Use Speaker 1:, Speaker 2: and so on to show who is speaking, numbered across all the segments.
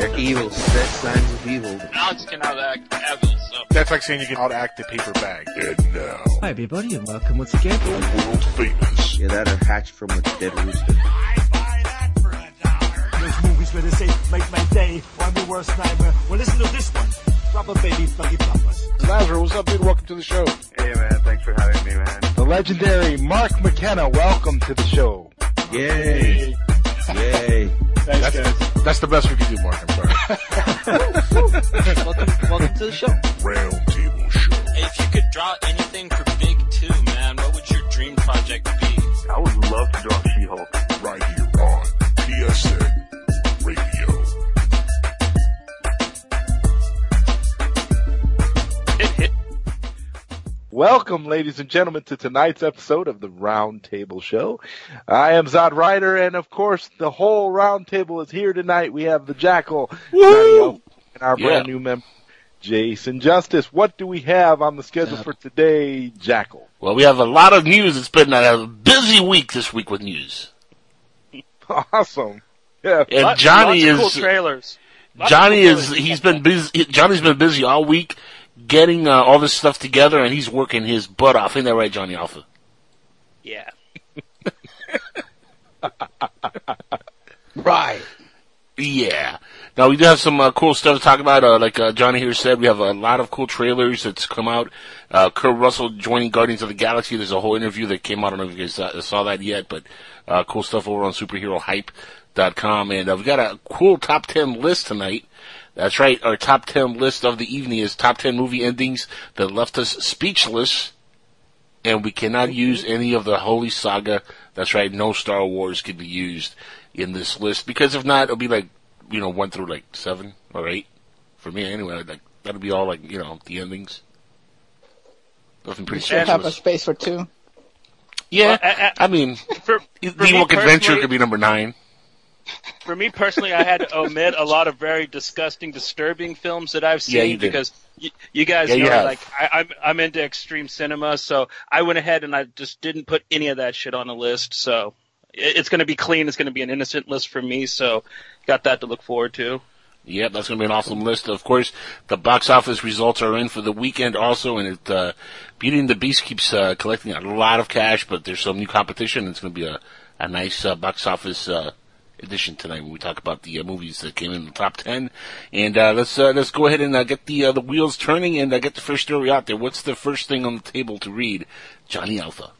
Speaker 1: They're evil. Set signs of evil.
Speaker 2: Alex can outact evil, so.
Speaker 3: That's like saying you can outact the paper bag.
Speaker 4: And now,
Speaker 5: Hi everybody and welcome once again.
Speaker 4: To world famous
Speaker 1: Yeah, that are hatched from a dead rooster.
Speaker 6: There's movies where they say, make my day, or I'm the worst nightmare. Well, listen to this one. Rubber Baby Buggy Bumpers.
Speaker 3: Lazarus, what's up, dude? Welcome to the show.
Speaker 7: Hey man, thanks for having me, man.
Speaker 3: The legendary Mark McKenna, welcome to the show.
Speaker 1: Yay! Yay!
Speaker 3: That's, that's the best we can do, Mark. I'm sorry.
Speaker 8: welcome, welcome to the show.
Speaker 4: round table show.
Speaker 2: Hey, if you could draw anything for Big Two, man, what would your dream project be?
Speaker 7: I would love to draw She-Hulk.
Speaker 4: Right here on PSN
Speaker 3: Welcome, ladies and gentlemen, to tonight's episode of the Round Table Show. I am Zod Ryder, and of course, the whole round table is here tonight. We have the Jackal, Johnny and our
Speaker 9: Yeah.
Speaker 3: brand new member, Jason Justice. What do we have on the schedule for today, Jackal?
Speaker 9: Well, we have a lot of news. It's been a busy week this week with news.
Speaker 3: Awesome. Yeah.
Speaker 9: And
Speaker 8: Lots-
Speaker 9: Johnny
Speaker 8: lots of
Speaker 9: is
Speaker 8: cool trailers. Lots
Speaker 9: Johnny
Speaker 8: cool
Speaker 9: is
Speaker 8: trailers.
Speaker 9: he's been busy. Johnny's been busy all week getting uh, all this stuff together, and he's working his butt off. Ain't that right, Johnny Alpha?
Speaker 8: Yeah.
Speaker 5: Right.
Speaker 9: Yeah. Now we do have some uh, cool stuff to talk about. Uh, like uh, Johnny here said, we have a lot of cool trailers that's come out. Uh, Kurt Russell joining Guardians of the Galaxy. There's a whole interview that came out. I don't know if you guys saw, saw that yet, but uh, cool stuff over on superherohype.com. And uh, we got a cool top 10 list tonight. That's right. Our top 10 list of the evening is top 10 movie endings that left us speechless. And we cannot mm-hmm. use any of the Holy Saga. That's right. No Star Wars can be used in this list because if not, it'll be like, you know, one through like seven or eight for me anyway. Like that'll be all like, you know, the endings. Nothing pretty
Speaker 10: Should have a space for two.
Speaker 9: Yeah.
Speaker 8: Well, I-
Speaker 9: I mean,
Speaker 8: For,
Speaker 9: the
Speaker 8: for me
Speaker 9: Ewok Adventure could be number nine.
Speaker 8: For me personally, I had to omit a lot of very disgusting, disturbing films that I've seen
Speaker 9: Yeah, you
Speaker 8: because y- you guys
Speaker 9: Yeah,
Speaker 8: know,
Speaker 9: have.
Speaker 8: like I, I'm I'm into extreme cinema, so I went ahead and I just didn't put any of that shit on the list. So it- it's going to be clean. It's going to be an innocent list for me. So got that to look forward to.
Speaker 9: Yep, that's going to be an awesome list. Of course, the box office results are in for the weekend also, and it, uh, Beauty and the Beast keeps, uh, collecting a lot of cash, but there's some new competition. It's going to be a, a nice, uh, box office, uh, edition tonight when we talk about the uh, movies that came in the top 10. And, uh, let's, uh, let's go ahead and, uh, get the, uh, the wheels turning and, uh, get the first story out there. What's the first thing on the table to read? Johnny Alpha.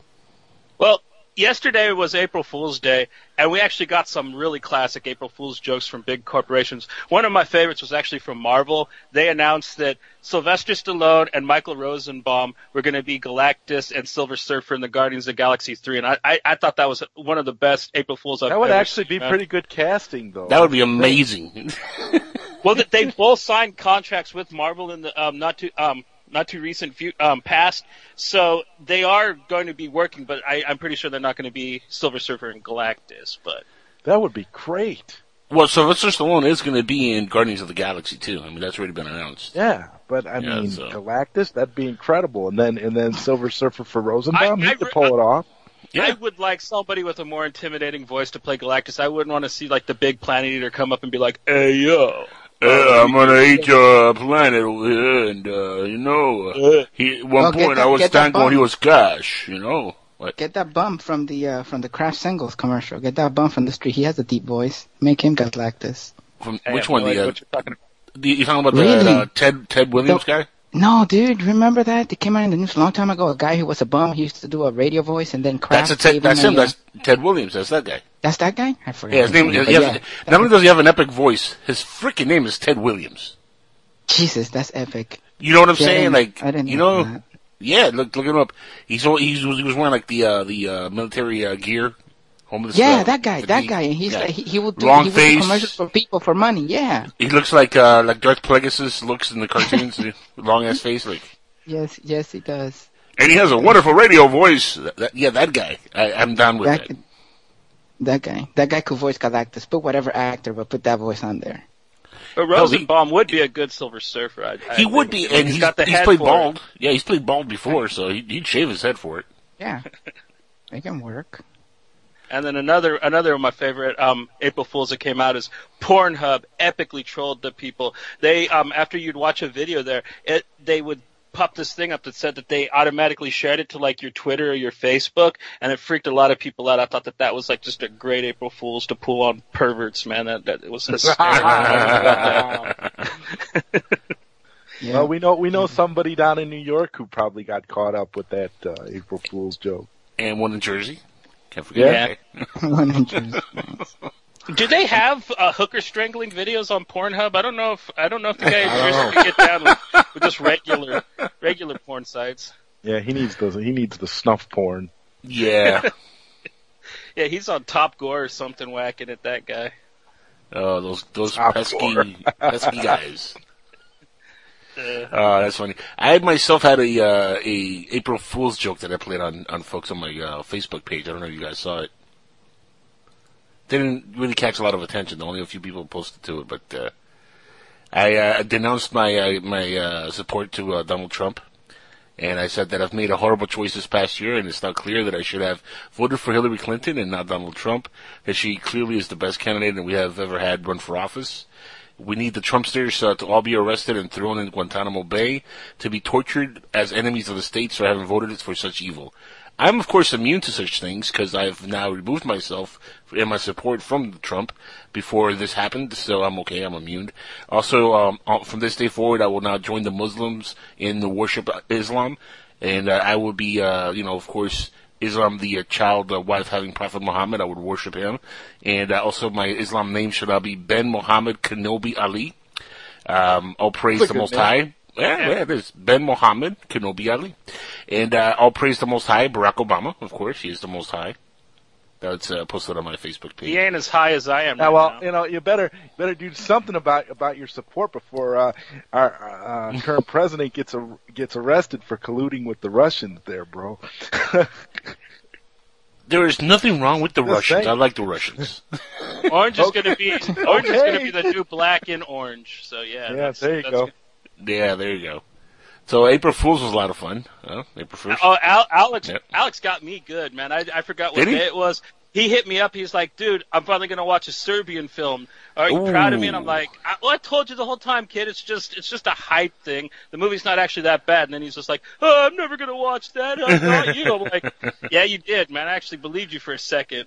Speaker 8: Well, yesterday was April Fool's Day, and we actually got some really classic April Fool's jokes from big corporations. One of my favorites was actually from Marvel. They announced that Sylvester Stallone and Michael Rosenbaum were going to be Galactus and Silver Surfer in the Guardians of the Galaxy 3, and I, I, I thought that was one of the best April Fools I've
Speaker 3: That would
Speaker 8: ever
Speaker 3: actually be
Speaker 8: man.
Speaker 3: pretty good casting, though.
Speaker 9: That would be amazing.
Speaker 8: Well, they both signed contracts with Marvel in the um, not too um, not too recent fu- um, past, so they are going to be working. But I, I'm pretty sure they're not going to be Silver Surfer and Galactus. But
Speaker 3: That would be great.
Speaker 9: well, Sylvester Stallone is going to be in Guardians of the Galaxy too. I mean, that's already been announced.
Speaker 3: Yeah, but I
Speaker 9: Yeah,
Speaker 3: mean,
Speaker 9: so-
Speaker 3: Galactus, that'd be incredible. And then, and then Silver Surfer for Rosenbaum,
Speaker 8: I-
Speaker 3: he
Speaker 8: I
Speaker 3: could
Speaker 8: re-
Speaker 3: pull it off. Yeah.
Speaker 8: I would like somebody with a more intimidating voice to play Galactus. I wouldn't want to see like the big Planet Eater come up and be like, "Hey yo."
Speaker 9: Uh, I'm gonna eat your planet over here, and uh, you know, uh, he at one
Speaker 10: Well,
Speaker 9: point
Speaker 10: that-
Speaker 9: I was
Speaker 10: get that
Speaker 9: standing going, he was cash, you know. What?
Speaker 10: Get that bum from the uh, from the Kraft singles commercial. Get that bum from the street. He has a deep voice. Make him Galactus.
Speaker 9: From
Speaker 8: I
Speaker 9: which one?
Speaker 8: no
Speaker 9: The,
Speaker 8: idea
Speaker 9: uh,
Speaker 8: what you're talking about.
Speaker 9: the you talking about
Speaker 10: Really?
Speaker 9: the uh, Ted Ted Williams guy?
Speaker 10: No, dude, remember that? It came out in the news a long time ago. A guy who was a bum. He used to do a radio voice, and then Kraft
Speaker 9: That's a Ted, that's
Speaker 10: him.
Speaker 9: him.
Speaker 10: a, uh,
Speaker 9: That's Ted Williams. That's that guy.
Speaker 10: That's that guy. I forgot.
Speaker 9: Yeah, his name. has-
Speaker 10: yeah.
Speaker 9: not only does he have an epic voice, his freaking name is Ted Williams.
Speaker 10: Jesus, that's epic.
Speaker 9: You know what I'm
Speaker 10: Yeah,
Speaker 9: saying? Like,
Speaker 10: I didn't
Speaker 9: you
Speaker 10: know
Speaker 9: know, yeah. Look, look him up. He's he's he was wearing like the uh, the uh, military uh, gear. Homeless.
Speaker 10: Yeah,
Speaker 9: uh,
Speaker 10: that guy,
Speaker 9: the-
Speaker 10: that guy. And he's
Speaker 9: yeah.
Speaker 10: like, he, he would do,
Speaker 9: Long
Speaker 10: he do
Speaker 9: face.
Speaker 10: commercials for people for money. Yeah.
Speaker 9: He looks like uh like Darth Plagueis looks in the cartoons, long ass face, like.
Speaker 10: Yes, yes, he does.
Speaker 9: And he has a wonderful radio voice. That, that- yeah, that guy. I, I'm down with
Speaker 10: That,
Speaker 9: that.
Speaker 10: That guy. That guy could voice Galactus. Put whatever actor, but put that voice on there.
Speaker 8: But Rosenbaum would be a good Silver Surfer. I, I
Speaker 9: He would
Speaker 8: think.
Speaker 9: be, and
Speaker 8: he's
Speaker 9: he's,
Speaker 8: got the
Speaker 9: he's
Speaker 8: head
Speaker 9: played
Speaker 8: for it.
Speaker 9: bald. Yeah, he's played bald before, so he, he'd shave his head for it.
Speaker 10: Yeah. Make him work.
Speaker 8: And then another another of my favorite um, April Fools that came out is Pornhub epically trolled the people. They um, after you'd watch a video there, it they would pop this thing up that said that they automatically shared it to like your Twitter or your Facebook, and it freaked a lot of people out. I thought that that was like just a great April Fools to pull on perverts, man. That, that it was hysterical.
Speaker 10: Yeah.
Speaker 3: Well, we know we know somebody down in New York who probably got caught up with that uh, April Fool's joke.
Speaker 9: And one in Jersey. Can't forget.
Speaker 8: Yeah.
Speaker 9: that.
Speaker 10: One inches.
Speaker 8: Do they have uh, hooker strangling videos on Pornhub? I don't know if I don't know if the guy
Speaker 9: I
Speaker 8: in
Speaker 9: don't
Speaker 8: Jersey can get down with, with just regular regular porn sites.
Speaker 3: Yeah, he needs the he needs the snuff porn.
Speaker 9: Yeah.
Speaker 8: Yeah, he's on Top Gore or something whacking at that guy.
Speaker 9: Oh, those those
Speaker 3: Top
Speaker 9: pesky
Speaker 3: four.
Speaker 9: pesky guys.
Speaker 8: Uh,
Speaker 9: Oh, that's funny. I myself had a uh, a April Fool's joke that I played on on folks on my uh, Facebook page. I don't know if you guys saw it. Didn't really catch a lot of attention. Only a few people posted to it, but uh, I uh, denounced my uh, my uh, support to uh, Donald Trump, and I said that I've made a horrible choice this past year, and it's now clear that I should have voted for Hillary Clinton and not Donald Trump. That she clearly is the best candidate that we have ever had run for office. We need the Trumpsters uh, to all be arrested and thrown in Guantanamo Bay to be tortured as enemies of the states for having voted for such evil. I'm of course immune to such things because I've now removed myself and my support from Trump before this happened, so I'm okay. I'm immune. Also, um, uh, from this day forward, I will now join the Muslims in the worship of Islam, and uh, I will be, uh, you know, of course, Islam, the uh, child uh, wife having Prophet Muhammad. I would worship him, and uh, also my Islam name should now be Ben Muhammad Kenobi Ali. Um, all praise the Most
Speaker 3: name.
Speaker 9: High. Yeah, yeah, it is. Ben Mohammed, Kenobi Ali. And uh, all praise the Most High, Barack Obama, of course. He is the Most High. That's uh, posted on my Facebook page.
Speaker 8: he ain't as high as I am.
Speaker 3: Now,
Speaker 8: right
Speaker 3: well,
Speaker 8: now.
Speaker 3: you know, you better better do something about about your support before uh, our uh, current president gets a, gets arrested for colluding with the Russians. There, bro.
Speaker 9: There is nothing wrong with the
Speaker 3: Just
Speaker 9: Russians.
Speaker 3: saying.
Speaker 9: I like the Russians.
Speaker 8: Orange is
Speaker 3: Okay.
Speaker 8: gonna be orange is gonna be the new black and orange. So yeah,
Speaker 3: Yeah,
Speaker 8: that's,
Speaker 3: there you
Speaker 8: that's
Speaker 3: go.
Speaker 8: good.
Speaker 9: Yeah, there you go. So April Fools was a lot of fun. Huh? April Fools.
Speaker 8: Oh, Al- Alex,
Speaker 9: Yep.
Speaker 8: Alex got me good, man. I, I forgot what
Speaker 9: Did he?
Speaker 8: day it was. He hit me up. He's like, "Dude, I'm finally gonna watch a Serbian film. Are you proud of me?" And I'm like, I, "Well, I told you the whole time, kid. It's just, it's just a hype thing. The movie's not actually that bad." And then he's just like, "Oh, I'm never gonna watch that. I thought you." I'm like, "Yeah, you did, man. I actually believed you for a second.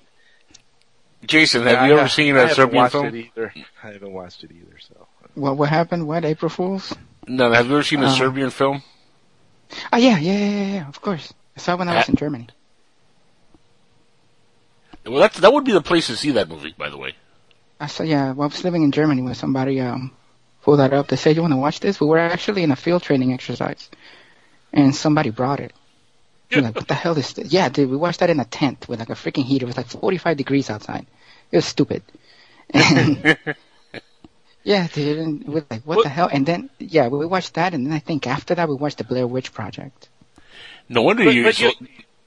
Speaker 9: Jason, have
Speaker 3: Yeah,
Speaker 9: you
Speaker 3: I
Speaker 9: ever seen
Speaker 3: I
Speaker 9: a
Speaker 3: haven't
Speaker 9: Serbian
Speaker 3: watched
Speaker 9: film?
Speaker 3: It either. I haven't watched it either. So
Speaker 10: What what happened? What April Fools?
Speaker 9: No, have you ever seen a
Speaker 10: Uh,
Speaker 9: Serbian film?
Speaker 10: Oh yeah, yeah, yeah, yeah, yeah. Of course. I saw it when I was in Germany.
Speaker 9: Well, that that would be the place to see that movie, by the way.
Speaker 10: I saw yeah. While I was living in Germany, when somebody um pulled that up, they said, "You want to watch this?" We were actually in a field training exercise, and somebody brought it. We're like, what the hell is this? Yeah, dude, we watched that in a tent with like a freaking heater. It was like 45 degrees outside. It was stupid. And yeah, dude, and we're like, what,
Speaker 8: What-
Speaker 10: the hell? And then yeah, we watched that, and then I think after that we watched the Blair Witch Project.
Speaker 9: No wonder
Speaker 8: But-
Speaker 9: you.
Speaker 8: but
Speaker 9: so-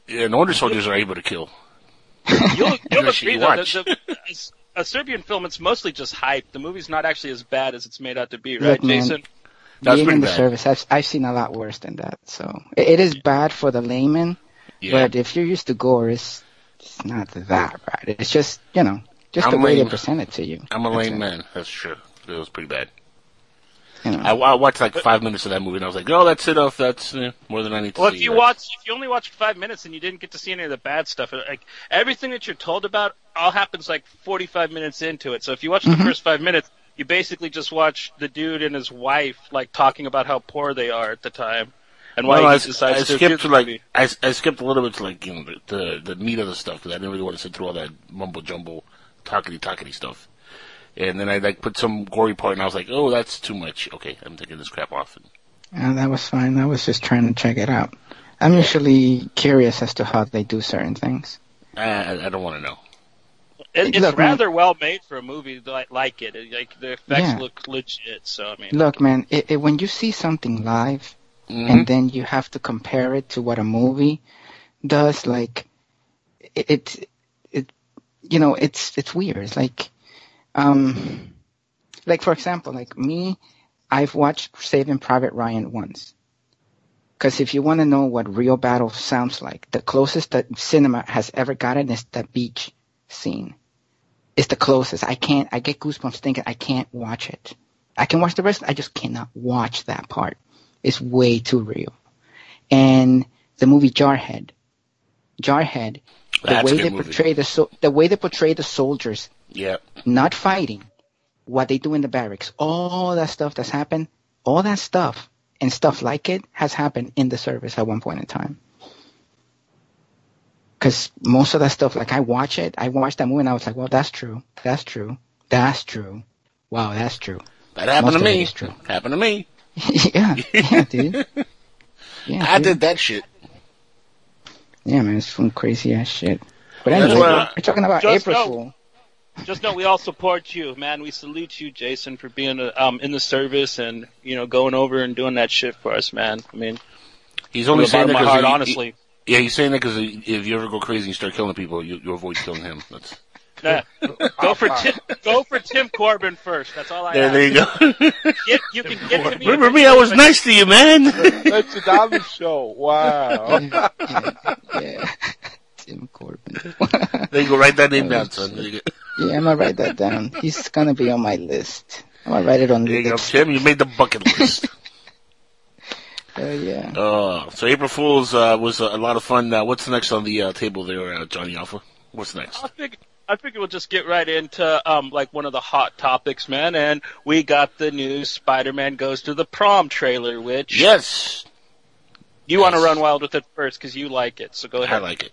Speaker 9: yeah, no wonder soldiers are able to kill.
Speaker 8: You'll, you'll
Speaker 9: That's
Speaker 8: agree
Speaker 9: you
Speaker 8: though.
Speaker 9: watch.
Speaker 8: The, the, a Serbian film, it's mostly just hype. The movie's not actually as bad as it's made out to be, right,
Speaker 10: Look, man,
Speaker 8: Jason?
Speaker 9: That's
Speaker 10: Being in the
Speaker 9: bad.
Speaker 10: service, I've I've seen a lot worse than that. So it, it is bad for the layman,
Speaker 9: Yeah.
Speaker 10: but if you're used to gore, it's, it's not that bad. It's just you know just the
Speaker 9: I'm
Speaker 10: way
Speaker 9: lame.
Speaker 10: they present it to you.
Speaker 9: I'm a
Speaker 10: That's
Speaker 9: lame
Speaker 10: it,
Speaker 9: man. That's true. It was pretty bad. I, I watched like five minutes of that movie and I was like, oh, that's it. Off. That's uh, more than I need to
Speaker 8: Well,
Speaker 9: see.
Speaker 8: if you watch, if you only watched five minutes and you didn't get to see any of the bad stuff, like everything that you're told about, all happens like 45 minutes into it. So if you watch
Speaker 10: Mhm.
Speaker 8: the first five minutes, you basically just watch the dude and his wife like talking about how poor they are at the time and why
Speaker 9: Well,
Speaker 8: he
Speaker 9: I,
Speaker 8: decides
Speaker 9: I
Speaker 8: to
Speaker 9: skipped to like. I, I skipped a little bit to like you know the the, the meat of the stuff because I didn't really want to sit through all that mumbo jumbo, talkity talkity stuff. And then I like put some gory part and I was like, oh, that's too much. Okay, I'm taking this crap off.
Speaker 10: And that was fine. I was just trying to check it out. I'm usually curious as to how they do certain things.
Speaker 9: I, I, I don't want to know.
Speaker 8: It, it's
Speaker 10: Look, man.
Speaker 8: rather well made for a movie like, like it. It- Like the effects
Speaker 10: Yeah.
Speaker 8: look legit. So I mean,
Speaker 10: Look, man, it, it, when you see something live
Speaker 9: Mhm.
Speaker 10: and then you have to compare it to what a movie does, like it, it, it you know, it's it's weird. It's like, um, like for example, like me, I've watched Saving Private Ryan once. Because if you want to know what real battle sounds like, the closest that cinema has ever gotten is that beach scene is the closest. I can't. I get goosebumps thinking I can't watch it. I can watch the rest. I just cannot watch that part. It's way too real. And the movie Jarhead, Jarhead, the
Speaker 9: That's
Speaker 10: way they
Speaker 9: movie.
Speaker 10: portray the so, the way they portray the soldiers
Speaker 9: Yeah.
Speaker 10: not fighting, what they do in the barracks, all that stuff that's happened, all that stuff and stuff like it has happened in the service at one point in time. Cause most of that stuff, like I watch it, I watched that movie and I was like, well, that's true. That's true. That's true. Wow, that's true.
Speaker 9: That happened
Speaker 10: Most
Speaker 9: to me.
Speaker 10: true.
Speaker 9: Happened to me.
Speaker 10: yeah, yeah, dude. Yeah,
Speaker 9: I
Speaker 10: dude.
Speaker 9: did that shit.
Speaker 10: Yeah, man, it's some crazy ass shit. But anyway, we're talking about April Fool.
Speaker 8: Just know we all support you, man. We salute you, Jason, for being uh, um, in the service and you know going over and doing that shit for us, man. I mean,
Speaker 9: He's only saying that
Speaker 8: of my heart,
Speaker 9: because
Speaker 8: honestly.
Speaker 9: yeah, he's saying that because if you ever go crazy and start killing people, you, you avoid killing him. That's
Speaker 8: Yeah. go for Tim, go for Tim Corbin first. That's all I.
Speaker 9: there.
Speaker 8: ask.
Speaker 9: There you go.
Speaker 8: Get, you can get to me.
Speaker 9: Remember me? I was nice to you, man.
Speaker 3: That's it on the show. Wow.
Speaker 10: yeah, yeah. Tim Corbin.
Speaker 9: there you go. Write that name down, son. There you go.
Speaker 10: Yeah, I'm gonna write that down. He's gonna be on my list. I'm gonna write it on
Speaker 9: There
Speaker 10: the
Speaker 9: you go,
Speaker 10: list.
Speaker 9: Tim. You made the bucket list.
Speaker 10: Hell yeah.
Speaker 9: Uh, so April Fools uh, was a, a lot of fun. Uh, what's next on the uh, table there, uh, Johnny Alpha? What's next?
Speaker 8: I think I figure we'll just get right into um like one of the hot topics, man. And we got the new Spider-Man Goes to the Prom trailer, which
Speaker 9: Yes,
Speaker 8: you want to run wild with it first because you like it. So go ahead.
Speaker 9: I like it.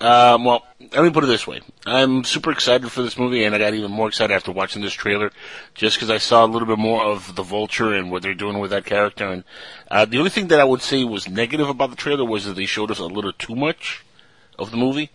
Speaker 9: Um, well, let me put it this way. I'm super excited for this movie, and I got even more excited after watching this trailer, just because I saw a little bit more of the Vulture and what they're doing with that character. And uh, the only thing that I would say was negative about the trailer was that they showed us a little too much of the movie.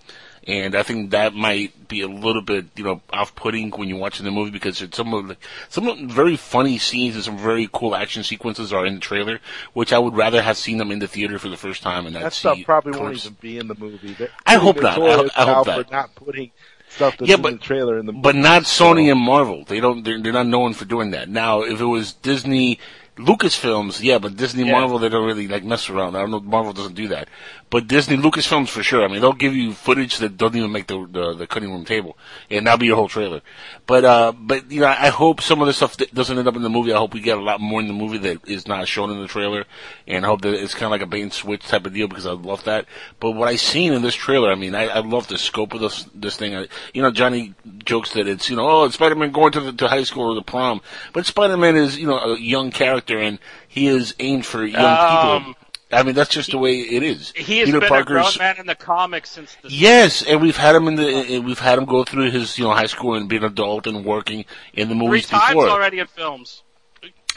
Speaker 9: And I think that might be a little bit, you know, off-putting when you're watching the movie because it's some of the, some of the very funny scenes and some very cool action sequences are in the trailer, which I would rather have seen them in the theater for the first time and
Speaker 3: That stuff probably won't even be in the movie. They're
Speaker 9: I hope not. I I hope
Speaker 3: now
Speaker 9: not.
Speaker 3: Putting stuff that's
Speaker 9: Yeah,
Speaker 3: in
Speaker 9: but-
Speaker 3: the trailer in the movie.
Speaker 9: But not Sony
Speaker 3: So-
Speaker 9: and Marvel. They don't. They're, they're not known for doing that. Now, if it was Disney, Lucasfilms, yeah, but Disney,
Speaker 8: Yeah.
Speaker 9: Marvel, they don't really like mess around. I don't know. Marvel doesn't do that. But Disney, Lucasfilms for sure. I mean, they'll give you footage that doesn't even make the the, the cutting room table, and that'll be your whole trailer. But uh, but you know, I hope some of the stuff that doesn't end up in the movie. I hope we get a lot more in the movie that is not shown in the trailer, and I hope that it's kind of like a bait and switch type of deal because I love that. But what I've seen in this trailer, I mean, I, I love the scope of this this thing. I, you know, Johnny jokes that it's you know, oh, it's Spider-Man going to the to high school or the prom, but Spider-Man is you know a young character and he is aimed for young
Speaker 8: Um,
Speaker 9: people. I mean, that's just the way it is.
Speaker 8: He has
Speaker 9: Peter
Speaker 8: been
Speaker 9: Parker's
Speaker 8: a grown man in the comics since the
Speaker 9: Yes, and we've had him in the we've had him go through his you know high school and being an adult and working in the movies three
Speaker 8: times
Speaker 9: before.
Speaker 8: already in films.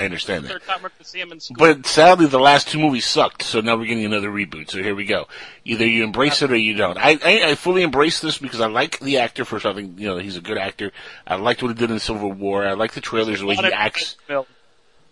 Speaker 9: I understand that.
Speaker 8: Third time we're going to see him in school.
Speaker 9: But sadly, the last two movies sucked, so now we're getting another reboot. So here we go. Either you embrace it or you don't. I, I, I fully embrace this because I like the actor for something. You know, he's a good actor. I liked what he did in Civil War. I like the trailers, the way he acts.
Speaker 8: film.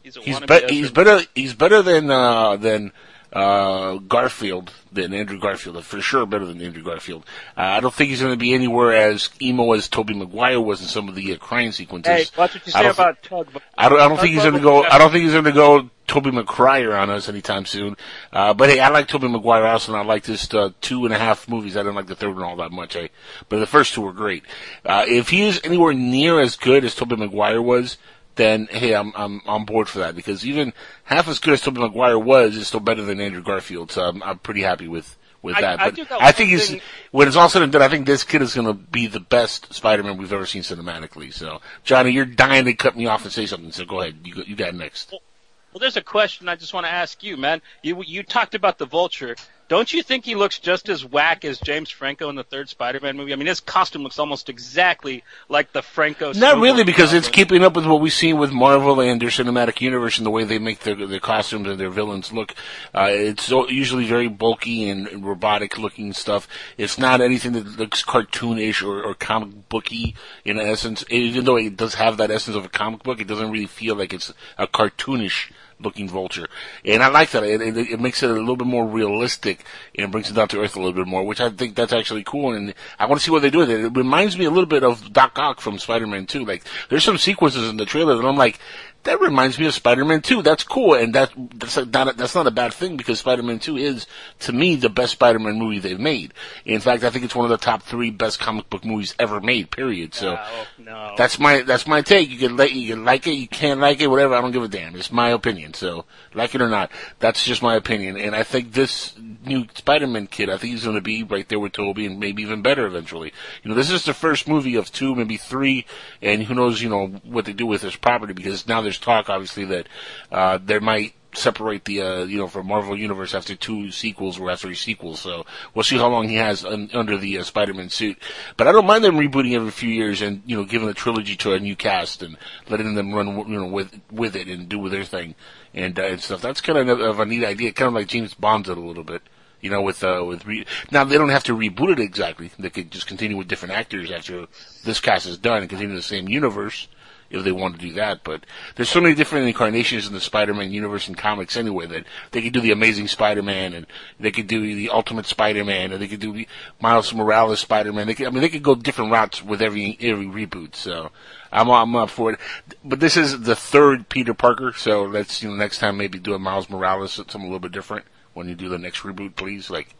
Speaker 8: He's, a
Speaker 9: He's be- he's better. He's better than uh, than uh, Garfield than Andrew Garfield. For sure, better than Andrew Garfield. Uh, I don't think he's going to be anywhere as emo as Tobey Maguire was in some of the uh, crying sequences.
Speaker 8: Hey, watch what you
Speaker 9: I
Speaker 8: say
Speaker 9: don't
Speaker 8: about Tug.
Speaker 9: I don't. I don't
Speaker 8: Tug
Speaker 9: think he's going to go. I don't think he's going to go Toby McCryer on us anytime soon. Uh, but hey, I like Tobey Maguire also, and I like his uh, two and a half movies. I didn't like the third one all that much, eh? But the first two were great. Uh, if he is anywhere near as good as Tobey Maguire was, then hey, I'm I'm on board for that because even half as good as Tobey Maguire was is still better than Andrew Garfield. So I'm, I'm pretty happy with. With
Speaker 8: I-
Speaker 9: that,
Speaker 8: I
Speaker 9: but
Speaker 8: do got
Speaker 9: I think
Speaker 8: one
Speaker 9: he's when it's all said and done. I think this kid is going to be the best Spider-Man we've ever seen cinematically. So, Johnny, you're dying to cut me off and say something. So go ahead. You got, you got next.
Speaker 8: Well, there's a question I just want to ask you, man. You you talked about the Vulture. Don't you think he looks just as whack as James Franco in the third Spider-Man movie? I mean, his costume looks almost exactly like the Franco.
Speaker 9: Not really, because it's keeping up with what we've seen with Marvel and their cinematic universe and the way they make their, their costumes and their villains look. Uh, it's usually very bulky and, and robotic looking stuff. It's not anything that looks cartoonish or, or comic booky in essence. Even though it does have that essence of a comic book, it doesn't really feel like it's a cartoonish looking vulture. And I like that. It, it, it makes it a little bit more realistic and brings it down to earth a little bit more, which I think that's actually cool. And I want to see what they do with it. It reminds me a little bit of Doc Ock from Spider-Man 2. Like, there's some sequences in the trailer that I'm like, that reminds me of Spider-Man 2. That's cool, and that that's not a, that's not a bad thing because Spider-Man 2 is, to me, the best Spider-Man movie they've made. In fact, I think it's one of the top three best comic book movies ever made. Period. So
Speaker 8: no.
Speaker 9: that's my that's my take. You can like you can like it, you can't like it, whatever. I don't give a damn. It's my opinion. So like it or not, that's just my opinion. And I think this new Spider-Man kid, I think he's going to be right there with Tobey and maybe even better eventually. You know, this is the first movie of two, maybe three, and who knows, you know, what they do with this property because now there's talk, obviously, that uh, there might separate the uh, you know from Marvel Universe after two sequels or after three sequels. So we'll see how long he has un- under the uh, Spider-Man suit. But I don't mind them rebooting every few years and you know giving a trilogy to a new cast and letting them run you know with with it and do with their thing and uh, and stuff. That's kind of, of a neat idea, kind of like James Bond did a little bit. You know, with uh, with re- now they don't have to reboot it exactly. They could just continue with different actors after this cast is done and continue the same universe if they want to do that. But there's so many different incarnations in the Spider-Man universe and comics anyway that they could do the Amazing Spider-Man and they could do the Ultimate Spider-Man and they could do Miles Morales Spider-Man. They could, I mean, they could go different routes with every every reboot. So I'm I'm up for it. But this is the third Peter Parker, so let's you know next time maybe do a Miles Morales something a little bit different when you do the next reboot, please. Like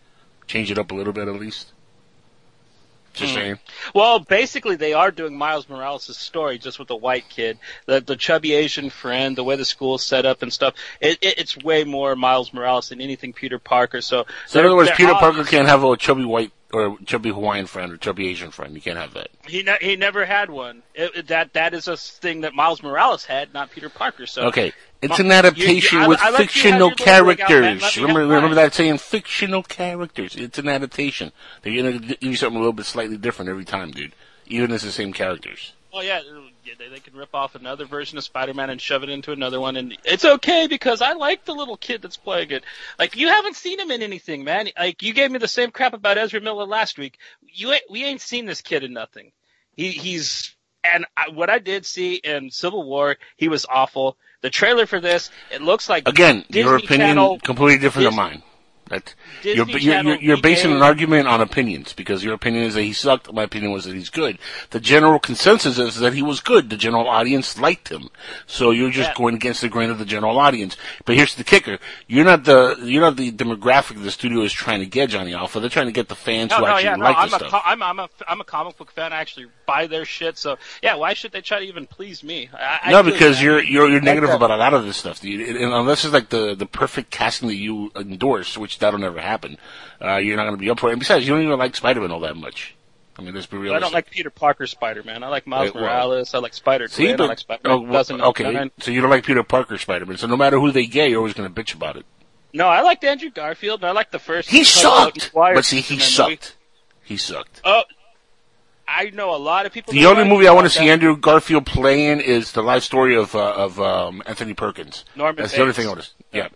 Speaker 9: change it up a little bit at least. Just
Speaker 8: Hmm.
Speaker 9: saying.
Speaker 8: Well, basically, they are doing Miles Morales' story just with the white kid, the the chubby Asian friend, the way the school's set up and stuff. It, it, it's way more Miles Morales than anything Peter Parker. So,
Speaker 9: So in other words, Peter Parker can't have a chubby white or chubby Hawaiian friend or chubby Asian friend. You can't have that.
Speaker 8: He ne- he never had one. It- that that is a thing that Miles Morales had, not Peter Parker. So
Speaker 9: Okay, it's
Speaker 8: uh,
Speaker 9: an adaptation
Speaker 8: you- you- I-
Speaker 9: with
Speaker 8: I
Speaker 9: fictional
Speaker 8: little out,
Speaker 9: characters. Remember, remember that saying, fictional characters. It's an adaptation. They're gonna give you something a little bit slightly different every time, dude. Even if it's the same characters.
Speaker 8: Well, yeah, uh, yeah, they, they can rip off another version of Spider-Man and shove it into another one, and it's okay because I like the little kid that's playing it. Like you haven't seen him in anything, man. Like you gave me the same crap about Ezra Miller last week. You ain't, we ain't seen this kid in nothing. He he's and I, what I did see in Civil War, he was awful. The trailer for this, it looks like
Speaker 9: Again, your opinion
Speaker 8: Channel-
Speaker 9: completely different
Speaker 8: Dis-
Speaker 9: than mine. That you're, you're, you're, basing an argument on opinions because your opinion is that he sucked. My opinion was that he's good. The general consensus is that he was good. The general audience liked him. So you're just
Speaker 8: Yeah.
Speaker 9: going against the grain of the general audience. But here's the kicker: you're not the you're not the demographic the studio is trying to get, Johnny Alpha. They're trying to get the fans
Speaker 8: No,
Speaker 9: who
Speaker 8: no,
Speaker 9: actually
Speaker 8: yeah, no.
Speaker 9: like
Speaker 8: I'm
Speaker 9: the
Speaker 8: a,
Speaker 9: stuff.
Speaker 8: I'm, I'm a, I'm a comic book fan. I actually buy their shit. So yeah, why should they try to even please me? I, I
Speaker 9: no,
Speaker 8: do,
Speaker 9: because you're you're you're negative about a lot of this stuff, dude. And unless it's like the the perfect casting that you endorse, which that'll never happen, uh, you're not going to be up for it. And besides, you don't even like Spider-Man all that much. I mean, let's be
Speaker 8: real.
Speaker 9: I
Speaker 8: don't like Peter Parker Spider-Man. I like Miles
Speaker 9: Wait, well-
Speaker 8: Morales. I like Spider
Speaker 9: See,
Speaker 8: Gwen. I
Speaker 9: but
Speaker 8: like Spider-Man.
Speaker 9: oh, well, okay, so you don't like Peter Parker Spider-Man. So no matter who they get, you're always going to bitch about it.
Speaker 8: No, I liked Andrew Garfield. And I like the first.
Speaker 9: He sucked, but see, he
Speaker 8: Spider-Man movie.
Speaker 9: sucked. He sucked.
Speaker 8: Oh, I know a lot of people.
Speaker 9: The only movie I want to
Speaker 8: that.
Speaker 9: see Andrew Garfield playing is the life story of uh, of um, Anthony Perkins.
Speaker 8: Norman
Speaker 9: That's the only thing I want to. Yeah.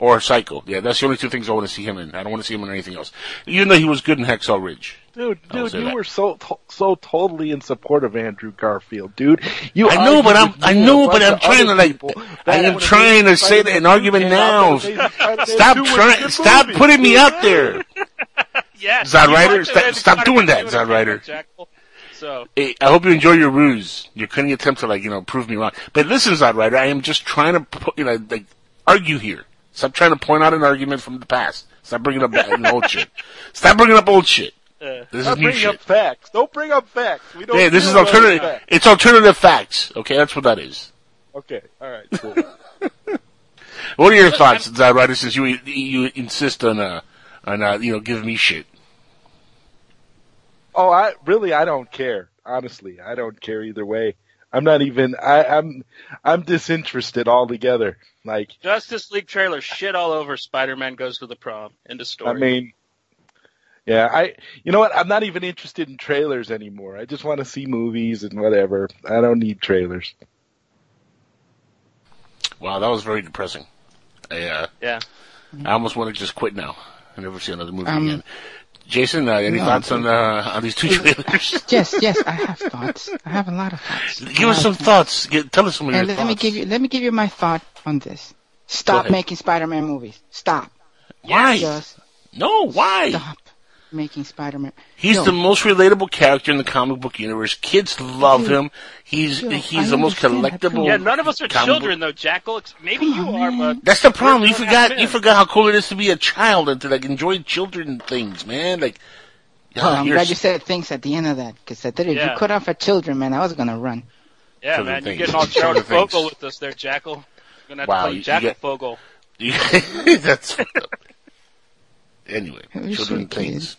Speaker 9: Or Psycho. Yeah, that's the only two things I want to see him in. I don't want to see him in anything else. Even though he was good in Hacksaw Ridge.
Speaker 3: Dude, dude, you
Speaker 9: that.
Speaker 3: were so to- so totally in support of Andrew Garfield, dude. You
Speaker 9: I know, but I'm I know, but I'm trying to like. I am trying to say that an argument now.
Speaker 3: that Amazing Spider-Man
Speaker 9: Stop
Speaker 3: 2 was a
Speaker 9: trying. Stop
Speaker 3: movie.
Speaker 9: putting me out there.
Speaker 8: Yeah,
Speaker 9: Zod
Speaker 8: you
Speaker 9: Ryder, stop- stop doing that,
Speaker 8: too,
Speaker 9: Zod
Speaker 8: okay,
Speaker 9: Ryder.
Speaker 8: So
Speaker 9: Hey, I hope you enjoy your ruse. Your cunning attempt to like you know prove me wrong. But listen, Zod Ryder, I am just trying to pu- you know like argue here. Stop trying to point out an argument from the past. Stop bringing up that old shit. Stop bringing up old shit.
Speaker 8: uh,
Speaker 9: This is new
Speaker 3: bringing
Speaker 9: shit.
Speaker 3: up facts. Don't bring up facts. We don't.
Speaker 9: Yeah, this is alternative.
Speaker 3: facts.
Speaker 9: It's alternative facts. Okay, that's what that is.
Speaker 3: Okay, all right. Cool.
Speaker 9: What are your thoughts, Zod Ryder? Since you you insist on uh on uh, you know giving me shit.
Speaker 3: oh, I really, I don't care. Honestly, I don't care either way. I'm not even. I, I'm. I'm disinterested altogether. Like,
Speaker 8: Justice League trailer shit all over Spider-Man goes to the prom. End of story.
Speaker 3: I mean, yeah, I. You know what? I'm not even interested in trailers anymore. I just want to see movies and whatever. I don't need trailers.
Speaker 9: Wow, that was very depressing. I, uh,
Speaker 8: yeah.
Speaker 9: I almost want to just quit now and never see another movie
Speaker 10: Um,
Speaker 9: again. Jason, uh, any
Speaker 10: no,
Speaker 9: thoughts on uh, on these two trailers?
Speaker 10: Yes, yes, I have thoughts. I have a lot of thoughts.
Speaker 9: Give us some thoughts. Get, tell us some of your
Speaker 10: let
Speaker 9: thoughts.
Speaker 10: me give you let me give you my thought on this. Stop making Spider-Man movies. Stop.
Speaker 9: Why?
Speaker 10: Just
Speaker 9: No, why?
Speaker 10: stop making Spider-Man.
Speaker 9: He's
Speaker 10: Yo,
Speaker 9: the most relatable character in the comic book universe. Kids love
Speaker 10: Dude.
Speaker 9: him. He's
Speaker 10: Yo,
Speaker 9: he's
Speaker 10: I
Speaker 9: the most collectible.
Speaker 8: Yeah, none of us are
Speaker 9: comic
Speaker 8: children though, Jackal. Maybe
Speaker 10: Come
Speaker 8: you
Speaker 10: on,
Speaker 8: are, but
Speaker 9: That's the problem. You forgot. You forgot how cool it is to be a child and to like enjoy children things, man. Like,
Speaker 10: Well, I'm
Speaker 9: you're
Speaker 10: glad you said things at the end of that, because if
Speaker 8: Yeah.
Speaker 10: you cut off at children, man, I was gonna run.
Speaker 8: yeah,
Speaker 9: Children
Speaker 8: man, you're getting all
Speaker 9: Children
Speaker 8: Jared
Speaker 9: things.
Speaker 8: Fogle with us there, Jackal. You're gonna have
Speaker 9: Wow,
Speaker 8: to call
Speaker 9: you-
Speaker 8: you
Speaker 9: you
Speaker 8: Jackal
Speaker 9: get-
Speaker 8: Fogle.
Speaker 9: that's fucked up. Anyway,
Speaker 10: You
Speaker 9: children
Speaker 10: should,
Speaker 9: things.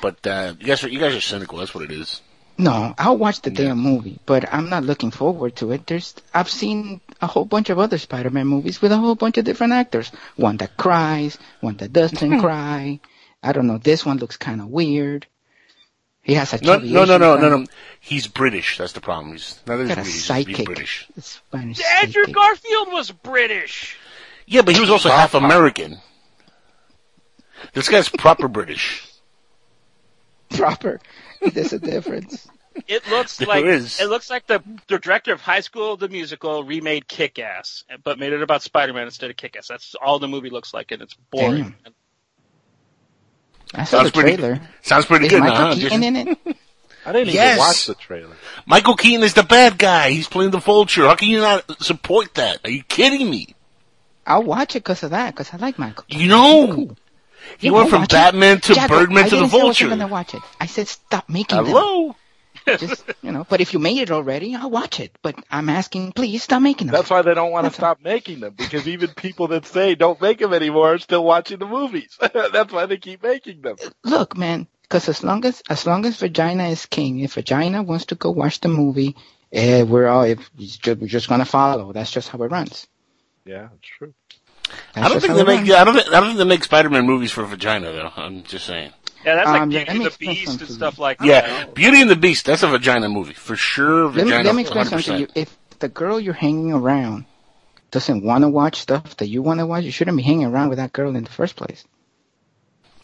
Speaker 9: But uh, you guys are you guys are cynical. That's what it is.
Speaker 10: No, I'll watch the
Speaker 9: Yeah.
Speaker 10: damn movie, but I'm not looking forward to it. There's, I've seen a whole bunch of other Spider-Man movies with a whole bunch of different actors. One that cries, one that doesn't cry. I don't know. This one looks kind of weird. He has a
Speaker 9: No, no, no, no, no, no. He's British. That's the problem. He's not that he's British. He's, he's. British.
Speaker 10: Spanish
Speaker 8: Andrew
Speaker 10: sidekick.
Speaker 8: Garfield was British.
Speaker 9: Yeah, but he was also half American. This guy's proper British.
Speaker 10: Proper. There's a difference.
Speaker 8: It looks
Speaker 9: There
Speaker 8: like
Speaker 9: is.
Speaker 8: it looks like the, the director of High School the musical remade Kick Ass, but made it about Spider-Man instead of Kick Ass. That's all the movie looks like, and it's boring.
Speaker 10: Damn. I saw
Speaker 9: Sounds
Speaker 10: the
Speaker 9: pretty.
Speaker 10: trailer.
Speaker 9: Sounds pretty
Speaker 10: Is
Speaker 9: good,
Speaker 10: Michael
Speaker 9: huh?
Speaker 10: Keaton in it?
Speaker 3: I didn't
Speaker 9: Yes.
Speaker 3: even watch the trailer.
Speaker 9: Michael Keaton is the bad guy. He's playing the Vulture. How can you not support that? Are you kidding me?
Speaker 10: I'll watch it because of that, because I like Michael.
Speaker 9: You know,
Speaker 10: Cool.
Speaker 9: He
Speaker 10: Yeah,
Speaker 9: went from
Speaker 10: watch it.
Speaker 9: Batman to
Speaker 10: Jackal,
Speaker 9: Birdman
Speaker 10: I
Speaker 9: to the
Speaker 10: I
Speaker 9: Vulture.
Speaker 10: wasn't gonna watch it. I said stop making them.
Speaker 9: Hello.
Speaker 10: Just you know, but if you made it already, I'll watch it. But I'm asking, please stop making them.
Speaker 3: That's why they don't want to stop making them because even people that say don't make them anymore are still watching the movies. That's why they keep making them.
Speaker 10: Look, man, because as long as as long as vagina is king, if vagina wants to go watch the movie, eh, we're all if just, we're just gonna follow. That's just how it runs.
Speaker 3: Yeah, it's true.
Speaker 10: That's
Speaker 9: I don't think they make.
Speaker 10: runs.
Speaker 9: Yeah, I don't think. I don't think they make Spider-Man movies for vagina though. I'm just saying.
Speaker 8: Yeah, that's like
Speaker 10: Um,
Speaker 8: Beauty
Speaker 10: let
Speaker 8: and the Beast and stuff like
Speaker 9: Yeah,
Speaker 8: that.
Speaker 9: Yeah, Beauty and the Beast. That's a vagina movie for sure.
Speaker 10: Let me, let me explain something to you. If the girl you're hanging around doesn't want to watch stuff that you want to watch, you shouldn't be hanging around with that girl in the first place.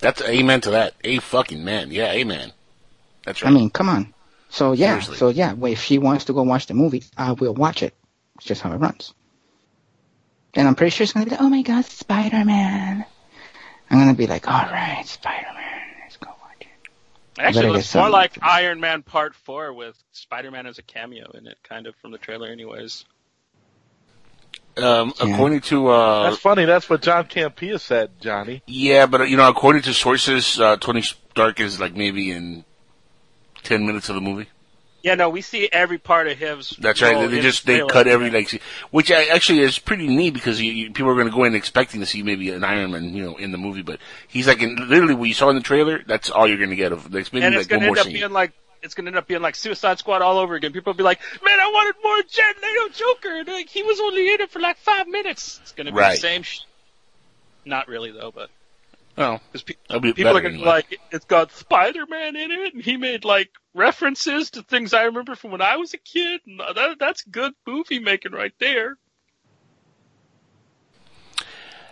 Speaker 9: That's amen to that. A fucking man. Yeah, amen. That's right.
Speaker 10: I mean, come on. So yeah,
Speaker 9: Seriously.
Speaker 10: so yeah, well, if she wants to go watch the movie, I will watch it. It's just how it runs. And I'm pretty sure it's gonna be like, oh my god, Spider Man. I'm gonna be like, all right, Spider Man, let's go watch it.
Speaker 8: Actually,
Speaker 10: better
Speaker 8: it looks more like Iron Man Part Four with Spider-Man as a cameo in it, kind of from the trailer, anyways.
Speaker 9: um,
Speaker 10: Yeah.
Speaker 9: according to uh,
Speaker 3: That's funny. That's what John Campea said, Johnny.
Speaker 9: yeah, but uh, you know, according to sources, uh, Tony Stark is like maybe in ten minutes of the movie.
Speaker 8: Yeah, no, we see every part of his.
Speaker 9: That's right. They, just they cut every like, which actually is pretty neat because you, you, people are going to go in expecting to see maybe an Iron Man, you know, in the movie, but he's like in, literally what you saw in the trailer. That's all you're going to get of. Like, maybe
Speaker 8: and it's
Speaker 9: like
Speaker 8: gonna end up
Speaker 9: scene.
Speaker 8: being like it's gonna end up being like Suicide Squad all over again. People will be like, "Man, I wanted more Jared Leto Joker." And like, he was only in it for like five minutes. It's gonna be
Speaker 9: Right.
Speaker 8: the same. Sh- Not really though, but
Speaker 9: Oh,
Speaker 8: because pe-
Speaker 9: that'll be
Speaker 8: people are gonna
Speaker 9: anyway.
Speaker 8: be like, "It's got Spider Man in it," and he made like references to things I remember from when I was a kid. And that, that's good movie making right there.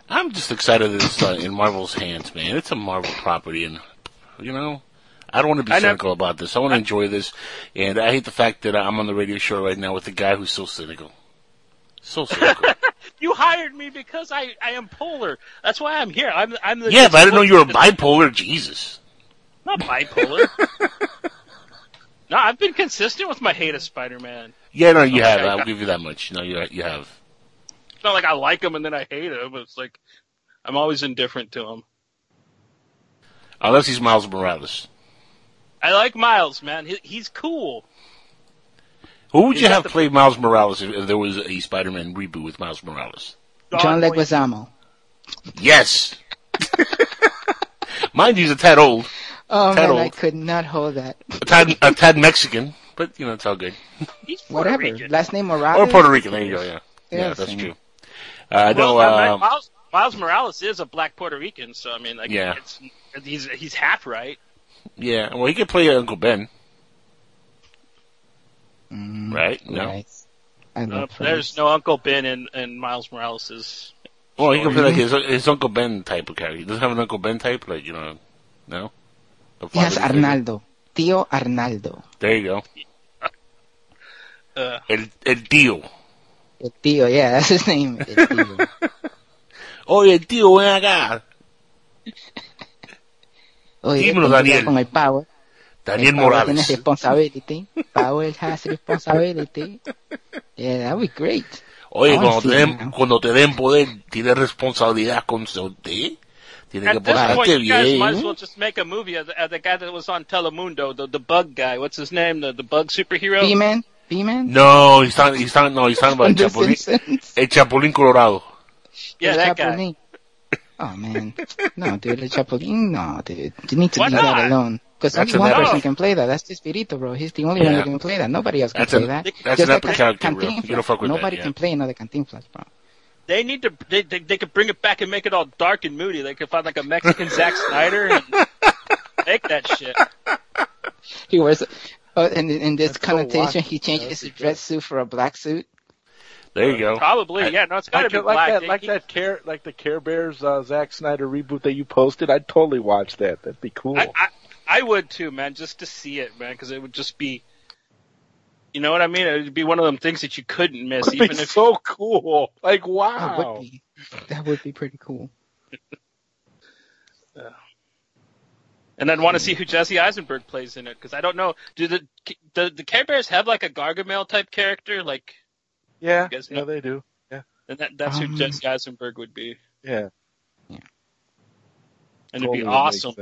Speaker 9: I'm just excited that it's uh, in Marvel's hands, man. It's a Marvel property, and you know, I don't want to be
Speaker 8: I know-
Speaker 9: cynical about this. I want to enjoy this, and I hate the fact that I'm on the radio show right now with a guy who's so cynical, so cynical.
Speaker 8: You hired me because I, I am polar. That's why I'm here. I'm I'm the
Speaker 9: yeah, but I didn't know you were bipolar. Jesus.
Speaker 8: Not bipolar. no, I've been consistent with my hate of Spider-Man.
Speaker 9: Yeah, no, you
Speaker 8: Okay,
Speaker 9: have. I'll give you that much. No, you you have.
Speaker 8: It's not like I like him and then I hate him. It's like I'm always indifferent to him.
Speaker 9: Unless he's Miles Morales.
Speaker 8: I like Miles, man. He, he's cool.
Speaker 9: Who would you
Speaker 8: that
Speaker 9: have
Speaker 8: the-
Speaker 9: play Miles Morales if, if there was a Spider-Man reboot with Miles Morales?
Speaker 10: John
Speaker 8: Boy,
Speaker 10: Leguizamo.
Speaker 9: Yes. Mind you, he's a tad old,
Speaker 10: Oh
Speaker 9: Tad
Speaker 10: man, I could not hold that.
Speaker 9: a tad, a tad Mexican, but you know it's all good.
Speaker 8: He's Puerto
Speaker 10: Whatever.
Speaker 8: Rican.
Speaker 10: Last name Morales.
Speaker 9: Or Puerto Rican. There you go. Yeah, yeah,
Speaker 10: Yeah,
Speaker 9: that's true. Uh,
Speaker 8: well, uh,
Speaker 9: Uh,
Speaker 8: Miles, Miles Morales is a black Puerto Rican, so I mean, like,
Speaker 9: Yeah.
Speaker 8: it's, he's he's half right.
Speaker 9: yeah. Well, he could play Uncle Ben,
Speaker 10: Mm,
Speaker 9: right? No.
Speaker 10: Right.
Speaker 8: Uh, there's no Uncle Ben in, in Miles Morales's.
Speaker 9: Well, he could play like his his Uncle Ben type of character. He doesn't have an Uncle Ben type, like you know. No. A
Speaker 10: He has? Arnaldo. Tío Arnaldo.
Speaker 9: There you go.
Speaker 8: Uh,
Speaker 9: El, el tío.
Speaker 10: El tío, yeah, that's his name. El tío.
Speaker 9: Oye, tío, ven acá.
Speaker 10: Oye,
Speaker 9: Dímelo,
Speaker 10: ten cuidado
Speaker 9: Daniel.
Speaker 10: Con el power.
Speaker 9: Daniel
Speaker 10: el power tiene
Speaker 9: Morales.
Speaker 10: responsibility. Power has responsibility. Yeah, that would be great.
Speaker 9: Oye,
Speaker 10: wanna
Speaker 9: cuando te, den, cuando te den poder, tienes responsabilidad con usted. Tienes que
Speaker 8: At this point,
Speaker 9: portarte
Speaker 8: you guys might as
Speaker 9: bien.
Speaker 8: well just make a movie of the, of the guy that was on Telemundo, the, the bug guy. What's his name? The, the bug superhero?
Speaker 10: B-Man? B-Man?
Speaker 9: No, he's talking, he's talking, no, he's talking about el Chapulín, el Chapulín Colorado.
Speaker 8: Yeah,
Speaker 10: El
Speaker 8: that guy.
Speaker 10: Oh man, no, dude, the Chapulín, no, dude, you need to
Speaker 8: Why
Speaker 10: leave
Speaker 8: not?
Speaker 10: that alone. Because
Speaker 9: That's
Speaker 10: only one
Speaker 9: epic-
Speaker 10: person can play that. That's Chespirito, bro. He's the only one
Speaker 9: Yeah.
Speaker 10: that can play that. Nobody else can
Speaker 9: That's
Speaker 10: play
Speaker 9: an-
Speaker 10: that.
Speaker 9: that's
Speaker 10: Just
Speaker 9: an epic
Speaker 10: Can-
Speaker 9: character, bro. You don't fuck with that,
Speaker 10: Nobody
Speaker 9: yeah.
Speaker 10: can play another Cantinflas, bro.
Speaker 8: They need to, they, they, they could bring it back and make it all dark and moody. They could find like a Mexican Zack Snyder and make that shit.
Speaker 10: He wears, oh, and in this
Speaker 3: Let's go watch
Speaker 10: connotation,
Speaker 3: it.
Speaker 10: he changes his
Speaker 3: be
Speaker 10: dress suit for a black suit.
Speaker 9: There you go.
Speaker 8: Probably,
Speaker 9: I-
Speaker 8: yeah. No, it's gotta
Speaker 3: Like,
Speaker 8: be
Speaker 3: that- like
Speaker 8: black.
Speaker 3: that, like that care, like the Care Bears uh, Zack Snyder reboot that you posted. I'd totally watch that. That'd be cool.
Speaker 8: I, I, I would too, man, just to see it, man, because it would just be, you know what I mean? It would be one of them things that you couldn't miss,
Speaker 3: That'd
Speaker 8: even
Speaker 3: be
Speaker 8: if
Speaker 3: so cool. Like wow,
Speaker 10: That
Speaker 3: wow.
Speaker 10: would be, that would be pretty cool.
Speaker 8: And I'd want to see who Jesse Eisenberg plays in it because I don't know. Do the the the Care Bears have like a Gargamel type character? Like,
Speaker 3: yeah,
Speaker 8: You guys
Speaker 3: yeah,
Speaker 8: know-
Speaker 3: they do.
Speaker 8: Yeah, and that that's
Speaker 10: Um,
Speaker 8: who Jesse Eisenberg would be,
Speaker 3: Yeah, yeah.
Speaker 8: and it'd
Speaker 3: totally
Speaker 8: be
Speaker 3: makes
Speaker 8: awesome.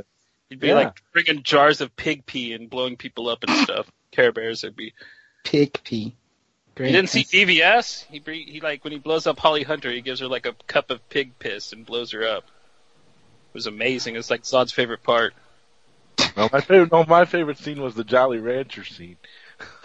Speaker 3: Sense.
Speaker 8: He'd be
Speaker 3: Yeah.
Speaker 8: like bringing jars of pig pee and blowing people up and stuff. Care Bears would be.
Speaker 10: Pig pee. Great.
Speaker 8: You didn't see
Speaker 10: That's-
Speaker 8: BvS? He bring, he like when he blows up Holly Hunter, he gives her like a cup of pig piss and blows her up. It was amazing. It's like Zod's favorite part.
Speaker 3: No, my favorite. No, my favorite scene was the Jolly Rancher scene.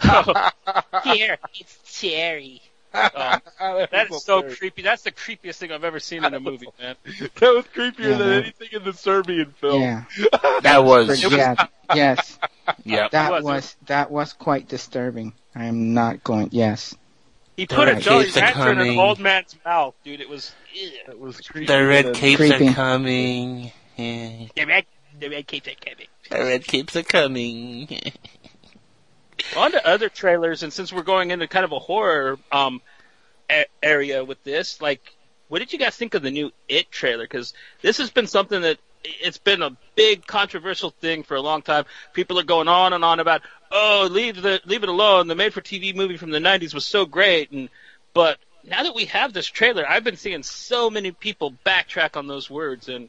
Speaker 8: Here, it's Cherry. Oh, that is so creepy. That's the creepiest thing I've ever seen in a movie, man.
Speaker 3: That was creepier
Speaker 10: Yeah,
Speaker 3: than
Speaker 10: man.
Speaker 3: anything in the Serbian film.
Speaker 10: Yeah.
Speaker 9: That was,
Speaker 10: yeah. Yes.
Speaker 9: yeah.
Speaker 10: That
Speaker 8: was.
Speaker 10: was that was quite disturbing. I'm not going. Yes.
Speaker 8: He put a
Speaker 9: red
Speaker 8: Jolly
Speaker 9: capes
Speaker 8: Rancher in an old man's mouth, dude. It was ew.
Speaker 3: That was creepy.
Speaker 9: The red capes
Speaker 10: Creepy.
Speaker 9: are coming. Yeah.
Speaker 8: the red the red capes are coming.
Speaker 9: The red capes are coming.
Speaker 8: On to other trailers, and since we're going into kind of a horror um a- area with this, like, what did you guys think of the new It trailer? Because this has been something that it's been a big controversial thing for a long time. People are going on and on about, oh, leave the leave it alone. The made-for-TV movie from the '90s was so great, and but now that we have this trailer, I've been seeing so many people backtrack on those words. And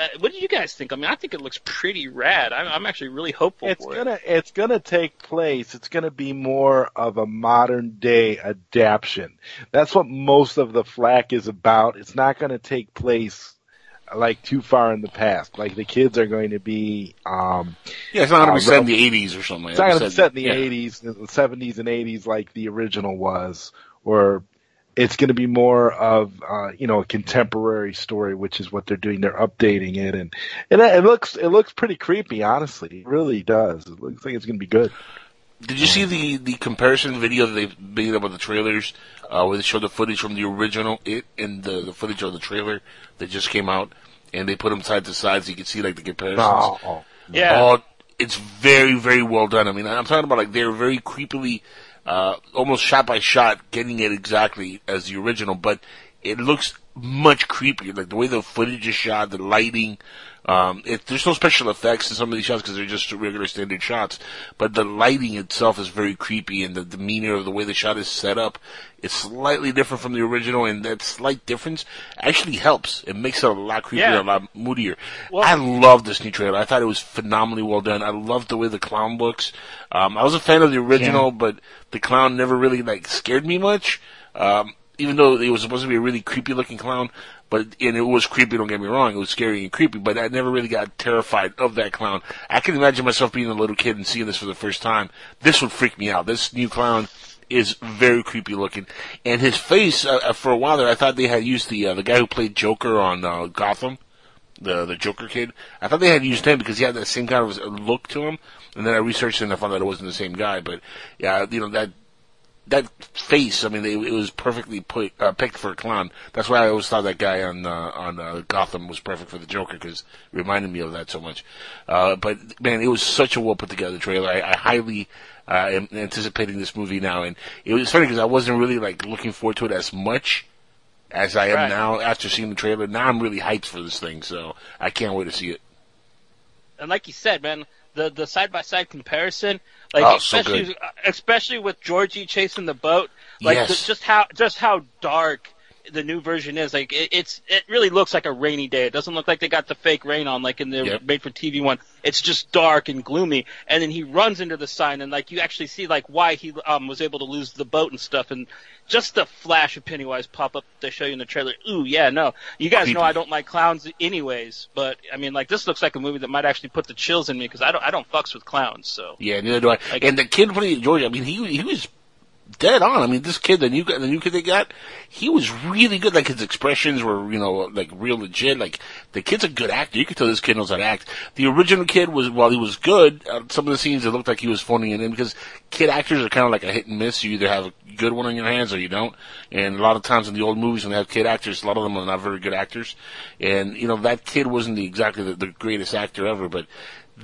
Speaker 8: uh, what do you guys think? I mean, I think it looks pretty rad. I'm, I'm actually really hopeful
Speaker 3: It's
Speaker 8: for
Speaker 3: gonna it's gonna take place. It's gonna be more of a modern day adaptation. That's what most of the flack is about. It's not gonna take place like too far in the past. Like the kids are going to be um
Speaker 9: Yeah, it's not going
Speaker 3: Uh,
Speaker 9: to be set in the 80s or something like
Speaker 3: it's not gonna be set in the
Speaker 9: yeah.
Speaker 3: eighties, the seventies and eighties like the original was, or it's gonna be more of uh, you know, a contemporary story, which is what they're doing. They're updating it and and it looks it looks pretty creepy, honestly. It really does. It looks like it's gonna be good.
Speaker 9: Did you see the, the comparison video that they made about the trailers, uh, where they showed the footage from the original It and the, the footage of the trailer that just came out, and they put them side to side so you can see like the comparisons.
Speaker 3: Oh,
Speaker 8: Yeah.
Speaker 9: Oh, it's very, very well done. I mean, I'm talking about like they're very creepily, uh, almost shot by shot, getting it exactly as the original, but it looks much creepier. Like the way the footage is shot, the lighting. Um, it, there's no special effects in some of these shots because they're just regular standard shots, but the lighting itself is very creepy, and the demeanor of the way the shot is set up is slightly different from the original, and that slight difference actually helps. It makes it a lot creepier,
Speaker 8: Yeah.
Speaker 9: a lot moodier.
Speaker 8: Well-
Speaker 9: I love this new trailer. I thought it was phenomenally well done. I love the way the clown looks. Um, I was a fan of the original, but the clown never really like scared me much. Um, even though it was supposed to be a really creepy looking clown, but and it was creepy. Don't get me wrong; it was scary and creepy. But I never really got terrified of that clown. I can imagine myself being a little kid and seeing this for the first time. This would freak me out. This new clown is very creepy looking, and his face. Uh, uh, for a while there, I thought they had used the uh, the guy who played Joker on uh, Gotham the the Joker kid. I thought they had used him because he had that same kind of look to him. And then I researched and I found that it wasn't the same guy. But yeah, you know that that face. I mean, they, it was perfectly put, uh, picked for a clown. That's why I always thought that guy on uh, on uh, Gotham was perfect for the Joker because it reminded me of that so much. Uh, but man, it was such a well put together trailer. I, I highly. uh, am anticipating this movie now, and it was funny because I wasn't really like looking forward to it as much as I am
Speaker 8: Right.
Speaker 9: now after seeing the trailer. Now I'm really hyped for this thing, so I can't wait to see it.
Speaker 8: and like you said, man, the the side by side comparison, like
Speaker 9: Oh, so
Speaker 8: especially
Speaker 9: good.
Speaker 8: especially with Georgie chasing the boat, like
Speaker 9: Yes.
Speaker 8: the, just how just how dark the new version is. Like it, it's it really looks like a rainy day. It doesn't look like they got the fake rain on like in the
Speaker 9: Yep.
Speaker 8: made for TV one. It's just dark and gloomy, and then he runs into the sign, and like you actually see like why he um was able to lose the boat and stuff, and just the flash of Pennywise pop up they show you in the trailer. Ooh, yeah, no, you guys know I don't like clowns anyways, but I mean like this looks like a movie that might actually put the chills in me because I don't I don't fucks with clowns. So
Speaker 9: Yeah, neither do I.
Speaker 8: Like-
Speaker 9: and the kid playing George, I mean, he he was dead on. I mean, this kid, the new the new kid they got, he was really good. Like his expressions were, you know, like real legit. Like the kid's a good actor. You could tell this kid knows how to act. The original kid was, while he was good, uh, some of the scenes it looked like he was phoning it in because kid actors are kind of like a hit and miss. You either have a good one on your hands or you don't. And a lot of times in the old movies when they have kid actors, a lot of them are not very good actors. And you know that kid wasn't the, exactly the, the greatest actor ever, but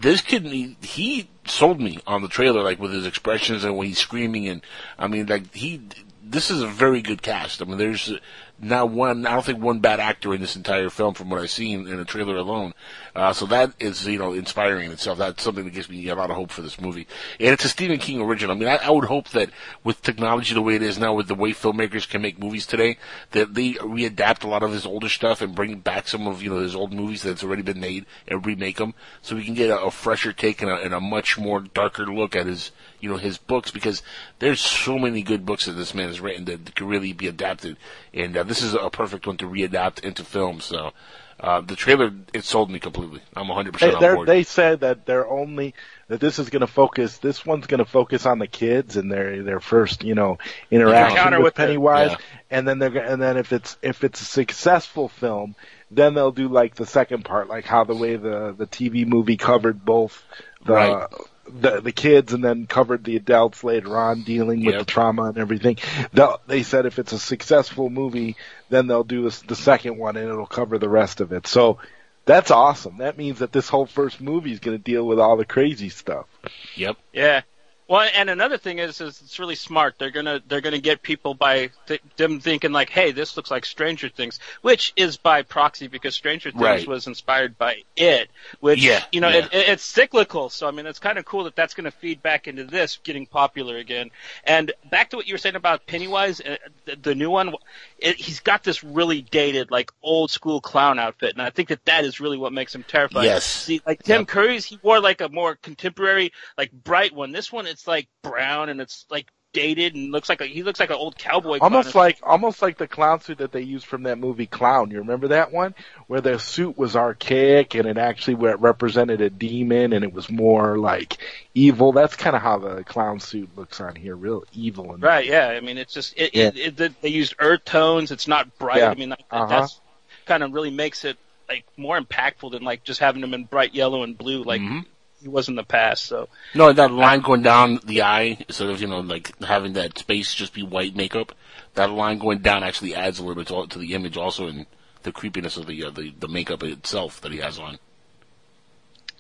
Speaker 9: this kid he, he sold me on the trailer like with his expressions and when he's screaming and I mean like he this is a very good cast. I mean there's not one I don't think one bad actor in this entire film from what I've seen in the trailer alone. Uh, so that is you know inspiring in itself. That's something that gives me a lot of hope for this movie. And it's a Stephen King original. I mean I, I would hope that with technology the way it is now, with the way filmmakers can make movies today, that they readapt a lot of his older stuff and bring back some of you know his old movies that's already been made and remake them, so we can get a, a fresher take and a, and a much more darker look at his you know his books because there's so many good books that this man has written that could really be adapted, and uh, this is a perfect one to readapt into film. So. Uh, the trailer, it sold me completely. I'm 100%
Speaker 3: They,
Speaker 9: on board.
Speaker 3: they said that they're only that this is going to focus. This one's going to focus on the kids and their their first you know interaction
Speaker 8: Encounter
Speaker 3: with,
Speaker 8: with
Speaker 3: Pennywise,
Speaker 9: yeah.
Speaker 3: and then they're and then if it's if it's a successful film, then they'll do like the second part, like how the way the the TV movie covered both the.
Speaker 9: Right.
Speaker 3: The the kids and then covered the adults later on dealing with
Speaker 9: Yep.
Speaker 3: the trauma and everything. They'll, they said if it's a successful movie, then they'll do this, the second one and it'll cover the rest of it. So that's awesome. That means that this whole first movie is going to deal with all the crazy stuff.
Speaker 9: yep.
Speaker 8: Yeah. Well, and another thing is, is it's really smart. They're gonna they're gonna get people by th- them thinking like, hey, this looks like Stranger Things, which is by proxy because Stranger Things
Speaker 9: Right.
Speaker 8: was inspired by it, which
Speaker 9: Yeah,
Speaker 8: you know
Speaker 9: yeah.
Speaker 8: it, it, it's cyclical. So I mean, it's kind of cool that that's gonna feed back into this getting popular again. And back to what you were saying about Pennywise, uh, the, the new one, it, he's got this really dated like old school clown outfit, and I think that that is really what makes him terrifying.
Speaker 9: Yes.
Speaker 8: See, like Tim
Speaker 9: Yep.
Speaker 8: Curry's, he wore like a more contemporary, like bright one. This one, it's like brown and it's like dated and looks like a, he looks like an old cowboy. clown.
Speaker 3: Almost like almost like the clown suit that they used from that movie Clown. You remember that one where their suit was archaic and it actually represented a demon and it was more like evil. That's kind of how the clown suit looks on here, real evil and
Speaker 8: right? Yeah, I mean, it's just it,
Speaker 3: Yeah.
Speaker 8: it, it, they used earth tones. It's not bright.
Speaker 3: Yeah.
Speaker 8: I mean, that,
Speaker 3: Uh-huh.
Speaker 8: that's kind of really makes it like more impactful than like just having them in bright yellow and blue like
Speaker 9: Mhm.
Speaker 8: He was in the past. So
Speaker 9: No, that line going down the eye, sort of, you know, like having that space just be white makeup, that line going down actually adds a little bit to, to the image also and the creepiness of the, uh, the, the makeup itself that he has on.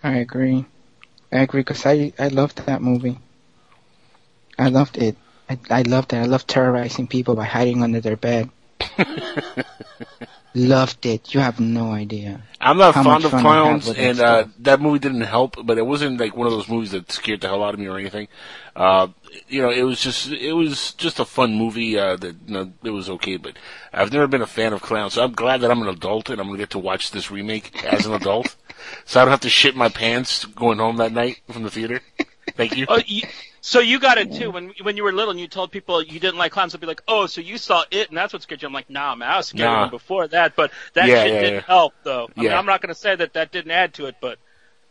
Speaker 10: I agree. I agree because I I loved that movie. I loved it. I I loved it. I loved terrorizing people by hiding under their bed. loved it. You have no idea.
Speaker 9: I'm not fond of
Speaker 10: fun I have
Speaker 9: clowns,
Speaker 10: with that
Speaker 9: and uh, that movie didn't help. But it wasn't like one of those movies that scared the hell out of me or anything. Uh, you know, it was just it was just a fun movie. Uh, that you know, it was okay. But I've never been a fan of clowns, so I'm glad that I'm an adult and I'm gonna get to watch this remake as an adult, so I don't have to shit my pants going home that night from the theater. Thank you.
Speaker 8: Oh, you, so you got it too when when you were little and you told people you didn't like clowns. They'd be like, "Oh, so you saw it and that's what scared you." I'm like, "Nah, man, I was scared
Speaker 9: Nah.
Speaker 8: of them before that, but that
Speaker 9: Yeah,
Speaker 8: shit
Speaker 9: yeah,
Speaker 8: didn't
Speaker 9: yeah.
Speaker 8: help though." I mean, I'm not going to say that that didn't add to it, but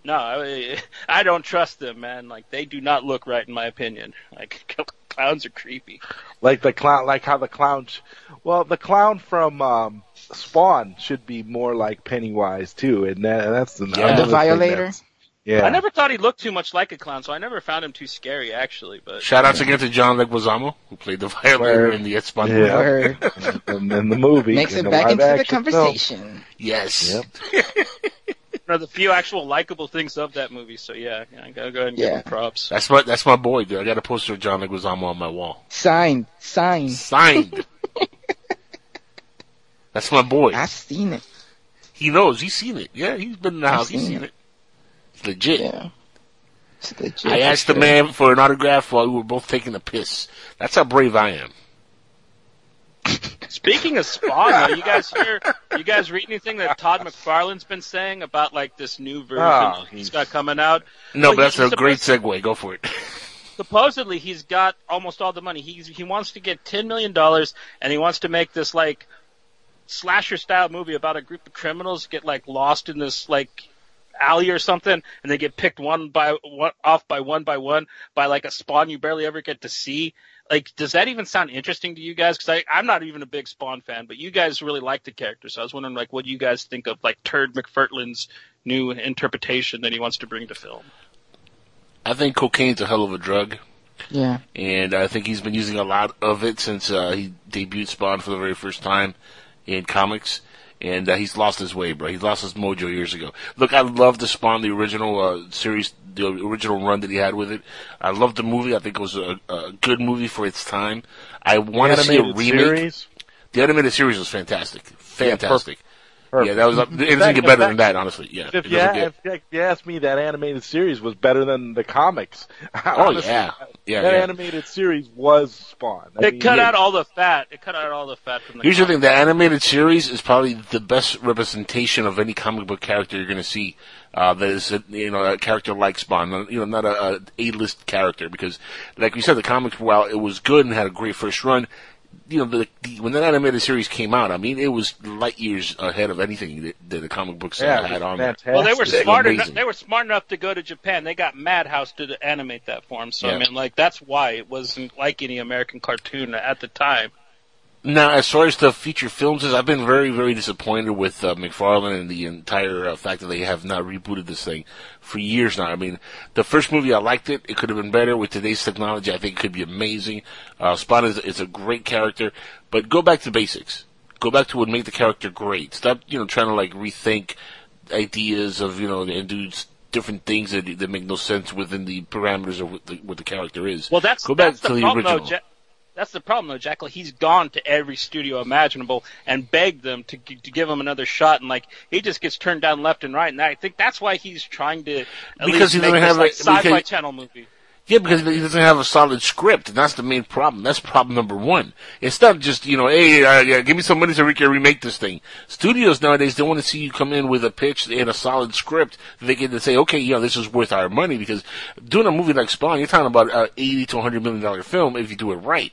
Speaker 8: no, I, I don't trust them, man. Like they do not look right in my opinion. Like clowns are creepy.
Speaker 3: like the clown, like how the clown. Sh- well, the clown from um, Spawn should be more like Pennywise too, and that, that's the,
Speaker 9: Yeah.
Speaker 3: another
Speaker 10: The
Speaker 3: thing
Speaker 10: Violator?
Speaker 3: that's- Yeah,
Speaker 8: I never thought he looked too much like a clown, so I never found him too scary actually. But
Speaker 9: Shout outs again to John Leguizamo, who played the violator
Speaker 3: Where-
Speaker 9: in the Spawn
Speaker 3: Yeah.
Speaker 9: movie.
Speaker 3: And in the movie
Speaker 10: makes
Speaker 3: in
Speaker 10: it back into the
Speaker 3: live-action film.
Speaker 10: conversation.
Speaker 9: Yes.
Speaker 3: Yep.
Speaker 8: of the few actual likable things of that movie. So yeah, yeah I gotta go ahead and give
Speaker 10: Yeah.
Speaker 8: him props.
Speaker 9: That's my that's my boy, dude. I got a poster of John Leguizamo on my wall,
Speaker 10: Signed, signed.
Speaker 9: signed. that's my boy.
Speaker 10: I've seen it.
Speaker 9: He knows. He's seen it. Yeah, he's been in the
Speaker 10: I've
Speaker 9: house. He's
Speaker 10: seen
Speaker 9: seen
Speaker 10: it.
Speaker 9: it. It's legit.
Speaker 10: Yeah. It's legit.
Speaker 9: I asked the man for an autograph while we were both taking a piss. That's how brave I am.
Speaker 8: Speaking of Spawn, though, you guys hear, you guys read anything that Todd McFarlane's been saying about like this new version
Speaker 3: Oh,
Speaker 8: he's got coming out?
Speaker 9: No,
Speaker 8: Well,
Speaker 9: but that's
Speaker 8: he's
Speaker 9: a great segue. Go for it.
Speaker 8: supposedly he's got almost all the money. He's he wants to get ten million dollars, and he wants to make this like slasher style movie about a group of criminals get like lost in this like alley or something, and they get picked one by one off by one by one by like a spawn you barely ever get to see. Like, does that even sound interesting to you guys? Because I'm not even a big Spawn fan, but you guys really like the character, so I was wondering like what do you guys think of like Turd McFertlin's new interpretation that he wants to bring to film.
Speaker 9: I think cocaine's a hell of a drug.
Speaker 10: Yeah.
Speaker 9: and I think he's been using a lot of it since uh, he debuted Spawn for the very first time in comics. And uh, he's lost his way, bro. He lost his mojo years ago. Look, I love the Spawn, the original uh, series, the original run that he had with it. I love the movie. I think it was a, a good movie for its time. I want to see a remake.
Speaker 3: series.
Speaker 9: The animated series was fantastic, fantastic.
Speaker 3: Perfect.
Speaker 9: Yeah, that was. It doesn't get
Speaker 3: in
Speaker 9: better than that, honestly. Yeah,
Speaker 3: If
Speaker 9: it
Speaker 3: you,
Speaker 9: get-
Speaker 3: if, if you ask me, that animated series was better than the comics.
Speaker 9: Oh
Speaker 3: Honestly,
Speaker 9: yeah, yeah.
Speaker 3: that
Speaker 9: yeah.
Speaker 3: animated series was Spawn. I
Speaker 8: It
Speaker 3: mean,
Speaker 8: cut
Speaker 3: yeah.
Speaker 8: out all the fat. It cut out all the fat from the.
Speaker 9: Here's the thing: the animated series is probably the best representation of any comic book character you're going to see. Uh, that is, a, you know, a character like Spawn, you know, not a, a A-list character because, like we said, the comics, for while it was good and had a great first run, you know, the, the, when that animated series came out, I mean, it was light years ahead of anything that, that the comic books
Speaker 3: Yeah,
Speaker 9: had on there.
Speaker 3: fantastic.
Speaker 8: Well, they were
Speaker 9: It's
Speaker 8: smart enough. They were smart enough to go to Japan. They got Madhouse to animate that for 'em. So
Speaker 9: Yeah.
Speaker 8: I mean, like that's why it wasn't like any American cartoon at the time.
Speaker 9: Now, as far as the feature films is, I've been very, very disappointed with uh, McFarlane and the entire uh, fact that they have not rebooted this thing for years now. I mean, the first movie I liked it; it could have been better with today's technology. I think it could be amazing. Uh, Spawn is, is a great character, but go back to basics. Go back to what made the character great. Stop, you know, trying to like rethink ideas of you know and do different things that that make no sense within the parameters of what the, what the character is.
Speaker 8: Well, that's
Speaker 9: go back
Speaker 8: that's
Speaker 9: to
Speaker 8: the
Speaker 9: the
Speaker 8: problem,
Speaker 9: original.
Speaker 8: though. Ja- that's the problem, though, Jackal. He's gone to every studio imaginable and begged them to to give him another shot, and like he just gets turned down left and right. And I think that's why he's trying to at
Speaker 9: Because
Speaker 8: least
Speaker 9: he
Speaker 8: make
Speaker 9: doesn't
Speaker 8: this,
Speaker 9: have
Speaker 8: like,
Speaker 9: a-
Speaker 8: sci-fi
Speaker 9: because-
Speaker 8: channel movie.
Speaker 9: Yeah, because he doesn't have a solid script, and that's the main problem. That's problem number one. It's not just you know, hey, uh, yeah, give me some money so we can remake this thing. Studios nowadays they want to see you come in with a pitch and a solid script. They can say, okay, you know, this is worth our money because doing a movie like Spawn, you're talking about a eighty to hundred million dollar film if you do it right.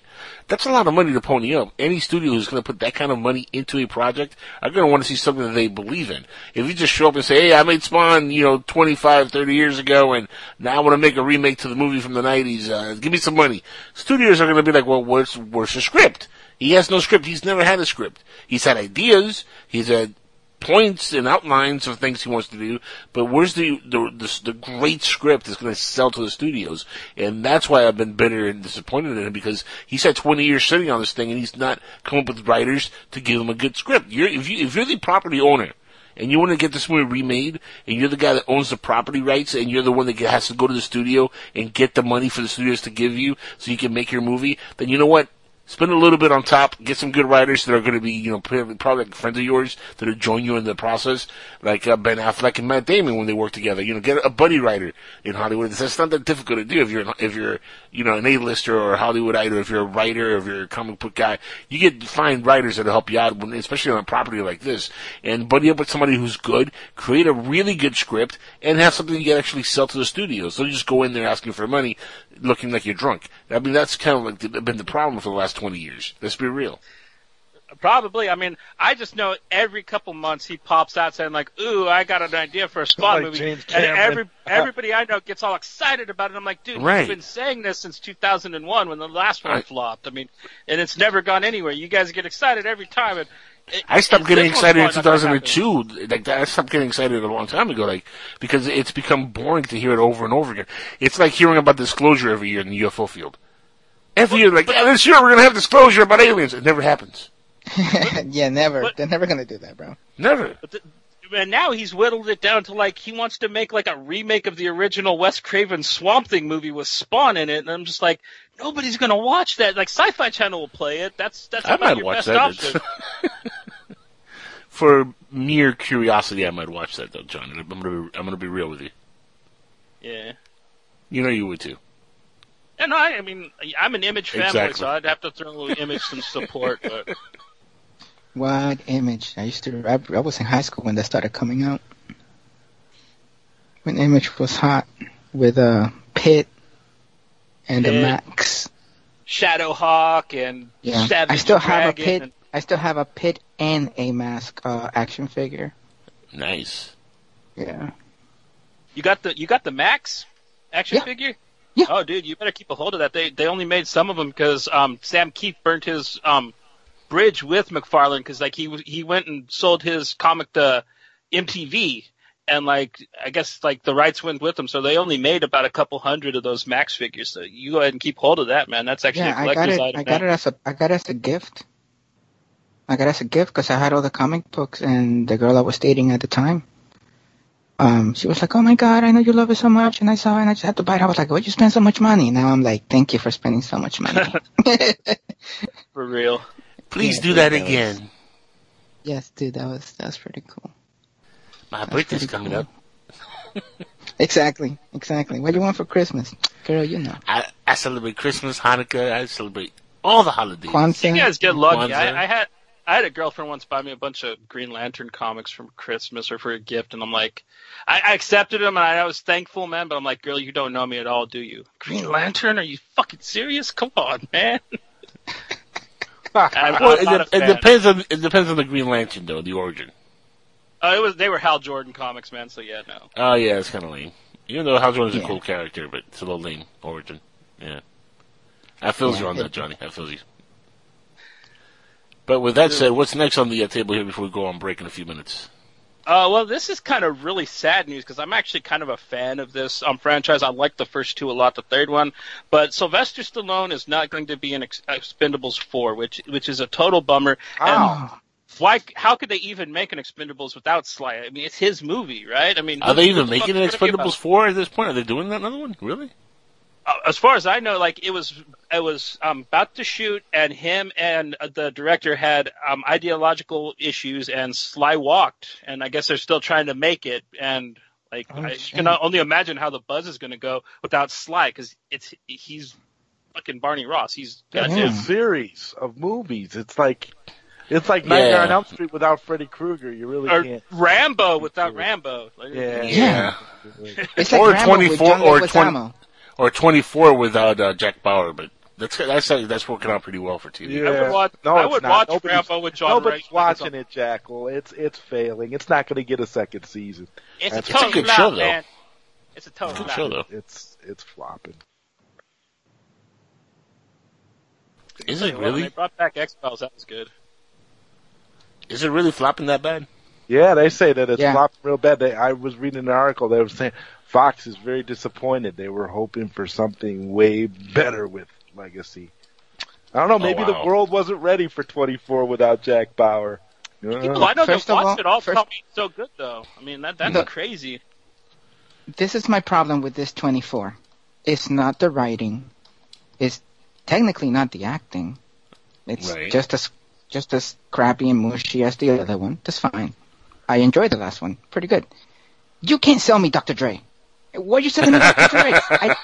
Speaker 9: That's a lot of money to pony up. Any studio who's going to put that kind of money into a project are going to want to see something that they believe in. If you just show up and say, hey, I made Spawn, you know, 25, 30 years ago, and now I want to make a remake to the movie from the 90s, uh, give me some money. Studios are going to be like, well, where's, where's the script? He has no script. He's never had a script. He's had ideas. He's had points and outlines of things he wants to do, but where's the the, the, the great script that's going to sell to the studios? And that's why I've been bitter and disappointed in him because he's had 20 years sitting on this thing and he's not come up with writers to give him a good script. You're, if you if you're the property owner. And you want to get this movie remade, and you're the guy that owns the property rights, and you're the one that has to go to the studio and get the money for the studios to give you so you can make your movie, then you know what? Spend a little bit on top. Get some good writers that are going to be, you know, probably like friends of yours that'll join you in the process, like uh, Ben Affleck and Matt Damon when they work together. You know, get a buddy writer in Hollywood. That's not that difficult to do if you're if you're you know an A-lister or a Hollywood idol. If you're a writer, if you're a comic book guy, you get to find writers that'll help you out, when, especially on a property like this. And buddy up with somebody who's good. Create a really good script and have something you can actually sell to the studios. Don't just go in there asking for money, looking like you're drunk. I mean, that's kind of like the, been the problem for the last 20 years. Let's be real.
Speaker 8: Probably. I mean, I just know every couple months he pops out saying like, "Ooh, I got an idea for a Spawn
Speaker 3: Like
Speaker 8: movie,"
Speaker 3: James
Speaker 8: and every everybody I know gets all excited about it. I'm like, "Dude,
Speaker 9: Right.
Speaker 8: you've been saying this since 2001 when the last one
Speaker 9: I-
Speaker 8: flopped. I mean, and it's never gone anywhere. You guys get excited every time." And it,
Speaker 9: I stopped getting excited in
Speaker 8: probably not gonna happen.
Speaker 9: 2002. Like I stopped getting excited a long time ago. Like because it's become boring to hear it over and over again. It's like hearing about disclosure every year in the UFO field. Every year, like yeah, this year we're gonna have disclosure about aliens. It never happens.
Speaker 10: yeah, never.
Speaker 8: But-
Speaker 10: They're never gonna do that, bro.
Speaker 9: Never.
Speaker 8: But the, and now he's whittled it down to like he wants to make like a remake of the original Wes Craven Swamp Thing movie with Spawn in it, and I'm just like, nobody's gonna watch that. Like Sci-Fi Channel will play it. That's that's
Speaker 9: I might
Speaker 8: your
Speaker 9: watch
Speaker 8: best
Speaker 9: that.
Speaker 8: option.
Speaker 9: For mere curiosity, I might watch that though, John. I'm gonna be, I'm gonna be real with you.
Speaker 8: yeah.
Speaker 9: You know you would too.
Speaker 8: And I, I mean, I'm an Image fanboy,
Speaker 9: Exactly.
Speaker 8: so I'd have to throw a little Image some support. But
Speaker 10: What image? I used to. I, I was in high school when that started coming out. When image was hot with uh Pitt and the
Speaker 8: Pitt.
Speaker 10: Maxx.
Speaker 8: Shadowhawk and
Speaker 10: Yeah,
Speaker 8: Savage
Speaker 10: I still have a Pitt.
Speaker 8: and-
Speaker 10: I still have a Pitt and a Maxx uh, action figure.
Speaker 9: Nice.
Speaker 10: Yeah.
Speaker 8: You got the you got the Maxx action
Speaker 10: Yeah.
Speaker 8: figure?
Speaker 10: Yeah.
Speaker 8: Oh, dude, you better keep a hold of that. They they only made some of them because um Sam Kieth burnt his um bridge with McFarlane because like he he went and sold his comic to MTV and like I guess like the rights went with him, so they only made about a couple hundred of those Maxx figures. So you go ahead and keep hold of that, man. That's actually
Speaker 10: yeah,
Speaker 8: a
Speaker 10: I got it.
Speaker 8: item.
Speaker 10: I got
Speaker 8: man.
Speaker 10: it as a. I got it as a gift. I got it as a gift because I had all the comic books, and the girl I was dating at the time, um, she was like, "Oh my god, I know you love it so much," and I saw it, and I just had to buy it. I was like, "Why'd you spend so much money?" Now I'm like, "Thank you for spending so much money."
Speaker 8: for real.
Speaker 9: Please
Speaker 10: Yeah,
Speaker 9: do that
Speaker 10: that was-
Speaker 9: again.
Speaker 10: yes, dude, that was that was pretty cool.
Speaker 9: My birthday's coming
Speaker 10: cool.
Speaker 9: up.
Speaker 10: Exactly, exactly. What do you want for Christmas, girl? You know,
Speaker 9: I, I celebrate Christmas, Hanukkah. I celebrate all the holidays.
Speaker 10: Kwanzaa.
Speaker 8: You guys get lucky. I, I had I had a girlfriend once buy me a bunch of Green Lantern comics from Christmas or for a gift, and I'm like, I, I accepted them and I was thankful, man. But I'm like, girl, you don't know me at all, do you? Green Lantern? Are you fucking serious? Come on, man. I'm,
Speaker 9: Well,
Speaker 8: I'm
Speaker 9: it, it depends on it depends on the Green Lantern though, the origin.
Speaker 8: Uh, it was they were Hal Jordan comics, man. So yeah, no.
Speaker 9: Oh yeah, it's kind of lame. Even though Hal Jordan's
Speaker 10: Yeah.
Speaker 9: a cool character, but it's a little lame origin. Yeah, I feel
Speaker 10: Yeah,
Speaker 9: you on
Speaker 10: it-
Speaker 9: that, Johnny. I feel you. But with that said, what's next on the uh, table here before we go on break in a few minutes?
Speaker 8: Uh, well, this is kind of really sad news because I'm actually kind of a fan of this um, franchise. I like the first two a lot, the third one, but Sylvester Stallone is not going to be in Ex- Expendables four, which which is a total bummer. And
Speaker 10: Oh,
Speaker 8: why? How could they even make an Expendables without Sly? I mean, it's his movie, right? I mean,
Speaker 9: Are they even
Speaker 8: the
Speaker 9: making an
Speaker 8: fuck's gonna be about-
Speaker 9: Expendables four at this point? Are they doing that another one? Really?
Speaker 8: Uh, as far as I know, like it was, it was um, about to shoot, and him and uh, the director had um, ideological issues, and Sly walked, and I guess they're still trying to make it, and like
Speaker 10: Oh,
Speaker 8: I you
Speaker 10: shit.
Speaker 8: can only imagine how the buzz is going to go without Sly, because it's he's fucking Barney Ross. He's
Speaker 3: That's
Speaker 8: goddamn.
Speaker 3: a series of movies. It's like it's like Nightmare
Speaker 9: Yeah.
Speaker 3: on Elm Street without Freddy Krueger. You really
Speaker 8: Or
Speaker 3: can't.
Speaker 8: Rambo without Rambo. Like,
Speaker 3: Yeah.
Speaker 10: Yeah. it's
Speaker 9: Or
Speaker 10: Rambo
Speaker 9: 24
Speaker 10: John
Speaker 9: or 20 Or twenty four without uh, Jack Bauer, but that's that's that's working out pretty well for TV.
Speaker 3: Yeah.
Speaker 8: I would watch.
Speaker 3: No,
Speaker 8: I would
Speaker 3: not.
Speaker 8: watch
Speaker 3: Nobody's-
Speaker 8: Rambo with John.
Speaker 3: Nobody's
Speaker 8: Reagan.
Speaker 3: watching it, Jackal. It's it's failing. It's not going to get a second season.
Speaker 8: It's a
Speaker 3: That's-
Speaker 8: total
Speaker 9: It's good
Speaker 8: flop,
Speaker 9: show, though.
Speaker 8: man. It's a total
Speaker 9: It's a
Speaker 8: flop.
Speaker 9: show though.
Speaker 3: It's it's flopping.
Speaker 9: Is it
Speaker 8: you what, when
Speaker 9: really?
Speaker 8: They brought back X Files. That was good.
Speaker 9: Is it really flopping that bad?
Speaker 3: Yeah, they say that it's
Speaker 10: Yeah.
Speaker 3: flopping real bad. They, I was reading an article. They were saying Fox is very disappointed. They were hoping for something way better with Legacy. I don't know. Oh, maybe
Speaker 9: Oh, wow.
Speaker 3: the world wasn't ready for 24 without Jack Bauer. I don't
Speaker 8: People
Speaker 3: know.
Speaker 8: I know
Speaker 10: First
Speaker 8: that watched
Speaker 10: all-
Speaker 8: it all
Speaker 10: first-
Speaker 8: tell it's so good though. I mean that that's
Speaker 10: Look.
Speaker 8: crazy.
Speaker 10: this is my problem with this 24. It's not the writing. It's technically not the acting. It's
Speaker 9: Right.
Speaker 10: just as just as crappy and mushy as the other one. That's fine. I enjoyed the last one. Pretty good. You can't sell me Dr. Dre. Why are you selling me Dr. Dre? I,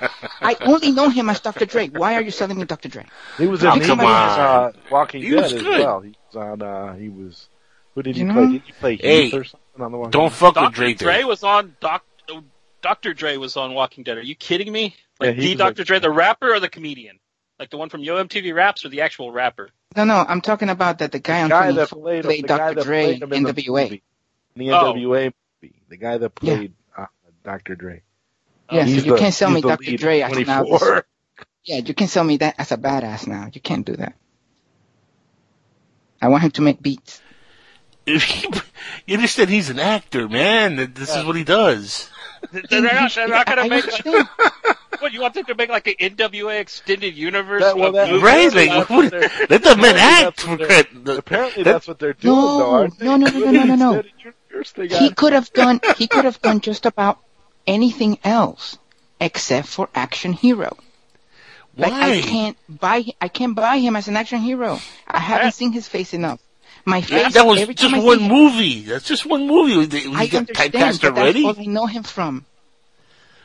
Speaker 10: I only know him as Dr. Dre. Why are you selling me Dr. Dre?
Speaker 3: He was in
Speaker 9: Oh,
Speaker 3: he was, uh, Walking
Speaker 9: He
Speaker 3: Dead
Speaker 9: was
Speaker 3: as
Speaker 9: good.
Speaker 3: well. He was on. Uh, he was. Who did he
Speaker 10: You
Speaker 3: play?
Speaker 10: know?
Speaker 3: Did he play
Speaker 9: Hey,
Speaker 3: Heath or something on the Walking
Speaker 9: Don't
Speaker 3: Dead?
Speaker 9: fuck with
Speaker 8: Dr.
Speaker 9: Dre.
Speaker 8: Dre was on Doc. Dr. Dre was on Walking Dead. Are you kidding me? Like
Speaker 3: Yeah,
Speaker 8: the Dr.
Speaker 3: like-
Speaker 8: Dre, the rapper or the comedian? Like the one from Yo MTV Raps or the actual rapper?
Speaker 10: No, no, I'm talking about that the guy on
Speaker 3: The guy that played,
Speaker 10: played
Speaker 3: the
Speaker 10: Dr. Dre
Speaker 3: played in the
Speaker 10: NWA.
Speaker 3: the
Speaker 8: Oh.
Speaker 3: NWA movie, the guy that
Speaker 10: Yeah.
Speaker 3: played uh, Dr. Dre.
Speaker 10: Yeah, so you
Speaker 3: the-
Speaker 10: can't sell me Dr.
Speaker 3: lead
Speaker 10: Dre as now.
Speaker 3: 24.
Speaker 10: Yeah, you can sell me that as a badass now. You can't do that. I want him to make beats.
Speaker 9: you understand he's an actor, man. That This is what he does.
Speaker 8: They're not, they're not gonna
Speaker 10: I
Speaker 8: make like, what you want them to make like an NWA extended universe
Speaker 3: That- well, that-
Speaker 8: movies?
Speaker 9: Right? Like,
Speaker 3: that's
Speaker 9: what-
Speaker 3: what
Speaker 9: let the man
Speaker 3: apparently
Speaker 9: act.
Speaker 3: that's
Speaker 9: For
Speaker 3: what Apparently,
Speaker 9: that-
Speaker 3: that's what they're doing,
Speaker 10: No,
Speaker 3: though. aren't they?
Speaker 10: no, no, no, no, no, no, no.
Speaker 3: Extended universe. actors they
Speaker 10: He could have done. He could have done just about anything else except for action hero. Like I can't buy. I can't buy him as an action hero. I haven't seen his face enough. My face.
Speaker 9: That was just one
Speaker 10: him,
Speaker 9: movie. That's just one movie. He
Speaker 10: I
Speaker 9: got typecast already.
Speaker 10: that's all I know him from.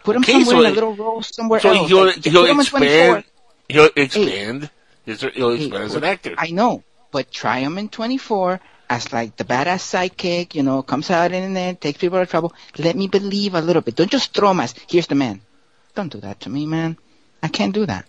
Speaker 10: Put him
Speaker 9: Okay,
Speaker 10: somewhere
Speaker 9: so
Speaker 10: in a
Speaker 9: it-
Speaker 10: little role somewhere
Speaker 9: So
Speaker 10: else.
Speaker 9: he'll,
Speaker 10: Like,
Speaker 9: he'll
Speaker 10: put him in 24.
Speaker 9: expand. He'll expand. His, he'll
Speaker 10: Hey,
Speaker 9: expand as an actor.
Speaker 10: I know, but try him in 24 as like the badass sidekick, you know, comes out in there, takes people out of trouble. Let me believe a little bit. Don't just throw him as, here's the man. Don't do that to me, man. I can't do that.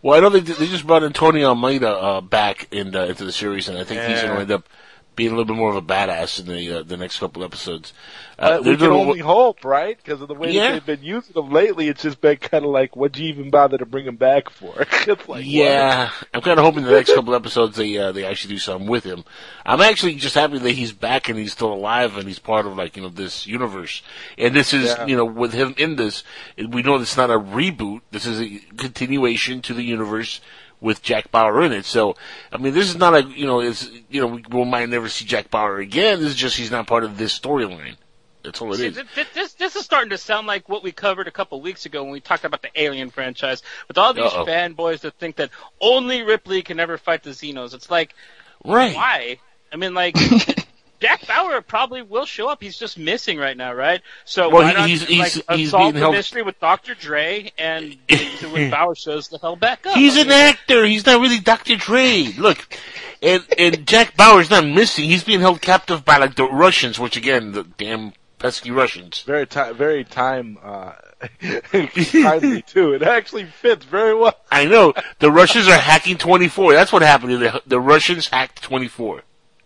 Speaker 9: Well, I know they, they just brought Antonio Almeida uh, back in, uh, into the series, and I think he's going to end up being a little bit more of a badass in the uh, the next couple episodes. Uh,
Speaker 3: we
Speaker 9: they're
Speaker 3: can only hope, right? Because of the way
Speaker 9: Yeah.
Speaker 3: that they've been using them lately, it's just been kind of like, what'd you even bother to bring him back for? it's like,
Speaker 9: yeah, I'm kind of hoping the next couple episodes they uh, they actually do something with him. I'm actually just happy that he's back and he's still alive and he's part of like you know this universe. And this is
Speaker 3: Yeah.
Speaker 9: you know with him in this, we know it's not a reboot. This is a continuation to the universe with Jack Bauer in it. So I mean, this is not a you know it's you know we, we might never see Jack Bauer again. This is just he's not part of this storyline. That's all it
Speaker 8: See,
Speaker 9: is.
Speaker 8: th- th- this this is starting to sound like what we covered a couple weeks ago when we talked about the Alien franchise with all these
Speaker 9: Uh-oh.
Speaker 8: fanboys that think that only Ripley can ever fight the Xenos. It's like,
Speaker 9: Right.
Speaker 8: why? I mean, like. Jack Bauer probably will show up. He's just missing right now, right? So
Speaker 9: Well,
Speaker 8: why
Speaker 9: he-
Speaker 8: not
Speaker 9: he's- he's-
Speaker 8: like
Speaker 9: he's
Speaker 8: solve the
Speaker 9: held-
Speaker 8: mystery with Dr. Dre and so when Bauer shows the hell back up?
Speaker 9: He's
Speaker 8: I
Speaker 9: an actor. He's not really Dr. Dre. Look, and and Jack Bauer's not missing. He's being held captive by like the Russians, which again, the damn pesky Russians.
Speaker 3: Very time, very time, uh, timely too. It actually fits very well.
Speaker 9: I know the Russians are hacking 24. That's what happened. The, the Russians hacked 24.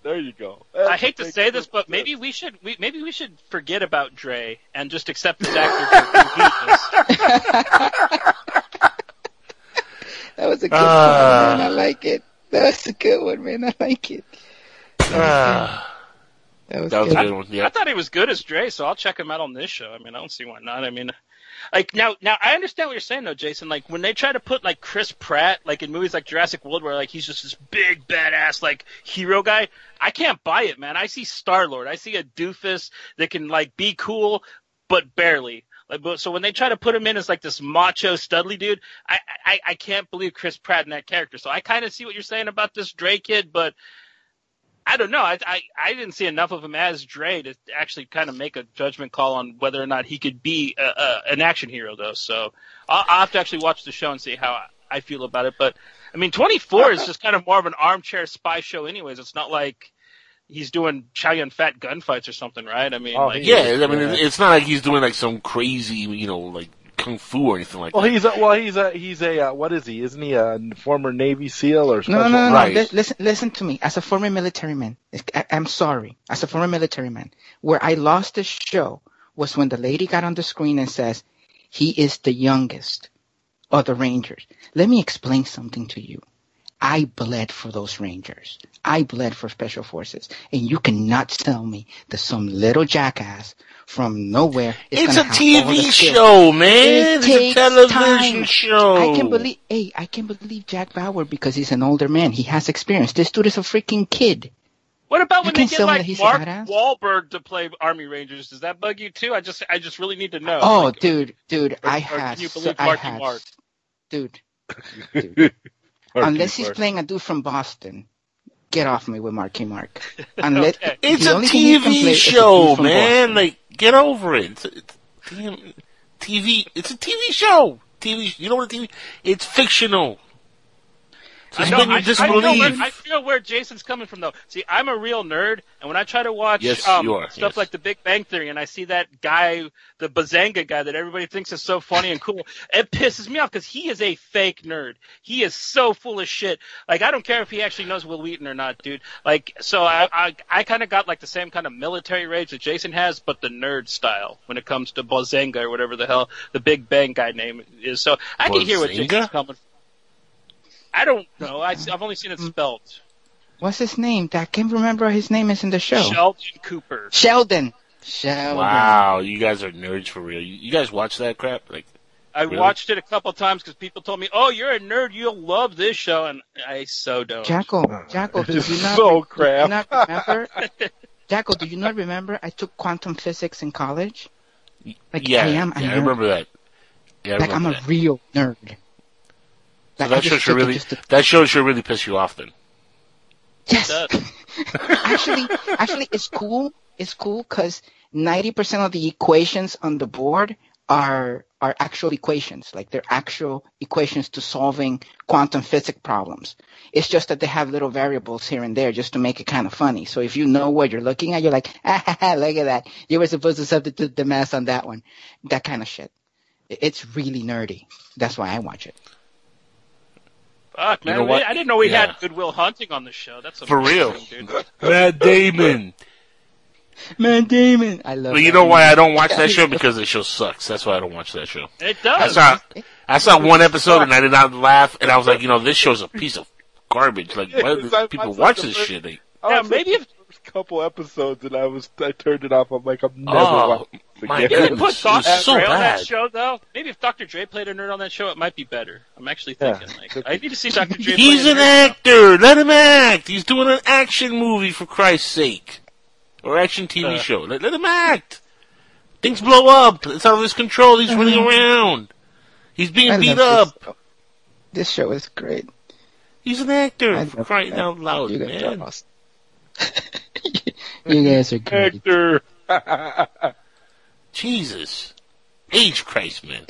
Speaker 3: There you go.
Speaker 8: I hate to say this, but maybe we should we, maybe we should forget about Dre and just accept this actor for who he is.
Speaker 10: That was a good
Speaker 9: Ah.
Speaker 10: one, man. I like it. That was a good one, man. I like it.
Speaker 9: Ah,
Speaker 10: That was,
Speaker 9: that was a
Speaker 10: good.
Speaker 9: one. Yeah.
Speaker 8: I
Speaker 9: Yeah.
Speaker 8: thought he was good as Dre, so I'll check him out on this show. I mean, I don't see why not. I mean, like now, now I understand what you're saying though, Jason. Like when they try to put like Chris Pratt, like in movies like Jurassic World, where like he's just this big badass like hero guy, I can't buy it, man. I see Star Lord, I see a doofus that can like be cool, but barely. Like, but so when they try to put him in as like this macho studly dude, I I, I can't believe Chris Pratt in that character. So I kind of see what you're saying about this Dre kid, but I don't know. I, I I didn't see enough of him as Dre to actually kind of make a judgment call on whether or not he could be a, a, an action hero, though. So I'll, I'll have to actually watch the show and see how I, I feel about it. But I mean, 24 is just kind of more of an armchair spy show, anyways. It's not like he's doing Chow Yun Fat gunfights or something, right? I mean,
Speaker 3: Oh,
Speaker 8: like,
Speaker 9: Yeah, I mean, it's not like he's doing like some crazy, you know, like kung fu or anything like
Speaker 3: Well,
Speaker 9: that.
Speaker 3: he's a, well, he's a, he's a, uh, what is he? Isn't he a former Navy SEAL or
Speaker 10: No,
Speaker 3: special?
Speaker 10: no, no, no.
Speaker 9: Right.
Speaker 10: Li- Listen, listen to me. As a former military man, I, I'm sorry. As a former military man, where I lost the show was when the lady got on the screen and says, "He is the youngest of the Rangers." Let me explain something to you. I bled for those Rangers. I bled for Special Forces, and you cannot tell me that some little jackass from nowhere is
Speaker 9: It's a
Speaker 10: have all the
Speaker 9: TV show, man.
Speaker 10: It
Speaker 9: It's a
Speaker 10: takes
Speaker 9: television
Speaker 10: time.
Speaker 9: show.
Speaker 10: I can believe, hey, I can believe Jack Bauer because he's an older man. He has experience. This dude is a freaking kid.
Speaker 8: What about
Speaker 10: You
Speaker 8: when they get
Speaker 10: tell me that
Speaker 8: like Mark? Wahlberg to play Army Rangers? Does that bug you too? I just I just really need to know.
Speaker 10: Oh,
Speaker 8: Like,
Speaker 10: dude, dude,
Speaker 8: or-
Speaker 10: I
Speaker 8: or
Speaker 10: had,
Speaker 8: can you
Speaker 10: so-
Speaker 8: believe
Speaker 10: I
Speaker 8: Marky
Speaker 10: had,
Speaker 8: Mark?
Speaker 10: dude, unless he's playing a dude from Boston, get off me with Marky Mark. Unless
Speaker 8: Okay.
Speaker 9: It's a
Speaker 10: only thing he can
Speaker 9: TV
Speaker 10: play is a
Speaker 9: show, man.
Speaker 10: Boston.
Speaker 9: Like, get over it. It's, it's damn TV. It's a TV show. TV. You know what a TV? It's fictional.
Speaker 8: I know, I, I, where, I feel where Jason's coming from though. See, I'm a real nerd, and when I try to watch
Speaker 9: Yes,
Speaker 8: um, stuff
Speaker 9: yes.
Speaker 8: like The Big Bang Theory, and I see that guy, the Bazinga guy that everybody thinks is so funny and cool, it pisses me off because he is a fake nerd. He is so full of shit. Like I don't care if he actually knows Wil Wheaton or not, dude. Like so, I I, I kind of got like the same kind of military rage that Jason has, but the nerd style when it comes to Bazinga or whatever the hell the Big Bang guy name is. So I can hear what? Jason's coming. from. I don't know. I, I've only seen it spelled.
Speaker 10: What's his name? I can't remember his name is in the show.
Speaker 8: Sheldon Cooper.
Speaker 10: Sheldon. Sheldon.
Speaker 9: Wow, you guys are nerds for real. You, you guys watch that crap? Like,
Speaker 8: I
Speaker 9: Really?
Speaker 8: watched it a couple times because people told me, "Oh, you're a nerd. You'll love this show," and I so don't.
Speaker 10: Jackal, Jackal, do you not,
Speaker 3: So
Speaker 10: do you
Speaker 3: crap.
Speaker 10: not remember? Jacko, do you not remember I took quantum physics in college? Like
Speaker 9: yeah,
Speaker 10: I am a
Speaker 9: yeah, I remember that. Yeah, I
Speaker 10: like I'm
Speaker 9: remember
Speaker 10: a
Speaker 9: that.
Speaker 10: real nerd.
Speaker 9: So
Speaker 10: Like,
Speaker 9: that
Speaker 10: just
Speaker 9: show should really
Speaker 10: just to-
Speaker 9: that show should really piss you off then.
Speaker 10: Yes. Actually, actually, it's cool. It's cool because ninety percent of the equations on the board are are actual equations. Like they're actual equations to solving quantum physics problems. It's just that they have little variables here and there just to make it kind of funny. So if you know what you're looking at, you're like, ah, ha, ha, look at that. You were supposed to substitute the mass on that one. That kind of shit. It's really nerdy. That's why I watch it.
Speaker 8: Fuck,
Speaker 9: You
Speaker 8: man.
Speaker 9: know what?
Speaker 8: I didn't know we
Speaker 9: Yeah.
Speaker 8: had Goodwill Hunting on the show. That's
Speaker 9: For real.
Speaker 8: amazing, dude.
Speaker 9: Matt Damon.
Speaker 10: Man, Damon, I love.
Speaker 9: But you
Speaker 10: that
Speaker 9: know why. I don't watch that show? Because the show sucks. That's why I don't watch that show.
Speaker 8: It does.
Speaker 9: I
Speaker 8: does.
Speaker 9: saw I saw one episode and I did not laugh, and I was like, you know, this show's a piece of garbage. Like, why do people watch this shit? Like,
Speaker 3: I
Speaker 8: Yeah, maybe
Speaker 3: the
Speaker 8: if-
Speaker 3: couple episodes and I was I turned it off. I'm like, I'm oh. never
Speaker 9: Oh,
Speaker 3: watching this
Speaker 9: my
Speaker 3: again.
Speaker 8: If they
Speaker 9: goodness.
Speaker 8: put
Speaker 9: it was
Speaker 8: Dr.
Speaker 9: so
Speaker 8: Dre on that show, though, maybe if Dr. Dre played a nerd on that show, it might be better. I'm actually
Speaker 3: Yeah.
Speaker 8: thinking, like, I need to see Dr. Dre
Speaker 9: He's
Speaker 8: play a
Speaker 9: an
Speaker 8: nerd.
Speaker 9: actor. Let him act. He's doing an action movie for Christ's sake, or action TV
Speaker 8: Uh.
Speaker 9: show. Let, let him act. Things blow up. It's out of his control. He's running around. He's being
Speaker 10: I
Speaker 9: beat up.
Speaker 10: This, this show is great.
Speaker 9: He's an actor.
Speaker 10: I
Speaker 9: For crying
Speaker 10: that.
Speaker 9: out loud,
Speaker 10: you guys are
Speaker 9: man.
Speaker 10: you guys are great.
Speaker 3: Actor.
Speaker 9: Jesus. Age Christ, man.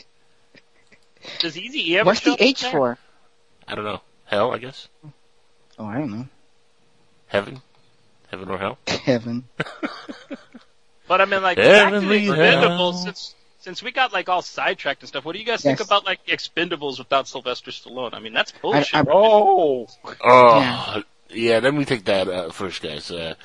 Speaker 8: Does Easy E ever
Speaker 10: What's the
Speaker 8: up
Speaker 10: H
Speaker 8: there?
Speaker 10: for?
Speaker 9: I don't know. Hell, I guess.
Speaker 10: Oh, I don't know.
Speaker 9: Heaven. Heaven or hell.
Speaker 10: Heaven.
Speaker 8: But I mean, like,
Speaker 9: Heavenly
Speaker 8: back to the Expendables, since, since we got, like, all sidetracked and stuff, what do you guys think about, like, Expendables without Sylvester Stallone? I mean, that's bullshit.
Speaker 10: I-
Speaker 3: Oh,
Speaker 9: Oh,
Speaker 10: Yeah.
Speaker 9: yeah. Let me take that uh, first, guys. Uh,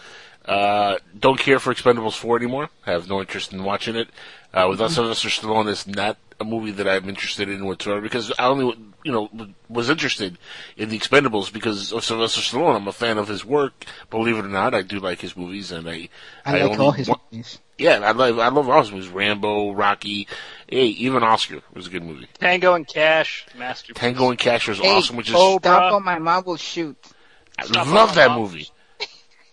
Speaker 9: uh, don't care for Expendables 4 anymore. have no interest in watching it. Uh, without Sylvester Stallone, it's not a movie that I'm interested in whatsoever because I only, you know, was interested in the Expendables because of Sylvester Stallone. I'm a fan of his work. Believe it or not, I do like his movies, and I,
Speaker 10: I, like
Speaker 9: only
Speaker 10: all his
Speaker 9: wa-
Speaker 10: movies.
Speaker 9: yeah, I love, I love all his movies. Rambo, Rocky, hey, even Oscar was a good movie.
Speaker 8: Tango and Cash, masterpiece.
Speaker 9: Tango and Cash was
Speaker 10: Hey,
Speaker 9: awesome, which is
Speaker 10: Stop or my mom will shoot.
Speaker 9: I
Speaker 8: Stop
Speaker 9: love that
Speaker 8: my
Speaker 9: movie.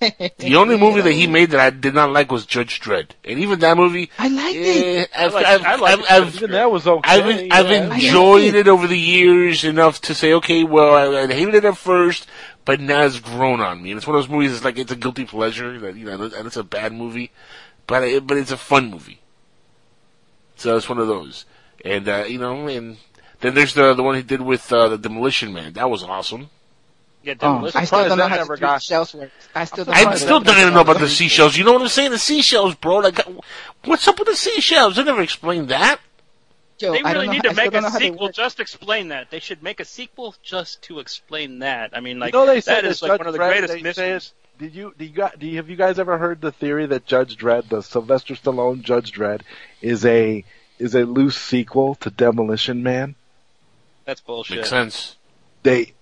Speaker 9: The only movie that he made that I did not like was Judge Dredd, and even that movie,
Speaker 10: I liked it.
Speaker 9: eh, I've,
Speaker 8: like-
Speaker 9: I've,
Speaker 8: I like
Speaker 9: I've,
Speaker 8: it.
Speaker 3: Even that was okay.
Speaker 9: I've, I've enjoyed it over the years enough to say, okay, well, I, I hated it at first, but now it's grown on me. And it's one of those movies that's like it's a guilty pleasure that you know, and it's a bad movie, but it, but it's a fun movie. So it's one of those, and uh, you know, and then there's the the one he did with uh, the Demolition Man. That was awesome.
Speaker 8: Yeah,
Speaker 10: oh,
Speaker 8: Demolition
Speaker 10: I still don't know how
Speaker 3: never
Speaker 10: the
Speaker 3: got-
Speaker 10: shells work. I still don't know
Speaker 9: I'm
Speaker 10: how
Speaker 9: still
Speaker 10: the-
Speaker 9: dying to know about the seashells. You know what I'm saying? The seashells, bro. Like, what's up with the seashells? They never explained that.
Speaker 10: Yo,
Speaker 8: They
Speaker 10: I don't
Speaker 8: really
Speaker 10: know
Speaker 8: need
Speaker 10: how-
Speaker 8: to make a sequel just explain that. They should make a sequel just to explain that. I mean, like,
Speaker 3: you know they said
Speaker 8: that is like
Speaker 3: Judge
Speaker 8: one of the
Speaker 3: Dredd,
Speaker 8: greatest
Speaker 3: they
Speaker 8: mysteries.
Speaker 3: Did you, do you got, do you, have you guys ever heard the theory that Judge Dredd, the Sylvester Stallone Judge Dredd, is a is a loose sequel to Demolition Man?
Speaker 8: That's bullshit.
Speaker 9: Makes sense.
Speaker 3: They,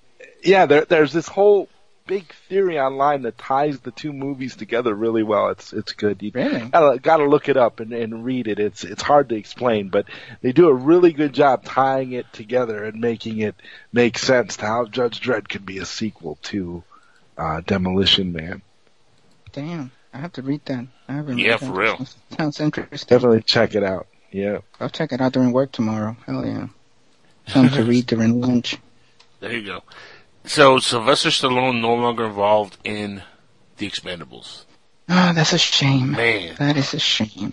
Speaker 3: yeah, there, there's this whole big theory online that ties the two movies together really well. It's it's good. You
Speaker 10: Really?
Speaker 3: gotta, gotta look it up and, and read it. It's it's hard to explain, but they do a really good job tying it together and making it make sense to how Judge Dredd could be a sequel to uh, Demolition Man.
Speaker 10: Damn, I have to read that. I haven't
Speaker 9: Yeah,
Speaker 10: read
Speaker 9: for real.
Speaker 10: Sounds interesting.
Speaker 3: Definitely check it out. Yeah.
Speaker 10: I'll check it out during work tomorrow. Hell yeah. Something to read during lunch.
Speaker 9: There you go. So Sylvester Stallone no longer involved in the Expendables.
Speaker 10: Oh, that's a shame.
Speaker 9: Man,
Speaker 10: That is a shame.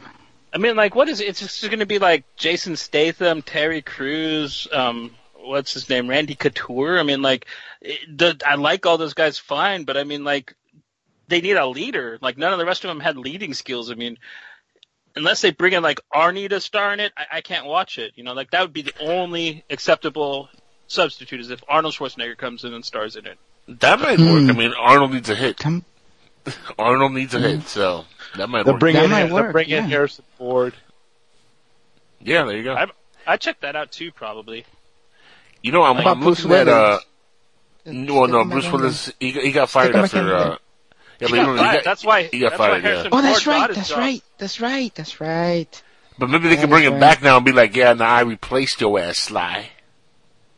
Speaker 8: I mean, like, what is it? It's just going to be like Jason Statham, Terry Crews, um, what's his name, Randy Couture. I mean, like, it, the, I like all those guys fine, but I mean, like, they need a leader. Like, none of the rest of them had leading skills. I mean, unless they bring in like Arnie to star in it, I, I can't watch it. You know, like that would be the only acceptable substitute is if Arnold Schwarzenegger comes in and stars in it.
Speaker 9: that might
Speaker 10: Hmm.
Speaker 9: work. I mean, Arnold needs a hit.
Speaker 10: Come-
Speaker 9: Arnold needs a hit, so that might
Speaker 3: They'll
Speaker 9: work.
Speaker 3: bring
Speaker 10: That
Speaker 3: in
Speaker 10: might
Speaker 3: they'll
Speaker 10: work,
Speaker 3: bring in
Speaker 10: yeah.
Speaker 3: Harrison Ford.
Speaker 9: yeah, there you go.
Speaker 8: I- I check that out too, probably.
Speaker 9: you know, I'm,
Speaker 10: How
Speaker 9: I'm
Speaker 10: Bruce
Speaker 9: looking at uh,
Speaker 10: Willis?
Speaker 9: no, no, Bruce Willis. He, he got fired
Speaker 10: Stick
Speaker 9: after. Uh, yeah,
Speaker 8: He
Speaker 9: but,
Speaker 8: got
Speaker 9: he
Speaker 8: fired.
Speaker 9: got-
Speaker 8: that's why.
Speaker 9: he got
Speaker 8: that's
Speaker 9: fired,
Speaker 8: Why
Speaker 9: yeah.
Speaker 10: Oh, that's
Speaker 8: Ford
Speaker 10: right. That's
Speaker 8: job.
Speaker 10: right. That's right. That's right.
Speaker 9: but maybe they
Speaker 10: That
Speaker 9: can bring
Speaker 10: is
Speaker 9: him back now and be like, yeah, now I replaced your ass, Sly.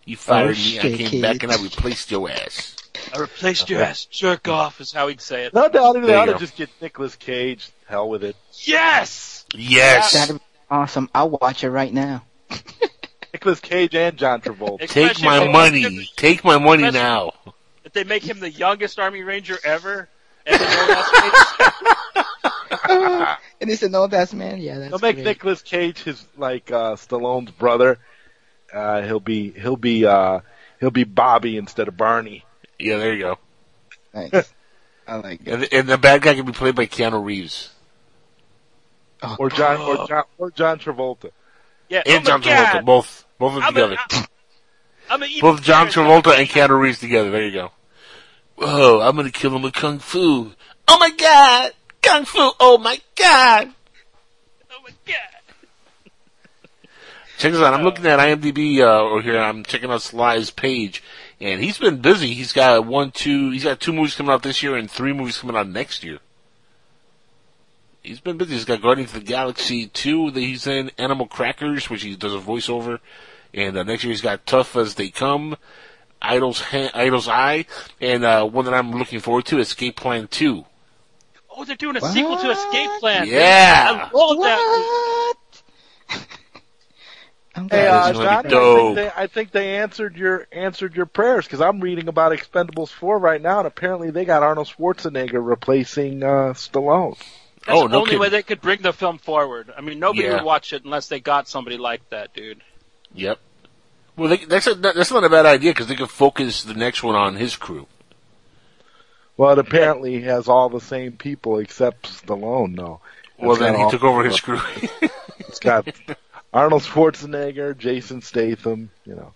Speaker 9: You fired me. I
Speaker 10: shit,
Speaker 9: came back and I replaced your ass.
Speaker 8: I replaced your ass. Jerk off is how he'd say it.
Speaker 3: No doubt they
Speaker 9: There you
Speaker 3: ought to
Speaker 9: go.
Speaker 3: just get Nicolas Cage. Hell with it.
Speaker 8: Yes!
Speaker 9: Yes.
Speaker 10: That'd be awesome. I'll watch it right now.
Speaker 3: Nicolas Cage and John Travolta.
Speaker 9: Take my money.
Speaker 8: make
Speaker 9: Take my money now.
Speaker 8: If they make him the youngest Army Ranger ever, and an old ass face,
Speaker 10: and it's an old ass man. Yeah, that's
Speaker 3: They'll make
Speaker 10: great.
Speaker 3: Nicolas Cage his like uh Stallone's brother. Uh he'll be he'll be uh he'll be Bobby instead of Barney.
Speaker 9: Yeah, there you go.
Speaker 10: Nice. I like it.
Speaker 9: And, and the bad guy can be played by Keanu Reeves
Speaker 10: Oh,
Speaker 3: Or John or John or John Travolta.
Speaker 8: yeah.
Speaker 9: and
Speaker 8: oh my
Speaker 9: John
Speaker 8: God.
Speaker 9: Travolta, both both of them
Speaker 8: I'm
Speaker 9: together.
Speaker 8: A, I'm a
Speaker 9: both John Travolta and Keanu Reeves together. There you go. Whoa, I'm gonna kill him with kung fu. Oh my god, kung fu. Oh my god.
Speaker 8: Oh my God.
Speaker 9: Check this out. I'm looking at IMDb uh, over here. I'm checking out Sly's page, and he's been busy. He's got one, two. He's got two movies coming out this year and three movies coming out next year. He's been busy. He's got Guardians of the Galaxy two that he's in, Animal Crackers, which he does a voiceover, and uh, next year he's got Tough as They Come, Idol's ha- Idol's Eye, and uh, one that I'm looking forward to, Escape Plan two.
Speaker 8: Oh, they're doing a sequel to Escape Plan.
Speaker 9: Yeah.
Speaker 8: I love that.
Speaker 10: What? I'm
Speaker 3: Hey,
Speaker 10: glad
Speaker 3: uh,
Speaker 9: This
Speaker 3: Johnny, I think, they, I think they answered your answered your prayers because I'm reading about Expendables 4 right now, and apparently they got Arnold Schwarzenegger replacing uh, Stallone.
Speaker 8: That's
Speaker 9: Oh,
Speaker 8: the
Speaker 9: no
Speaker 8: only
Speaker 9: kidding.
Speaker 8: way they could bring the film forward. I mean, nobody
Speaker 9: Yeah.
Speaker 8: would watch it unless they got somebody like that, dude.
Speaker 9: Yep. Well, they, that's a, that's not a bad idea because they could focus the next one on his crew.
Speaker 3: Well, it apparently has all the same people except Stallone. No,
Speaker 9: Well,
Speaker 3: It's
Speaker 9: then he
Speaker 3: all-
Speaker 9: took over his crew.
Speaker 3: It's got Arnold Schwarzenegger, Jason Statham. You know.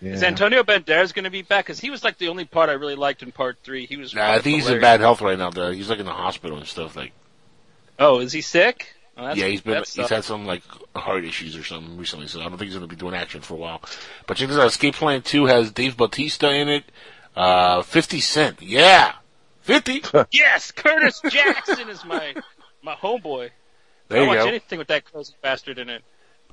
Speaker 3: Yeah.
Speaker 8: Is Antonio Banderas going to be back? Because he was like the only part I really liked in part three. He was.
Speaker 9: nah, I think he's in bad health right now. Though. He's like in the hospital and stuff. Like,
Speaker 8: Oh, is he sick? Oh,
Speaker 9: yeah, he's been he's
Speaker 8: sucks.
Speaker 9: had some like heart issues or something recently. So I don't think he's going to be doing action for a while. But check this out: Escape Plan Two has Dave Bautista in it. Uh, Fifty Cent, yeah, Fifty.
Speaker 8: Yes, Curtis Jackson is my my homeboy.
Speaker 9: There
Speaker 8: I
Speaker 9: you
Speaker 8: watch
Speaker 9: go.
Speaker 8: anything with that crazy bastard in it.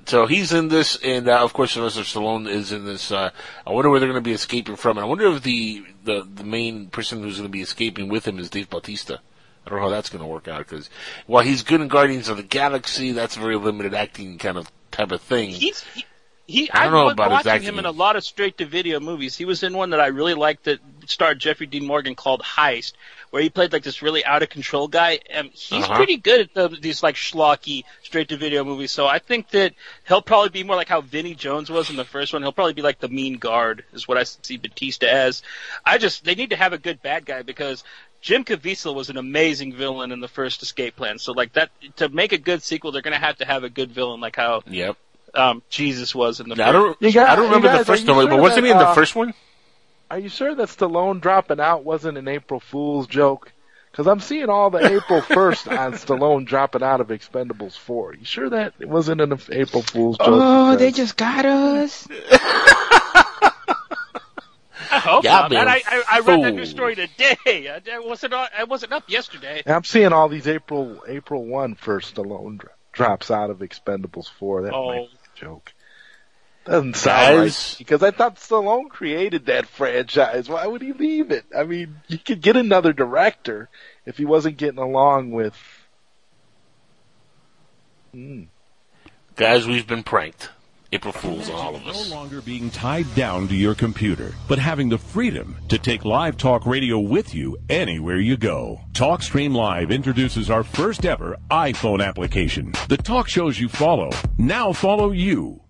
Speaker 9: So he's in this, and uh, of course Sylvester Stallone is in this. Uh, I wonder where they're going to be escaping from, and I wonder if the, the the main person who's going to be escaping with him is Dave Bautista. I don't know how that's going to work out because while he's good in Guardians of the Galaxy, that's a very limited acting kind of type of thing.
Speaker 8: He's he. he
Speaker 9: I don't
Speaker 8: I've
Speaker 9: know about his
Speaker 8: watching him in a lot of straight-to-video movies. He was in one that I really liked that starred Jeffrey Dean Morgan called Heist, where he played like this really out-of-control guy. And he's
Speaker 9: Uh-huh.
Speaker 8: pretty good at the, these like schlocky straight-to-video movies. So I think that he'll probably be more like how Vinnie Jones was in the first one. He'll probably be like the mean guard, is what I see Bautista as. I just they need to have a good bad guy because Jim Caviezel was an amazing villain in the first Escape Plan. So like that to make a good sequel, they're going to have to have a good villain like how
Speaker 9: Yep.
Speaker 8: um, Jesus was in the
Speaker 9: Now, I don't.
Speaker 3: You got-
Speaker 9: I don't remember
Speaker 3: you
Speaker 9: the first one, but wasn't he in the
Speaker 3: uh,
Speaker 9: first one?
Speaker 3: Are you sure that Stallone dropping out wasn't an April Fool's joke? Because I'm seeing all the April 1st on Stallone dropping out of Expendables 4. You sure that it wasn't an April Fool's joke?
Speaker 10: Oh, they just got us.
Speaker 8: I hope
Speaker 9: Yeah,
Speaker 8: not, man.
Speaker 9: man,
Speaker 8: I, I, I read that
Speaker 9: fool.
Speaker 8: news story today. I, I wasn't on, I wasn't up yesterday.
Speaker 3: I'm seeing all these April April 1 first Stallone dro- drops out of Expendables 4. That
Speaker 8: Oh.
Speaker 3: might be a joke. Doesn't sound right. Because I thought Stallone created that franchise. Why would he leave it? I mean, you could get another director if he wasn't getting along with. Hmm.
Speaker 9: Guys, we've been pranked. April Fools, on all of us.
Speaker 11: No longer being tied down to your computer, but having the freedom to take live talk radio with you anywhere you go. TalkStream Live introduces our first ever iPhone application. The talk shows you follow now follow you.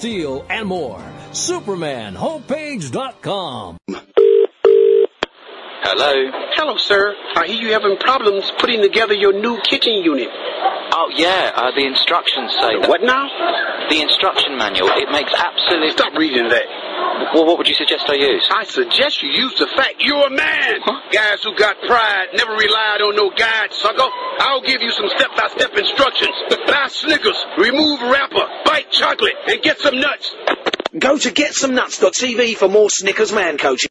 Speaker 12: Steel. Steel, and more. SupermanHomepage.com.
Speaker 13: Hello.
Speaker 14: Hello, sir. I hear you having problems putting together your new kitchen unit.
Speaker 13: Oh yeah, uh, the instructions say that.
Speaker 14: What now?
Speaker 13: The instruction manual. It makes absolute.
Speaker 14: Stop reading that.
Speaker 13: Well, what would you suggest I use?
Speaker 14: I suggest you use the fact you're a man. Guys who got pride never relied on no guide, sucker. I'll give you some step-by-step instructions. Buy Snickers, remove wrapper, bite chocolate, and get some nuts.
Speaker 15: Go to GetSomeNuts.tv for more Snickers man coaching.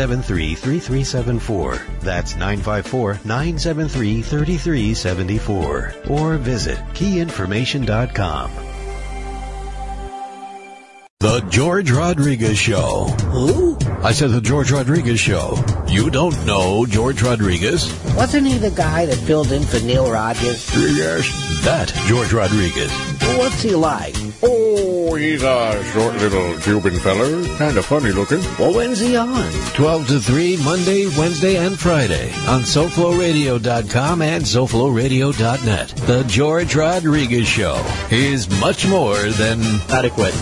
Speaker 16: 973 3374. That's 954 973 3374. Or visit keyinformation.com.
Speaker 11: The George Rodriguez Show. Who? I said the George Rodriguez Show. You don't know George Rodriguez?
Speaker 17: Wasn't he the guy that filled in for Neil Rogers?
Speaker 11: Yes. That George Rodriguez.
Speaker 17: What's he like?
Speaker 18: Oh, he's a short little Cuban feller. Kind of funny looking.
Speaker 17: Well, when's he on?
Speaker 16: 12 to 3, Monday, Wednesday, and Friday on SoFloRadio.com and SoFloRadio.net. The George Rodriguez Show is much more than adequate.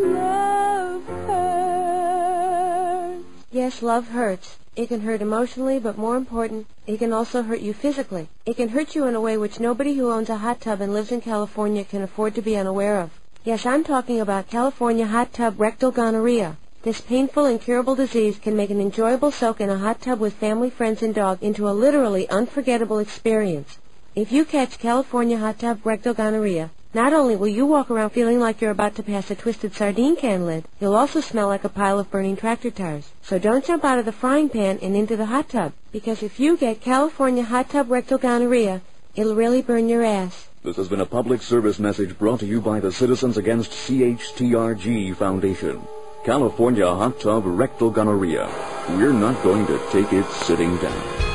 Speaker 16: Love hurts.
Speaker 19: Yes, love hurts. It can hurt emotionally, but more important, it can also hurt you physically. It can hurt you in a way which nobody who owns a hot tub and lives in California can afford to be unaware of. Yes, I'm talking about California hot tub rectal gonorrhea. This painful, incurable disease can make an enjoyable soak in a hot tub with family, friends, and dog into a literally unforgettable experience. If you catch California hot tub rectal gonorrhea, not only will you walk around feeling like you're about to pass a twisted sardine can lid, you'll also smell like a pile of burning tractor tires. So don't jump out of the frying pan and into the hot tub, because if you get California hot tub rectal gonorrhea, it'll really burn your ass.
Speaker 20: This has been a public service message brought to you by the Citizens Against CHTRG Foundation. California hot tub rectal gonorrhea. We're not going to take it sitting down.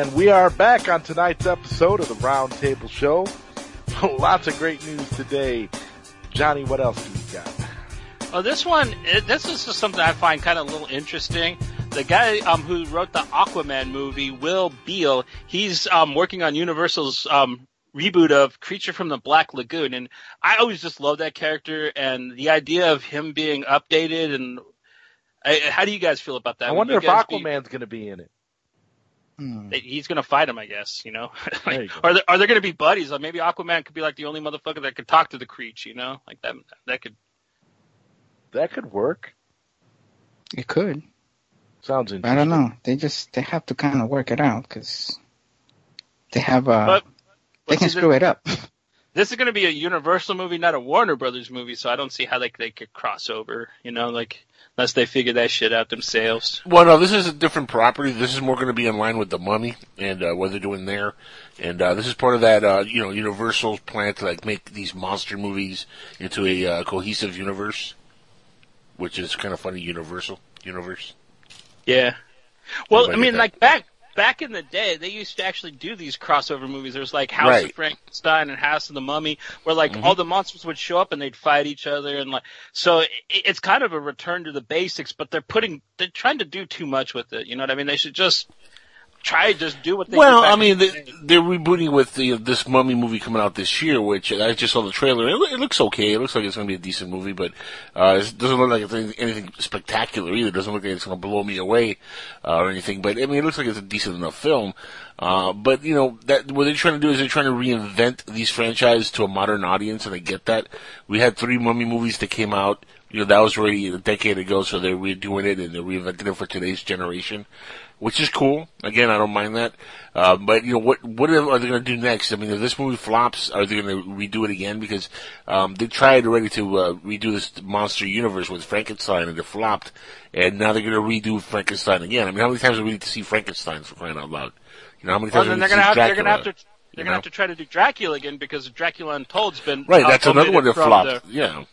Speaker 3: And we are back on tonight's episode of the Roundtable Show. Lots of great news today. Johnny, what else do we got?
Speaker 8: Oh, this one, it, this is just something I find kind of a little interesting. The guy um, who wrote the Aquaman movie, Will Beall, he's um, working on Universal's um, reboot of Creature from the Black Lagoon, and I always just love that character and the idea of him being updated. And I, how do you guys feel about that?
Speaker 3: I wonder if
Speaker 8: guys be-
Speaker 3: Aquaman's going to be in it.
Speaker 8: They- he's gonna fight him, I guess. You know,
Speaker 3: There you
Speaker 8: are there, are they gonna be buddies? Like maybe Aquaman could be like the only motherfucker that could talk to the Creech. You know, like that. That could.
Speaker 3: That could work.
Speaker 10: It could.
Speaker 3: Sounds interesting.
Speaker 10: I don't know. They just they have to kind of work it out because they have uh
Speaker 8: But-
Speaker 10: they can
Speaker 8: see,
Speaker 10: screw it up.
Speaker 8: This is gonna be a Universal movie, not a Warner Brothers movie. So I don't see how they they could cross over. You know, like unless they figure that shit out themselves.
Speaker 9: Well, no, this is a different property. This is more going to be in line with the Mummy and uh, what they're doing there, and uh, this is part of that. Uh, you know, Universal's plan to like make these monster movies into a uh, cohesive universe, which is kind of funny. Universal universe.
Speaker 8: Yeah. Well,
Speaker 9: Everybody
Speaker 8: I mean, like back back in the day, they used to actually do these crossover movies. There was like House of Frankenstein and House of the Mummy, where like
Speaker 9: Mhm.
Speaker 8: all the monsters would show up and they'd fight each other, and like so it, it's kind of a return to the basics. But they're putting they're trying to do too much with it. You know what I mean? They should just try to just do what they.
Speaker 9: Well, I mean, they, they're rebooting with the, this Mummy movie coming out this year, which I just saw the trailer. It, it looks okay. It looks like it's going to be a decent movie, but uh, it doesn't look like it's anything, anything spectacular either. It doesn't look like it's going to blow me away uh, or anything. But I mean, it looks like it's a decent enough film. Uh, but you know, that what they're trying to do is they're trying to reinvent these franchises to a modern audience, and I get that. We had three Mummy movies that came out You know, that was already a decade ago, so they're redoing it and they're reinventing it for today's generation, which is cool. Again, I don't mind that. Uh, but you know, what what are they going to do next? I mean, if this movie flops, are they going to redo it again? Because um, they tried already to uh, redo this monster universe with Frankenstein and it flopped, and now they're going to redo Frankenstein again. I mean, how many times do we need to see Frankenstein for crying out loud? You know, how many times
Speaker 8: then
Speaker 9: do we need
Speaker 8: gonna
Speaker 9: to
Speaker 8: have
Speaker 9: see
Speaker 8: they're gonna have
Speaker 9: Dracula?
Speaker 8: to They're
Speaker 9: know?
Speaker 8: gonna have to try to do Dracula again because Dracula Untold's been
Speaker 9: Right, that's another one that flopped.
Speaker 8: the-
Speaker 9: Yeah.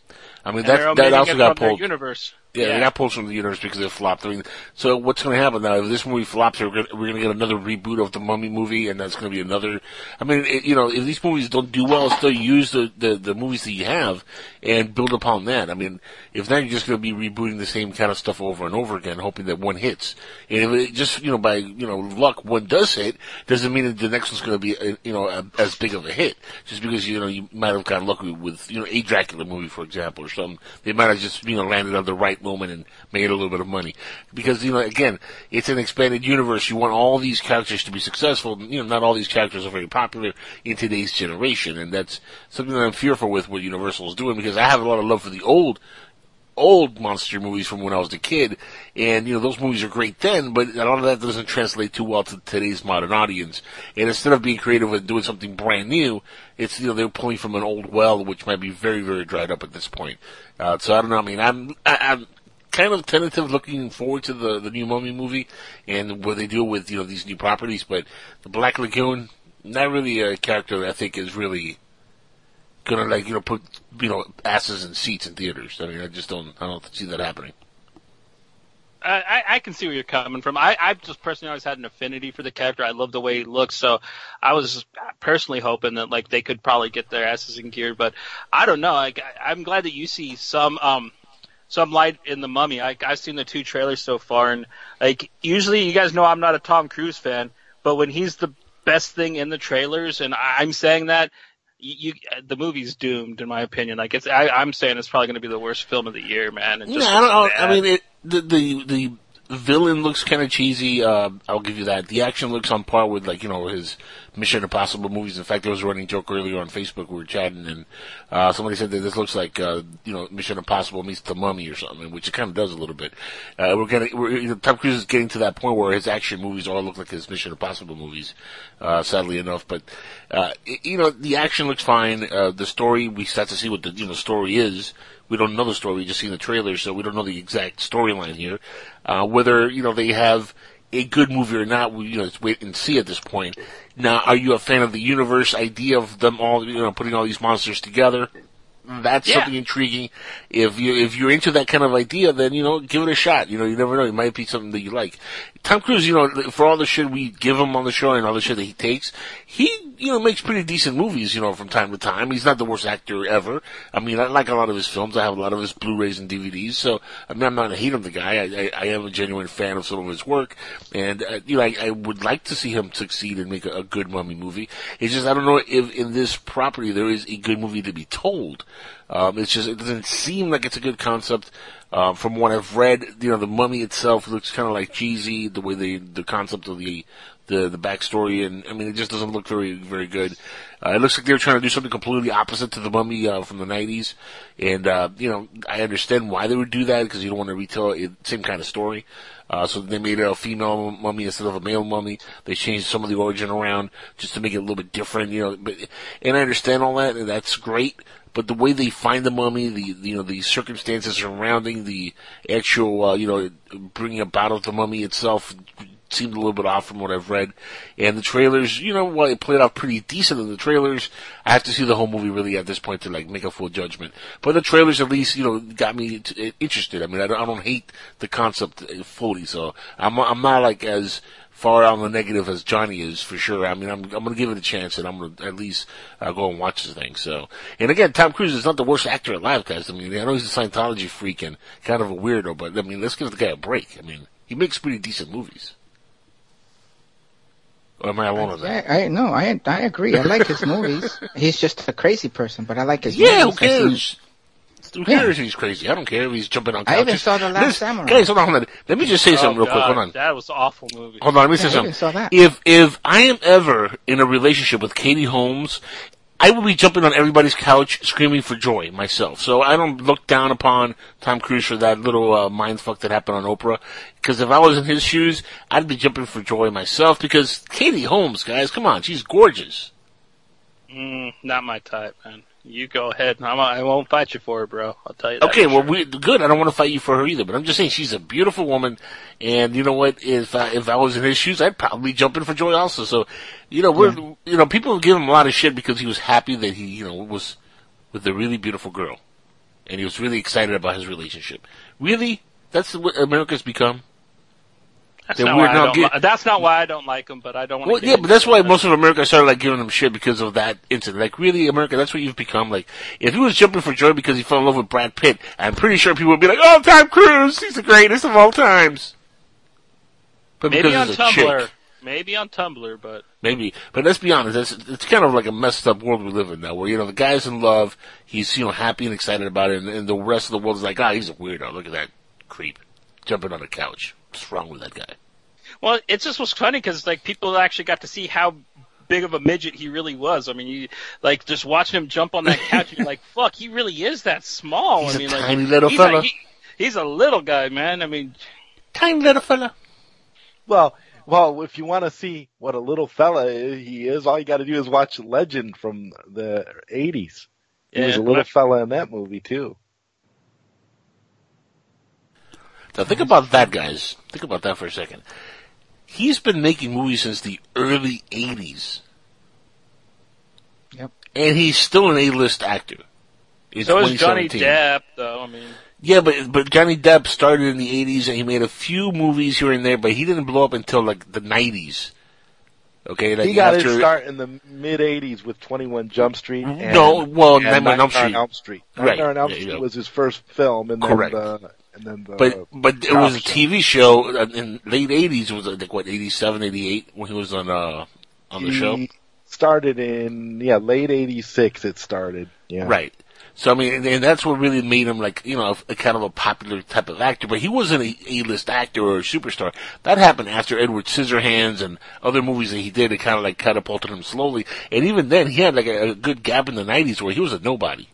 Speaker 9: I mean, that, that also got pulled.
Speaker 8: universe.
Speaker 9: Yeah, they got pulled from the universe because it flopped. I mean, so what's going to happen now? If this movie flops, we're going we're to get another reboot of the Mummy movie, and that's going to be another. I mean, it, you know, if these movies don't do well, still use the, the the movies that you have and build upon that. I mean, if not, you're just going to be rebooting the same kind of stuff over and over again, hoping that one hits. And if it just you know by you know luck one does hit, doesn't mean that the next one's going to be uh, you know a, as big of a hit. Just because you know you might have gotten lucky with you know a Dracula movie, for example, or something. They might have just you know landed on the right moment and made a little bit of money. Because you know again, it's an expanded universe. You want all these characters to be successful. You know, not all these characters are very popular in today's generation, and that's something that I'm fearful with what Universal is doing. Because I have a lot of love for the old old monster movies from when I was a kid, and you know those movies are great then, but a lot of that doesn't translate too well to today's modern audience. And instead of being creative and doing something brand new, it's you know they're pulling from an old well, which might be very very dried up at this point. Uh, so I don't know. I mean, I'm I, I'm kind of tentative, looking forward to the the new Mummy movie and what they do with you know these new properties, but the Black Lagoon. Not really a character I think is really gonna like you know put you know asses in seats in theaters. I mean, I just don't I don't see that happening.
Speaker 8: I, I I can see where you're coming from. I, I've just personally always had an affinity for the character. I love the way he looks, so I was personally hoping that like they could probably get their asses in gear. But I don't know. I, I'm glad that you see some um some light in the Mummy. I, I've seen the two trailers so far, and like usually you guys know I'm not a Tom Cruise fan, but when he's the best thing in the trailers, and I- I'm saying that. You, you, the movie's doomed, in my opinion. Like it's, I, I'm saying it's probably going to be the worst film of the year, man.
Speaker 9: Yeah,
Speaker 8: just
Speaker 9: I don't know. I mean, it, the the the villain looks kind of cheesy. Uh, I'll give you that. The action looks on par with like you know his Mission Impossible movies. In fact, there was a running joke earlier on Facebook. We were chatting, and uh, somebody said that this looks like uh, you know Mission Impossible meets The Mummy or something, which it kind of does a little bit. Uh, we're getting we're, Tom Cruise is getting to that point where his action movies all look like his Mission Impossible movies. Uh, sadly enough, but uh, it, you know the action looks fine. Uh, the story we start to see what the you know story is. We don't know the story. We just seen the trailer, so we don't know the exact storyline here. Uh, whether you know they have a good movie or not, we you know let's wait and see at this point. Now, are you a fan of the universe idea of them all you know putting all these monsters together? That's
Speaker 8: Yeah.
Speaker 9: something intriguing. If you if you're into that kind of idea, then you know give it a shot. You know you never know. It might be something that you like. Tom Cruise, you know, for all the shit we give him on the show and all the shit that he takes, he you know makes pretty decent movies. You know from time to time. He's not the worst actor ever. I mean, I like a lot of his films. I have a lot of his Blu-rays and DVDs. So I mean, I'm not a hate of the guy. I, I, I am a genuine fan of some of his work, and uh, you know I, I would like to see him succeed and make a, a good mummy movie. It's just I don't know if in this property there is a good movie to be told. Um, it's just it doesn't seem like it's a good concept. Um, from what I've read, you know, the mummy itself looks kind of like cheesy. The way they, the concept of the, the, the backstory, and I mean, it just doesn't look very, very good. Uh, it looks like they're trying to do something completely opposite to the mummy uh, from the '90s, and uh, you know, I understand why they would do that because you don't want to retell the same kind of story. Uh, so they made a female mummy instead of a male mummy. They changed some of the origin around just to make it a little bit different, you know. But and I understand all that, and that's great. But the way they find the mummy, the you know the circumstances surrounding the actual uh, you know bringing about of the mummy itself seemed a little bit off from what I've read. And the trailers, you know, while it played out pretty decent in the trailers, I have to see the whole movie really at this point to like make a full judgment. But the trailers at least, you know, got me interested. I mean, I don't, I don't hate the concept fully, so I'm I'm not like as far on the negative as Johnny is for sure. I mean, I'm I'm gonna give it a chance, and I'm gonna at least uh, go and watch the thing. So, and again, Tom Cruise is not the worst actor alive, guys. I mean, I know he's a Scientology freak and kind of a weirdo, but I mean, let's give the guy a break. I mean, he makes pretty decent movies. Or am I alone on that?
Speaker 10: Yeah, I no, I I agree. I like his movies. He's just a crazy person, but I like his
Speaker 9: Yeah, who
Speaker 10: movies. I see-
Speaker 9: cares? Who cares if he's crazy? I don't care if he's jumping on couches.
Speaker 10: I
Speaker 9: couches.
Speaker 10: even saw The Last
Speaker 9: Listen,
Speaker 10: Samurai.
Speaker 9: Guys, hold on, hold on. Let me just say
Speaker 8: Oh,
Speaker 9: something real quick. Hold on.
Speaker 8: That was an awful movie.
Speaker 9: Hold on, let me say
Speaker 10: Yeah, I even
Speaker 9: something.
Speaker 10: saw that.
Speaker 9: If if I am ever in a relationship with Katie Holmes, I will be jumping on everybody's couch screaming for joy myself. So I don't look down upon Tom Cruise for that little uh, mind fuck that happened on Oprah. Because if I was in his shoes, I'd be jumping for joy myself. Because Katie Holmes, guys, come on, she's gorgeous.
Speaker 8: Mm, not my type, man. You go ahead. I'm, I won't fight you for her, bro. I'll tell you.
Speaker 9: Okay,
Speaker 8: for
Speaker 9: well,
Speaker 8: sure.
Speaker 9: we, good. I don't want to fight you for her either, but I'm just saying she's a beautiful woman, and you know what? If I, if I was in his shoes, I'd probably jump in for joy also. So, you know, we're you know people give him a lot of shit because he was happy that he you know was with a really beautiful girl, and he was really excited about his relationship. Really, that's what America's become.
Speaker 8: That's not, why I don't
Speaker 9: get-
Speaker 8: li- that's not why I don't like them, but I don't want
Speaker 9: Well, yeah, but that's why most of America started like giving them shit because of that incident. Like, really, America, that's what you've become. Like, if he was jumping for joy because he fell in love with Brad Pitt, I'm pretty sure people would be like, "Oh, Tom Cruise, he's the greatest of all times." But
Speaker 8: maybe on Tumblr.
Speaker 9: chick,
Speaker 8: Maybe on Tumblr, but
Speaker 9: maybe. But let's be honest, it's, it's kind of like a messed up world we live in now, where you know the guy's in love, he's you know happy and excited about it, and, and the rest of the world is like, "Ah, he's a weirdo. Look at that creep jumping on the couch. What's wrong with that guy?"
Speaker 8: well, it just was funny because like people actually got to see how big of a midget he really was. I mean, you like just watching him jump on that couch, you're like, fuck, he really is that small.
Speaker 9: He's
Speaker 8: I
Speaker 9: a
Speaker 8: mean, like,
Speaker 9: tiny little
Speaker 8: he's
Speaker 9: fella.
Speaker 8: A, he, he's a little guy, man. I mean,
Speaker 9: tiny little fella.
Speaker 3: Well, well, if you want to see what a little fella i- he is, all you got to do is watch Legend from the '80s. He was a little fella in that movie too.
Speaker 9: Now think about that, guys. Think about that for a second. He's been making movies since the early '80s.
Speaker 10: Yep.
Speaker 9: And he's still an A-list actor. In
Speaker 8: so is Johnny Depp, though. I mean,
Speaker 9: Yeah, but but Johnny Depp started in the '80s and he made a few movies here and there, but he didn't blow up until like the '90s. Okay, like
Speaker 3: he got
Speaker 9: after,
Speaker 3: his start in the mid '80s with 21 Jump Street. And,
Speaker 9: No, well,
Speaker 3: and
Speaker 9: Nightmare on Elm Street.
Speaker 3: Elm Street.
Speaker 9: Right,
Speaker 3: Nightmare on Elm Street was his first film, and then
Speaker 9: Correct.
Speaker 3: Uh, and then the
Speaker 9: But but it was a TV show in late '80s. It was like what '87, '88 when he was on uh on the
Speaker 3: he
Speaker 9: show.
Speaker 3: started in yeah late '86. It started. Yeah.
Speaker 9: Right. So I mean, and, and that's what really made him like you know a, kind of a popular type of actor. But he wasn't a A-list actor or a superstar. That happened after Edward Scissorhands and other movies that he did. It kind of like catapulted him slowly. And even then, he had like a, a good gap in the '90s where he was a nobody.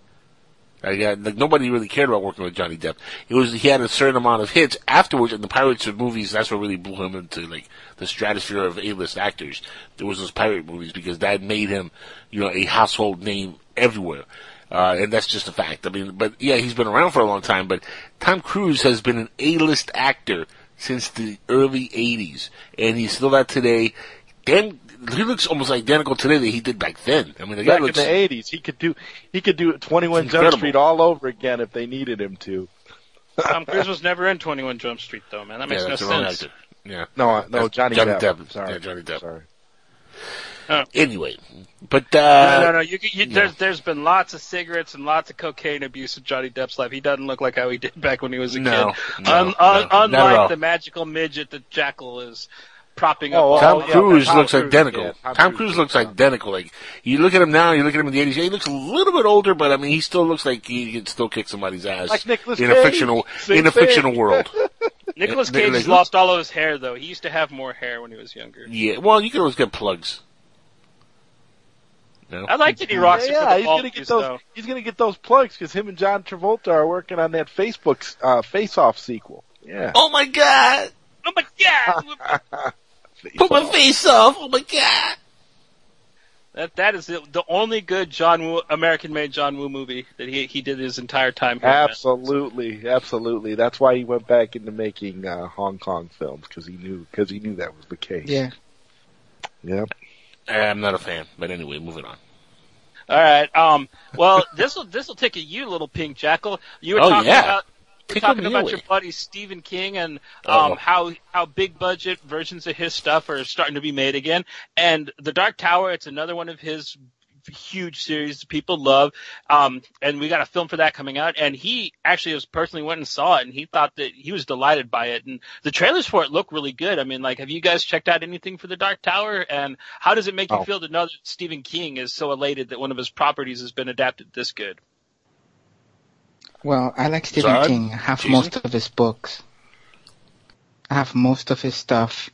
Speaker 9: Uh, like nobody really cared about working with Johnny Depp. It was he had a certain amount of hits afterwards in the Pirates of movies. That's what really blew him into like the stratosphere of A-list actors. There was those pirate movies because that made him, you know, a household name everywhere. Uh, and that's just a fact. I mean, but yeah, he's been around for a long time. But Tom Cruise has been an A-list actor since the early '80s, and he's still that today. Damn, he looks almost identical today that he did back then. I mean, the guy
Speaker 3: Back
Speaker 9: looks
Speaker 3: in the '80s, he could do he could do 21 Jump Street all over again if they needed him to.
Speaker 8: Tom Cruise was never in 21 Jump Street, though, man. That makes
Speaker 9: yeah,
Speaker 8: no
Speaker 9: that's the wrong
Speaker 8: sense.
Speaker 9: Yeah.
Speaker 3: No, uh, no,
Speaker 9: That's
Speaker 3: Johnny,
Speaker 9: Johnny
Speaker 3: Depp.
Speaker 9: Depp.
Speaker 3: Sorry,
Speaker 9: Yeah, Johnny Depp.
Speaker 3: Sorry.
Speaker 9: Anyway, but uh,
Speaker 8: no, no, no. You, you,
Speaker 9: yeah.
Speaker 8: There's there's been lots of cigarettes and lots of cocaine abuse in Johnny Depp's life. He doesn't look like how he did back when he was a
Speaker 9: No,
Speaker 8: kid.
Speaker 9: no,
Speaker 8: Un-
Speaker 9: no,
Speaker 8: un-
Speaker 9: not
Speaker 8: unlike the magical midget that Jackal is propping up.
Speaker 3: Oh,
Speaker 9: Tom
Speaker 3: yeah,
Speaker 9: Cruise
Speaker 3: Tom
Speaker 9: looks
Speaker 3: Cruise,
Speaker 9: identical.
Speaker 3: yeah,
Speaker 9: Tom,
Speaker 3: Tom
Speaker 9: Cruise
Speaker 3: Cruise
Speaker 9: looks identical. Like you look at him now, you look at him in the eighties. Yeah, he looks a little bit older, but I mean, he still looks like he can still kick somebody's ass
Speaker 3: Like Nicolas
Speaker 9: in a fictional
Speaker 3: Same
Speaker 9: in a
Speaker 3: thing.
Speaker 9: fictional world. Nicolas
Speaker 8: Cage
Speaker 9: like
Speaker 8: has lost all of his hair, though. He used to have more hair when he was younger.
Speaker 9: Yeah, well, you can always get plugs. No?
Speaker 8: I like that he rocks
Speaker 3: yeah,
Speaker 8: it
Speaker 3: yeah, he's gonna get
Speaker 8: juice,
Speaker 3: those.
Speaker 8: though.
Speaker 3: He's gonna get those plugs because him and John Travolta are working on that Facebook uh, Face Off sequel. Yeah.
Speaker 9: Oh my god!
Speaker 8: Oh my god!
Speaker 9: Put my face off! Oh my god!
Speaker 8: That that is the, the only good John Woo, American-made John Woo movie that he he did his entire time here. man.
Speaker 3: Absolutely, absolutely. That's why he went back into making uh, Hong Kong films because he knew because he knew that was the case.
Speaker 10: Yeah.
Speaker 3: Yeah.
Speaker 9: I'm not a fan, but anyway, moving on.
Speaker 8: All right. Um. Well, this will this will tickle you, little pink jackal. You were
Speaker 9: Oh,
Speaker 8: talking
Speaker 9: yeah.
Speaker 8: about. You were talking about your buddy Stephen King and
Speaker 9: Uh-oh.
Speaker 8: um, how how big budget versions of his stuff are starting to be made again. And The Dark Tower, it's another one of his huge series that people love. Um, and we got a film for that coming out. And he actually was personally went and saw it, and he thought that he was delighted by it. And the trailers for it look really good. I mean, like, have you guys checked out anything for The Dark Tower? And how does it make you
Speaker 3: Oh.
Speaker 8: feel to know that Stephen King is so elated that one of his properties has been adapted this good?
Speaker 10: Well, I like Stephen
Speaker 9: Zod?
Speaker 10: King. I have
Speaker 9: Jason?
Speaker 10: most of his books. I have most of his stuff.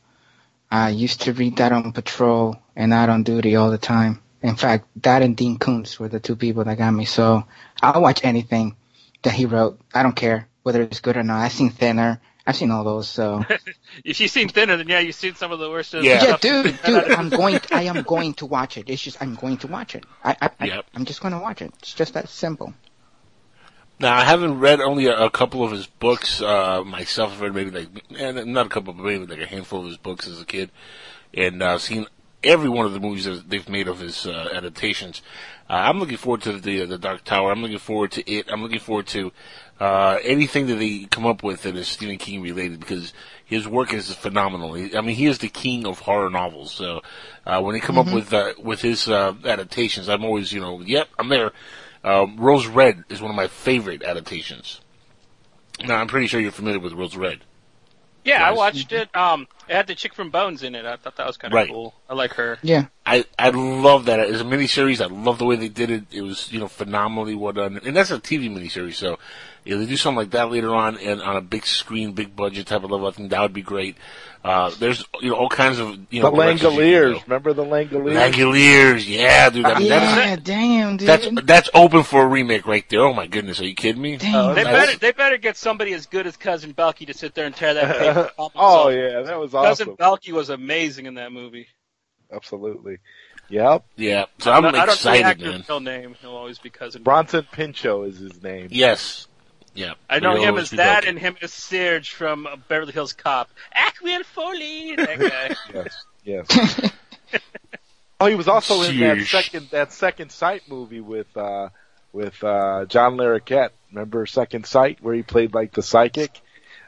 Speaker 10: I used to read that on patrol and out on duty all the time. In fact, that and Dean Koontz were the two people that got me. So I'll watch anything that he wrote. I don't care whether it's good or not. I've seen Thinner. I've seen all those. So
Speaker 8: if you've seen Thinner, then yeah, you've seen some of the worst. of the
Speaker 10: yeah, dude, dude, I'm going. I am going to watch it. It's just I'm going to watch it. I, I, I
Speaker 9: Yep.
Speaker 10: I'm just going to watch it. It's just that simple.
Speaker 9: Now I haven't read only a, a couple of his books uh, myself. I've read maybe like not a couple, but maybe like a handful of his books as a kid, and uh, seen every one of the movies that they've made of his uh, adaptations. Uh, I'm looking forward to the the Dark Tower. I'm looking forward to it. I'm looking forward to uh, anything that they come up with that is Stephen King related because his work is phenomenal. He- I mean, he is the king of horror novels. So uh, when they come up
Speaker 10: Mhm.
Speaker 9: with uh, with his uh, adaptations, I'm always you know, yep, I'm there. Um, Rose Red is one of my favorite adaptations. Now I'm pretty sure you're familiar with Rose Red.
Speaker 8: Yeah, I watched it. Um, it had the chick from Bones in it. I thought that was kind of
Speaker 9: Right.
Speaker 8: cool. I like her.
Speaker 10: Yeah.
Speaker 9: I I love that as a miniseries. I love the way they did it. It was you know phenomenally well done, and that's a TV miniseries. So if they do something like that later on and on a big screen, big budget type of level, I think that would be great. Uh, there's you know all kinds of you know
Speaker 3: the
Speaker 9: directions you
Speaker 3: Langoliers. Remember the Langoliers?
Speaker 9: Langoliers, yeah, dude. I mean,
Speaker 10: yeah,
Speaker 9: that's,
Speaker 10: damn, dude.
Speaker 9: that's that's open for a remake right there. Oh my goodness, are you kidding me?
Speaker 10: Damn.
Speaker 8: They
Speaker 9: That's-
Speaker 8: better they better get somebody as good as Cousin Balki to sit there and tear that paper. off
Speaker 3: oh
Speaker 8: himself.
Speaker 3: yeah, that was awesome.
Speaker 8: Cousin
Speaker 3: awesome.
Speaker 8: Balki was amazing in that movie.
Speaker 3: Absolutely. Yep.
Speaker 9: Yeah, so I'm
Speaker 8: I don't know the
Speaker 9: excited,
Speaker 8: actor's
Speaker 9: man.
Speaker 8: real name. He'll always be Cousin.
Speaker 3: Bronson Pinchot is his name.
Speaker 9: Yes, yeah.
Speaker 8: I know him as that
Speaker 9: Balki.
Speaker 8: and him as Serge from uh, Beverly Hills Cop. Axel Foley, that guy.
Speaker 3: Yes. Yes. oh, he was also in that second that Second Sight movie with uh with uh John Larroquette. Remember Second Sight where he played like the psychic?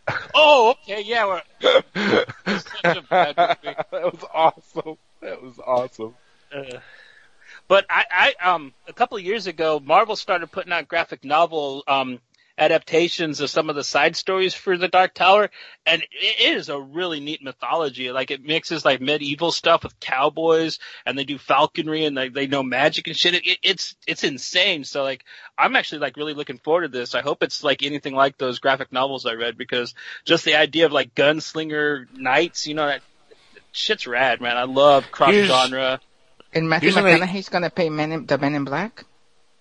Speaker 8: oh, okay, yeah. We're, such a bad movie.
Speaker 3: that was awesome. That was awesome.
Speaker 8: Uh, but I, I, um, a couple of years ago, Marvel started putting out graphic novel um, adaptations of some of the side stories for the Dark Tower, and it, it is a really neat mythology. Like it mixes like medieval stuff with cowboys, and they do falconry, and they, they know magic and shit. It, it, it's it's insane. So like, I'm actually like really looking forward to this. I hope it's like anything like those graphic novels I read because just the idea of like gunslinger knights, you know, that, that shit's rad, man. I love cross
Speaker 9: Here's-
Speaker 8: genre.
Speaker 10: And Matthew
Speaker 9: Here's
Speaker 10: McConaughey's gonna play Men in, the Men in Black.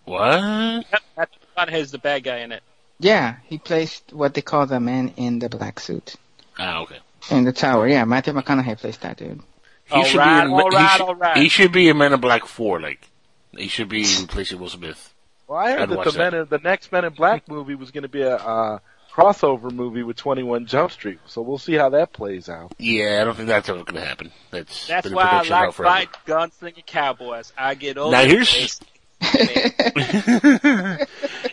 Speaker 9: What?
Speaker 8: Yep, Matthew McConaughey's the bad guy in it.
Speaker 10: Yeah, he plays what they call the man in the black suit
Speaker 9: Ah, okay.
Speaker 10: in the tower. Yeah, Matthew McConaughey plays that dude.
Speaker 9: He
Speaker 8: All
Speaker 9: should
Speaker 8: right,
Speaker 9: be in,
Speaker 8: all
Speaker 9: he,
Speaker 8: right,
Speaker 9: should,
Speaker 8: all right.
Speaker 9: he should be in Men in Black Four. Like he should be replacing Will Smith.
Speaker 3: Well, I heard
Speaker 9: I'd
Speaker 3: that
Speaker 9: watch
Speaker 3: the Men in, the next Men in Black movie was going to be a uh, crossover movie with 21 Jump Street. So we'll see how that plays out.
Speaker 9: Yeah, I don't think that's ever going to happen. That's
Speaker 8: That's
Speaker 9: been
Speaker 8: why I
Speaker 9: production now
Speaker 8: like
Speaker 9: forever.
Speaker 8: fight gunslinger cowboys. I get old.
Speaker 9: Now here's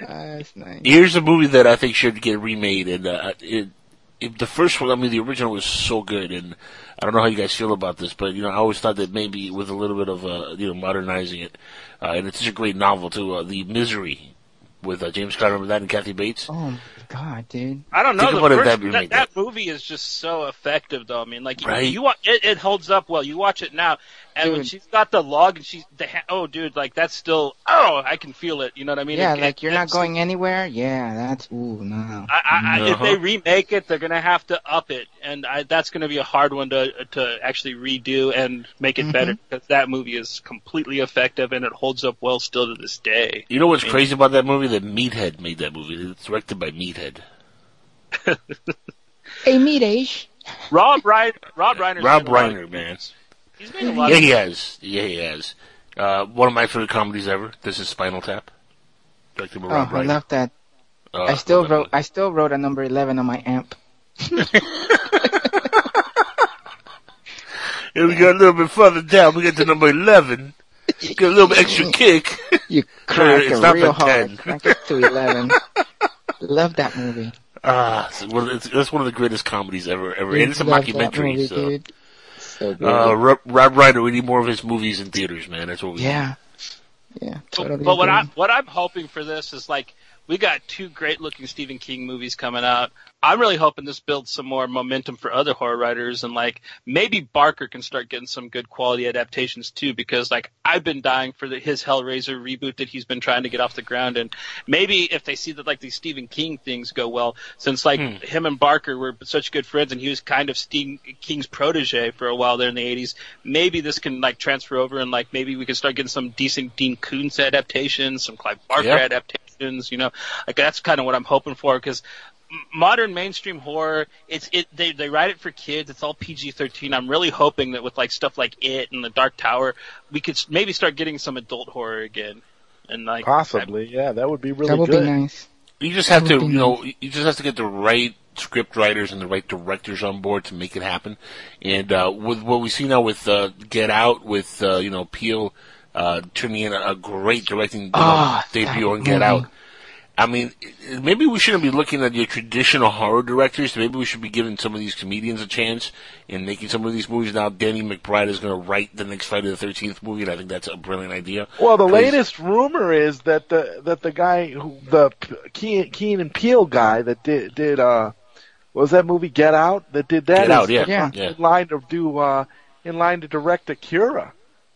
Speaker 10: Nice.
Speaker 9: here's a movie that I think should get remade, and uh, it, it the first one. I mean, the original was so good, and I don't know how you guys feel about this, but you know, I always thought that maybe with a little bit of uh, you know modernizing it, uh, and it's such a great novel too. Uh, the Misery with uh, James Conner, remember that, and Kathy Bates.
Speaker 10: Oh my god, dude.
Speaker 8: I don't know.
Speaker 9: Think
Speaker 8: The
Speaker 9: about
Speaker 8: first,
Speaker 9: that
Speaker 8: that, that, movie is just so effective, though. I mean, like
Speaker 9: Right.
Speaker 8: you, wa- it, it holds up well. You watch it now, and when she's got the log and she's the ha- oh, dude, like that's still oh, I can feel it. You know what I mean?
Speaker 10: yeah,
Speaker 8: It-
Speaker 10: like
Speaker 8: it-
Speaker 10: you're not going anywhere. Yeah, that's ooh no.
Speaker 8: I, I, I, if
Speaker 9: Uh-huh.
Speaker 8: they remake it, they're gonna have to up it, and I, that's gonna be a hard one to to actually redo and make it
Speaker 10: Mhm.
Speaker 8: better because that movie is completely effective and it holds up well still to this day.
Speaker 9: You know what's
Speaker 8: I mean,
Speaker 9: crazy about that movie? That Meathead made that movie. It's directed by Meathead.
Speaker 10: Hey, meat age.
Speaker 8: Rob Reiner, Rob Reiner,
Speaker 9: Rob Reiner, man.
Speaker 8: He's made a lot.
Speaker 9: Yeah,
Speaker 8: of
Speaker 9: he has. Yeah, he has. Uh, one of my favorite comedies ever. This is Spinal Tap. Directed by
Speaker 10: Oh,
Speaker 9: Rob
Speaker 10: I love that.
Speaker 9: Uh,
Speaker 10: I still
Speaker 9: love that
Speaker 10: wrote. I still wrote a number eleven on my amp.
Speaker 9: Here we go a little bit further down. We get to number 11. Get a little bit extra kick.
Speaker 10: You crank
Speaker 9: It's
Speaker 10: it
Speaker 9: not
Speaker 10: real hard.
Speaker 9: 10.
Speaker 10: Crank it to eleven. love that movie.
Speaker 9: Ah, it's one of- it's, that's one of the greatest comedies ever, ever. And it's a
Speaker 10: Love
Speaker 9: mockumentary,
Speaker 10: movie,
Speaker 9: so.
Speaker 10: dude. So good.
Speaker 9: Uh, Rob, Rob Reiner, we need more of his movies in theaters, man. That's what we
Speaker 10: yeah. Yeah. Totally.
Speaker 8: But what
Speaker 10: agree.
Speaker 8: I what I'm hoping for this is like We got two great looking Stephen King movies coming out. I'm really hoping this builds some more momentum for other horror writers and like maybe Barker can start getting some good quality adaptations too because like I've been dying for the, his Hellraiser reboot that he's been trying to get off the ground and maybe if they see that like these Stephen King things go well since like
Speaker 9: Hmm.
Speaker 8: him and Barker were such good friends and he was kind of Stephen King's protege for a while there in the 80s maybe this can like transfer over and like maybe we can start getting some decent Dean Koontz adaptations some Clive Barker
Speaker 9: Yeah.
Speaker 8: adaptations you know like that's kind of what I'm hoping for because modern mainstream horror it's it they they write it for kids it's all PG-13 I'm really hoping that with like stuff like it and the Dark Tower we could s- maybe start getting some adult horror again and like
Speaker 3: Possibly, yeah, that would be really
Speaker 10: that would
Speaker 3: good.
Speaker 10: be nice.
Speaker 9: You just have to, you know, you just have to get the right script writers and the right directors on board to make it happen. And uh, with what we see now with uh, Get Out, with uh, you know Peele uh, turning in a, a great directing you know,
Speaker 10: Ah,
Speaker 9: debut on Get. Out. I mean, maybe we shouldn't be looking at your traditional horror directors. Maybe we should be giving some of these comedians a chance and making some of these movies. Now, Danny McBride is going to write the next Friday the Thirteenth movie, and I think that's a brilliant idea.
Speaker 3: Well, the
Speaker 9: 'Cause-
Speaker 3: latest rumor is that the that the guy who the Keen, Keen and Peele guy that did did uh what was that movie Get Out that did that
Speaker 9: Get
Speaker 3: is
Speaker 9: yeah,
Speaker 10: Yeah.
Speaker 9: yeah.
Speaker 3: in line to do uh in line to direct Akira.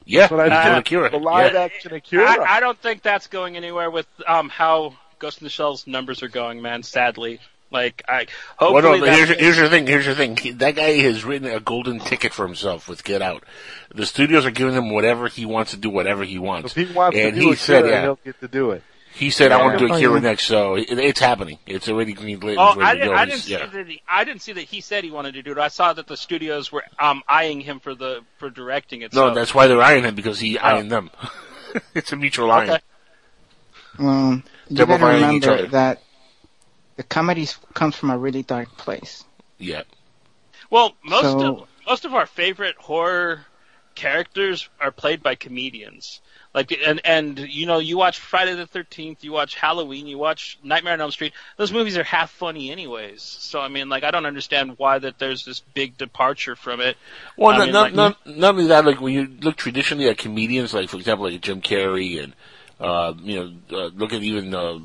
Speaker 9: Yeah,
Speaker 3: That's what I
Speaker 9: he's doing
Speaker 3: said.
Speaker 9: Akira.
Speaker 3: The live
Speaker 9: Yeah.
Speaker 3: action Akira.
Speaker 8: I, I don't think that's going anywhere with um how Ghost in the Shell's numbers are going man sadly like I
Speaker 9: Well, no,
Speaker 8: that-
Speaker 9: here's, here's the thing. Here's the thing. He, that guy has written a golden ticket for himself with Get Out. The studios are giving him whatever he wants to do, whatever he wants.
Speaker 3: if he wants
Speaker 9: and
Speaker 3: to do
Speaker 9: he said,
Speaker 3: Akira,
Speaker 9: yeah,
Speaker 3: he'll get to do it.
Speaker 9: He said, I want to do
Speaker 10: Oh,
Speaker 9: Akira
Speaker 10: yeah.
Speaker 9: next. So it, it's happening. It's already green lit.
Speaker 8: Oh,
Speaker 9: ready
Speaker 8: I
Speaker 9: to
Speaker 8: didn't,
Speaker 9: go.
Speaker 8: I didn't see
Speaker 9: yeah.
Speaker 8: that. He, I didn't see that he said he wanted to do it. I saw that the studios were um eyeing him for the for directing it.
Speaker 9: No,
Speaker 8: so.
Speaker 9: that's why they're eyeing him because he eyeing them. it's a mutual eyeing.
Speaker 8: Okay.
Speaker 10: Well, you
Speaker 9: Double
Speaker 10: gotta remember that the comedy s- comes from a really dark place.
Speaker 9: Yeah.
Speaker 8: Well, most
Speaker 10: So-
Speaker 8: of most of our favorite horror characters are played by comedians. Like and and you know you watch Friday the Thirteenth, you watch Halloween, you watch Nightmare on Elm Street. Those movies are half funny anyways. So I mean, like I don't understand why that there's this big departure from it.
Speaker 9: Well,
Speaker 8: I
Speaker 9: not,
Speaker 8: mean,
Speaker 9: not,
Speaker 8: like-
Speaker 9: not, not only that, like when you look traditionally at comedians, like for example, like Jim Carrey and, uh, you know, uh, look at even, uh,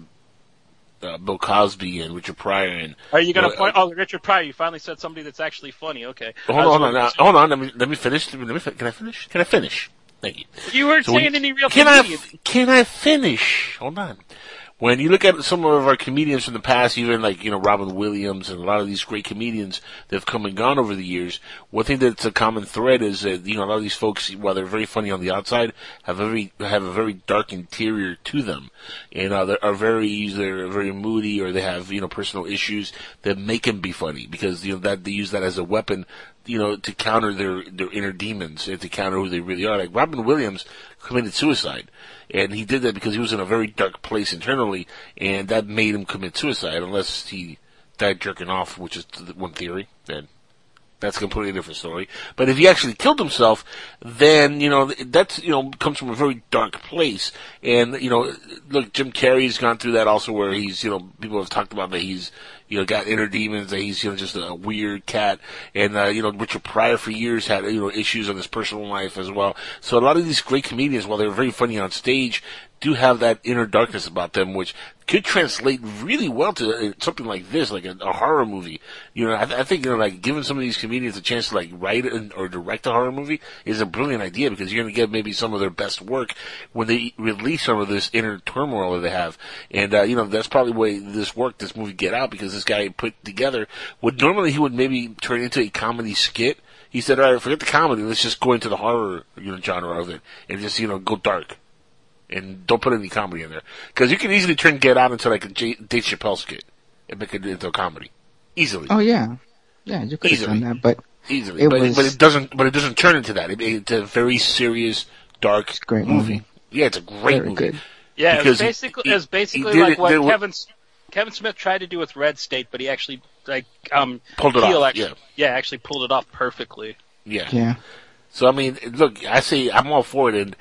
Speaker 9: uh, Bill Cosby and Richard Pryor and.
Speaker 8: Are you going to
Speaker 9: uh,
Speaker 8: point? Oh, Richard Pryor, you finally said somebody that's actually funny. Okay.
Speaker 9: Hold on, hold on, now, hold on. Let me let me finish. Let me, let me can I finish? Can I finish? You.
Speaker 8: Weren't
Speaker 9: So
Speaker 8: saying any real
Speaker 9: can I can I finish? Hold on. When you look at some of our comedians from the past, even like you know Robin Williams and a lot of these great comedians that have come and gone over the years, one thing that's a common thread is that you know a lot of these folks, while they're very funny on the outside, have a very have a very dark interior to them, and uh, they are very either very moody or they have you know personal issues that make them be funny because you know that they use that as a weapon you know, to counter their, their inner demons and to counter who they really are. Like Robin Williams committed suicide. And he did that because he was in a very dark place internally and that made him commit suicide unless he died jerking off, which is one theory. Then that's a completely different story. But if he actually killed himself, then, you know, that's, you know, comes from a very dark place. And, you know, look, Jim Carrey's gone through that also where he's, you know, people have talked about that he's, you know, got inner demons, that he's, you know, just a weird cat. And, uh, you know, Richard Pryor for years had, you know, issues in his personal life as well. So a lot of these great comedians, while they're very funny on stage, do have that inner darkness about them, which could translate really well to uh, something like this, like a, a horror movie. You know, I, th- I think you know, like giving some of these comedians a chance to like write and, or direct a horror movie is a brilliant idea because you're going to get maybe some of their best work when they release some of this inner turmoil that they have. And uh, you know, that's probably why this work, this movie Get Out, because this guy put together what normally he would maybe turn into a comedy skit. He said, "All right, forget the comedy. Let's just go into the horror you know genre of it and just you know go dark." And don't put any comedy in there because you can easily turn Get Out into like a J- Dave Chappelle skit and make it into a comedy easily.
Speaker 10: Oh yeah, yeah, you could have
Speaker 9: Easily.
Speaker 10: done that, but
Speaker 9: easily,
Speaker 10: it
Speaker 9: but,
Speaker 10: was
Speaker 9: but it doesn't. But it doesn't turn into that. It, it's a very serious, dark
Speaker 10: great
Speaker 9: movie.
Speaker 10: movie.
Speaker 9: Yeah, it's a great
Speaker 10: Very
Speaker 9: movie.
Speaker 10: good.
Speaker 8: Yeah, it was
Speaker 9: Because
Speaker 8: basically
Speaker 9: he-
Speaker 8: it was basically like
Speaker 9: it-
Speaker 8: what
Speaker 9: there were-
Speaker 8: Kevin Kevin Smith tried to do with Red State, but he actually like um
Speaker 9: Pulled it off,
Speaker 8: Actually, yeah. actually pulled it off perfectly.
Speaker 9: Yeah.
Speaker 10: Yeah.
Speaker 9: So I mean, look, I say I'm all for it, and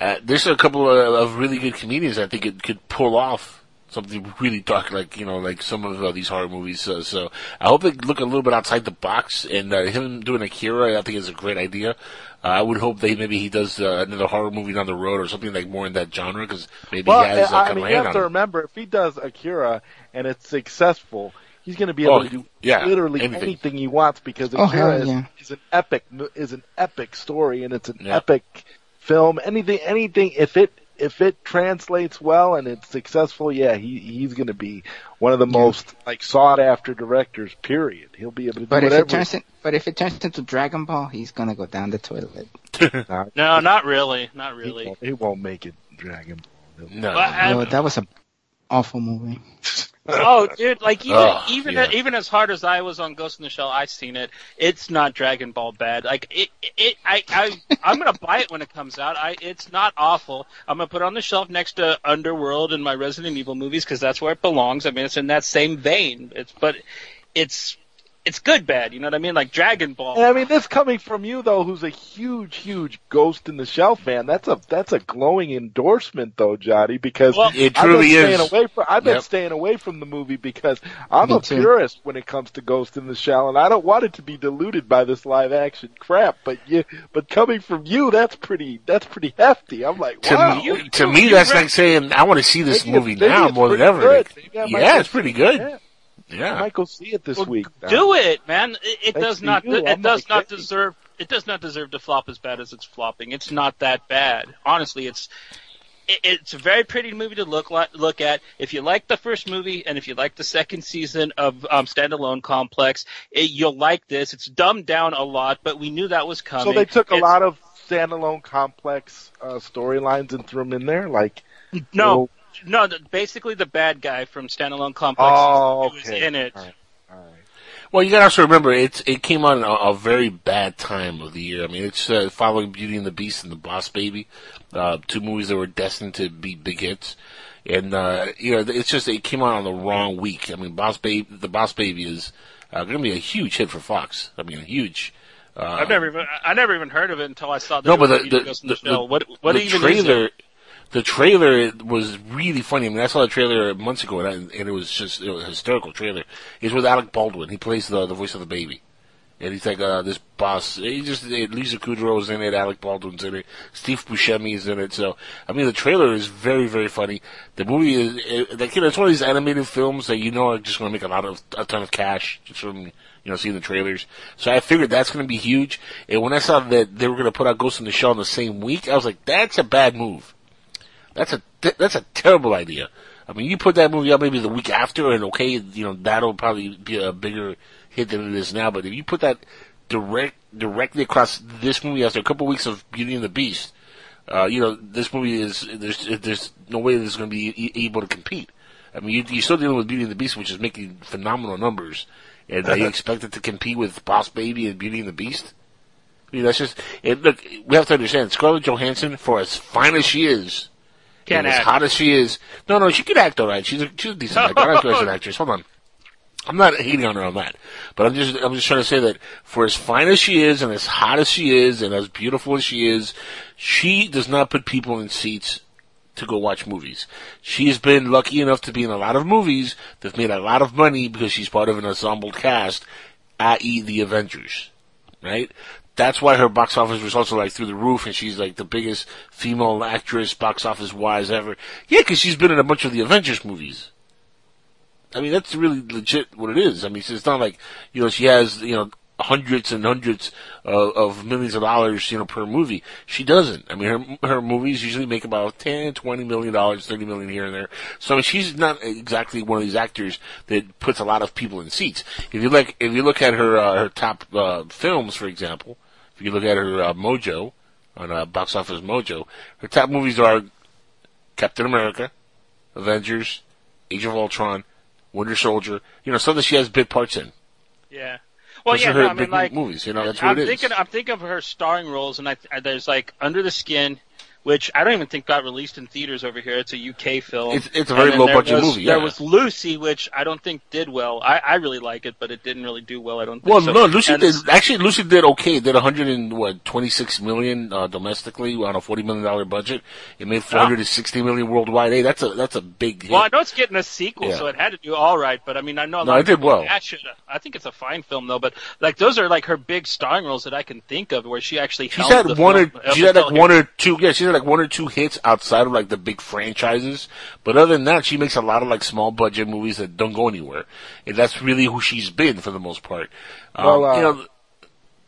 Speaker 9: uh, there's a couple of, of really good comedians I think it could pull off something really dark, like you know, like some of uh, these horror movies. Uh, so I hope they look a little bit outside the box. And uh, him doing Akira, I think is a great idea. Uh, I would hope that maybe he does uh, another horror movie down the road or something like more in that genre because maybe
Speaker 3: Well,
Speaker 9: he has uh,
Speaker 3: I
Speaker 9: kind
Speaker 3: mean,
Speaker 9: of
Speaker 3: you have to
Speaker 9: on it.
Speaker 3: remember if he does Akira and it's successful, he's going to be able
Speaker 9: Oh,
Speaker 3: to do
Speaker 9: yeah,
Speaker 3: literally
Speaker 9: anything.
Speaker 3: anything. he wants because
Speaker 10: Oh,
Speaker 3: Akira is, is an epic is an epic story and it's an
Speaker 9: Yeah.
Speaker 3: epic film. Anything, anything. If it if it translates well and it's successful, yeah, he he's going to be one of the most like sought after directors. Period. He'll be able to do
Speaker 10: But if it turns in, but if it turns into Dragon Ball, he's gonna go down the toilet.
Speaker 3: Nah,
Speaker 8: No, not really, not
Speaker 3: he
Speaker 8: really.
Speaker 3: won't, he won't make it Dragon Ball.
Speaker 9: No,
Speaker 8: But I-
Speaker 10: No, that was a awful movie.
Speaker 8: Oh, dude! Like even
Speaker 9: Oh,
Speaker 8: even
Speaker 9: yeah.
Speaker 8: even as hard as I was on Ghost in the Shell, I seen it. It's not Dragon Ball bad. Like it, it. I, I, I'm gonna buy it when it comes out. I, it's not awful. I'm gonna put it on the shelf next to Underworld and my Resident Evil movies because that's where it belongs. I mean, it's in that same vein. It's but it's it's good bad. You know what I mean? Like Dragon Ball.
Speaker 3: And I mean, this coming from you though, who's a huge, huge Ghost in the Shell fan. That's a that's a glowing endorsement though, Johnny. Because
Speaker 8: Well,
Speaker 9: It
Speaker 3: I've
Speaker 9: truly
Speaker 3: been
Speaker 9: is.
Speaker 3: staying away from. I've been
Speaker 9: Yep.
Speaker 3: staying away from the movie because I'm
Speaker 10: Me
Speaker 3: a
Speaker 10: too.
Speaker 3: purist when it comes to Ghost in the Shell, and I don't want it to be diluted by this live action crap. But you, but coming from you, that's pretty that's pretty hefty. I'm like,
Speaker 9: To
Speaker 3: wow.
Speaker 9: me, to me, that's like saying I want to see this
Speaker 3: Maybe
Speaker 9: movie
Speaker 3: maybe
Speaker 9: now more than ever. Like,
Speaker 3: Maybe I might
Speaker 9: yeah, it's pretty
Speaker 3: see
Speaker 9: good.
Speaker 3: It. I
Speaker 9: Yeah.
Speaker 3: might go see it this
Speaker 8: Well,
Speaker 3: week.
Speaker 8: Do it, man. It, it does not.
Speaker 3: you,
Speaker 8: It
Speaker 3: I'm
Speaker 8: does not
Speaker 3: hey.
Speaker 8: deserve. It does not deserve to flop as bad as it's flopping. It's not that bad. Honestly, it's. it- It's a very pretty movie to look like, look at. If you like the first movie and if you like the second season of um, Standalone Complex, it, you'll like this. It's dumbed down a lot, but we knew that was coming.
Speaker 3: So they took a
Speaker 8: It's-
Speaker 3: lot of standalone complex uh, storylines and threw them in there, like
Speaker 8: No,
Speaker 3: little-
Speaker 8: no. the- Basically, the bad guy from Standalone Complex
Speaker 3: Oh,
Speaker 8: was in it.
Speaker 3: All right. All right.
Speaker 9: Well, you gotta also remember it's it came out in a, a very bad time of the year. I mean, it's uh, following Beauty and the Beast and the Boss Baby, uh, two movies that were destined to be big hits, and uh, you know it's just it came out on the wrong week. I mean, Boss Baby, the Boss Baby is uh, going to be a huge hit for Fox. I mean, a huge. Uh,
Speaker 8: I've never even I never even heard of it until I saw the
Speaker 9: no, but the,
Speaker 8: Ghost
Speaker 9: the, the,
Speaker 8: the
Speaker 9: the-
Speaker 8: what what
Speaker 9: the
Speaker 8: even
Speaker 9: trailer,
Speaker 8: is it?
Speaker 9: The trailer was really funny. I mean, I saw the trailer months ago, and, I, and it was just it was a hysterical trailer. It's with Alec Baldwin. He plays the the voice of the baby, and he's like uh, this boss. He just eh, Lisa Kudrow's in it, Alec Baldwin's in it, Steve Buscemi is in it. So I mean, the trailer is very very funny. The movie is it, like you know, it's one of these animated films that you know are just going to make a lot of a ton of cash just from you know, seeing the trailers. So I figured that's going to be huge. And when I saw that they were going to put out Ghost in the Shell in the same week, I was like, that's a bad move. That's a that's a terrible idea. I mean, you put that movie out maybe the week after, and okay, you know that'll probably be a bigger hit than it is now. But if you put that direct directly across this movie after a couple weeks of Beauty and the Beast, uh, you know this movie is there's there's no way this is going to be e- able to compete. I mean, you, you're still dealing with Beauty and the Beast, which is making phenomenal numbers, and you expect it to compete with Boss Baby and Beauty and the Beast. I mean, that's just it, look. We have to understand Scarlett Johansson, for as fine as she is,
Speaker 8: Can't
Speaker 9: and as hot as she is, no, no, she can act all right. She's a, she's a decent actor. I like her as an actress. Hold on. I'm not hating on her on that, but I'm just I'm just trying to say that for as fine as she is and as hot as she is and as beautiful as she is, she does not put people in seats to go watch movies. She's been lucky enough to be in a lot of movies that have made a lot of money because she's part of an ensemble cast, i.e. the Avengers, right? That's why her box office results are like through the roof, and she's like the biggest female actress box office wise ever. Yeah, because she's been in a bunch of the Avengers movies. I mean, that's really legit what it is. I mean, it's not like, you know, she has, you know, hundreds and hundreds of, millions of dollars, you know, per movie. She doesn't. I mean, her, her movies usually make about 10, 20 million dollars, 30 million here and there. So, I mean, she's not exactly one of these actors that puts a lot of people in seats. If you look, if you look at her, uh, her top, uh, films, for example, if you look at her, uh, Mojo, on, uh, Box Office Mojo, her top movies are Captain America, Avengers, Age of Ultron, Winter Soldier, you know, something she has big parts in.
Speaker 8: Yeah. Well,
Speaker 9: Those
Speaker 8: yeah, no, I mean, like
Speaker 9: movies, you know, that's what
Speaker 8: I'm
Speaker 9: it is.
Speaker 8: thinking, I'm thinking of her starring roles, and I- there's like Under the Skin, which I don't even think got released in theaters over here. It's a UK film.
Speaker 9: It's- it's a very low budget
Speaker 8: was-
Speaker 9: movie,
Speaker 8: There was Lucy, which I don't think did well. I, I really like it, but it didn't really do well. I don't think.
Speaker 9: Well,
Speaker 8: so.
Speaker 9: no, Lucy
Speaker 8: And
Speaker 9: did actually. Lucy did okay. It did 100 and what 26 million uh, domestically on a 40 million dollar budget. It made 460 million worldwide. Hey, that's a that's a big hit.
Speaker 8: Well, I know it's getting a sequel,
Speaker 9: Yeah.
Speaker 8: so it had to do all right. But I mean, I know
Speaker 9: No, it did well.
Speaker 8: should. I think it's a fine film though. But like those are like her big starring roles that I can think of, where she actually
Speaker 9: She's had one or
Speaker 8: up
Speaker 9: she's had like one or two. Yeah, she's had like one or two hits outside of like the big franchises. But other than that, she makes a lot of like small budget movies that don't go anywhere, and that's really who she's been for the most part. Um,
Speaker 3: uh,
Speaker 9: you know,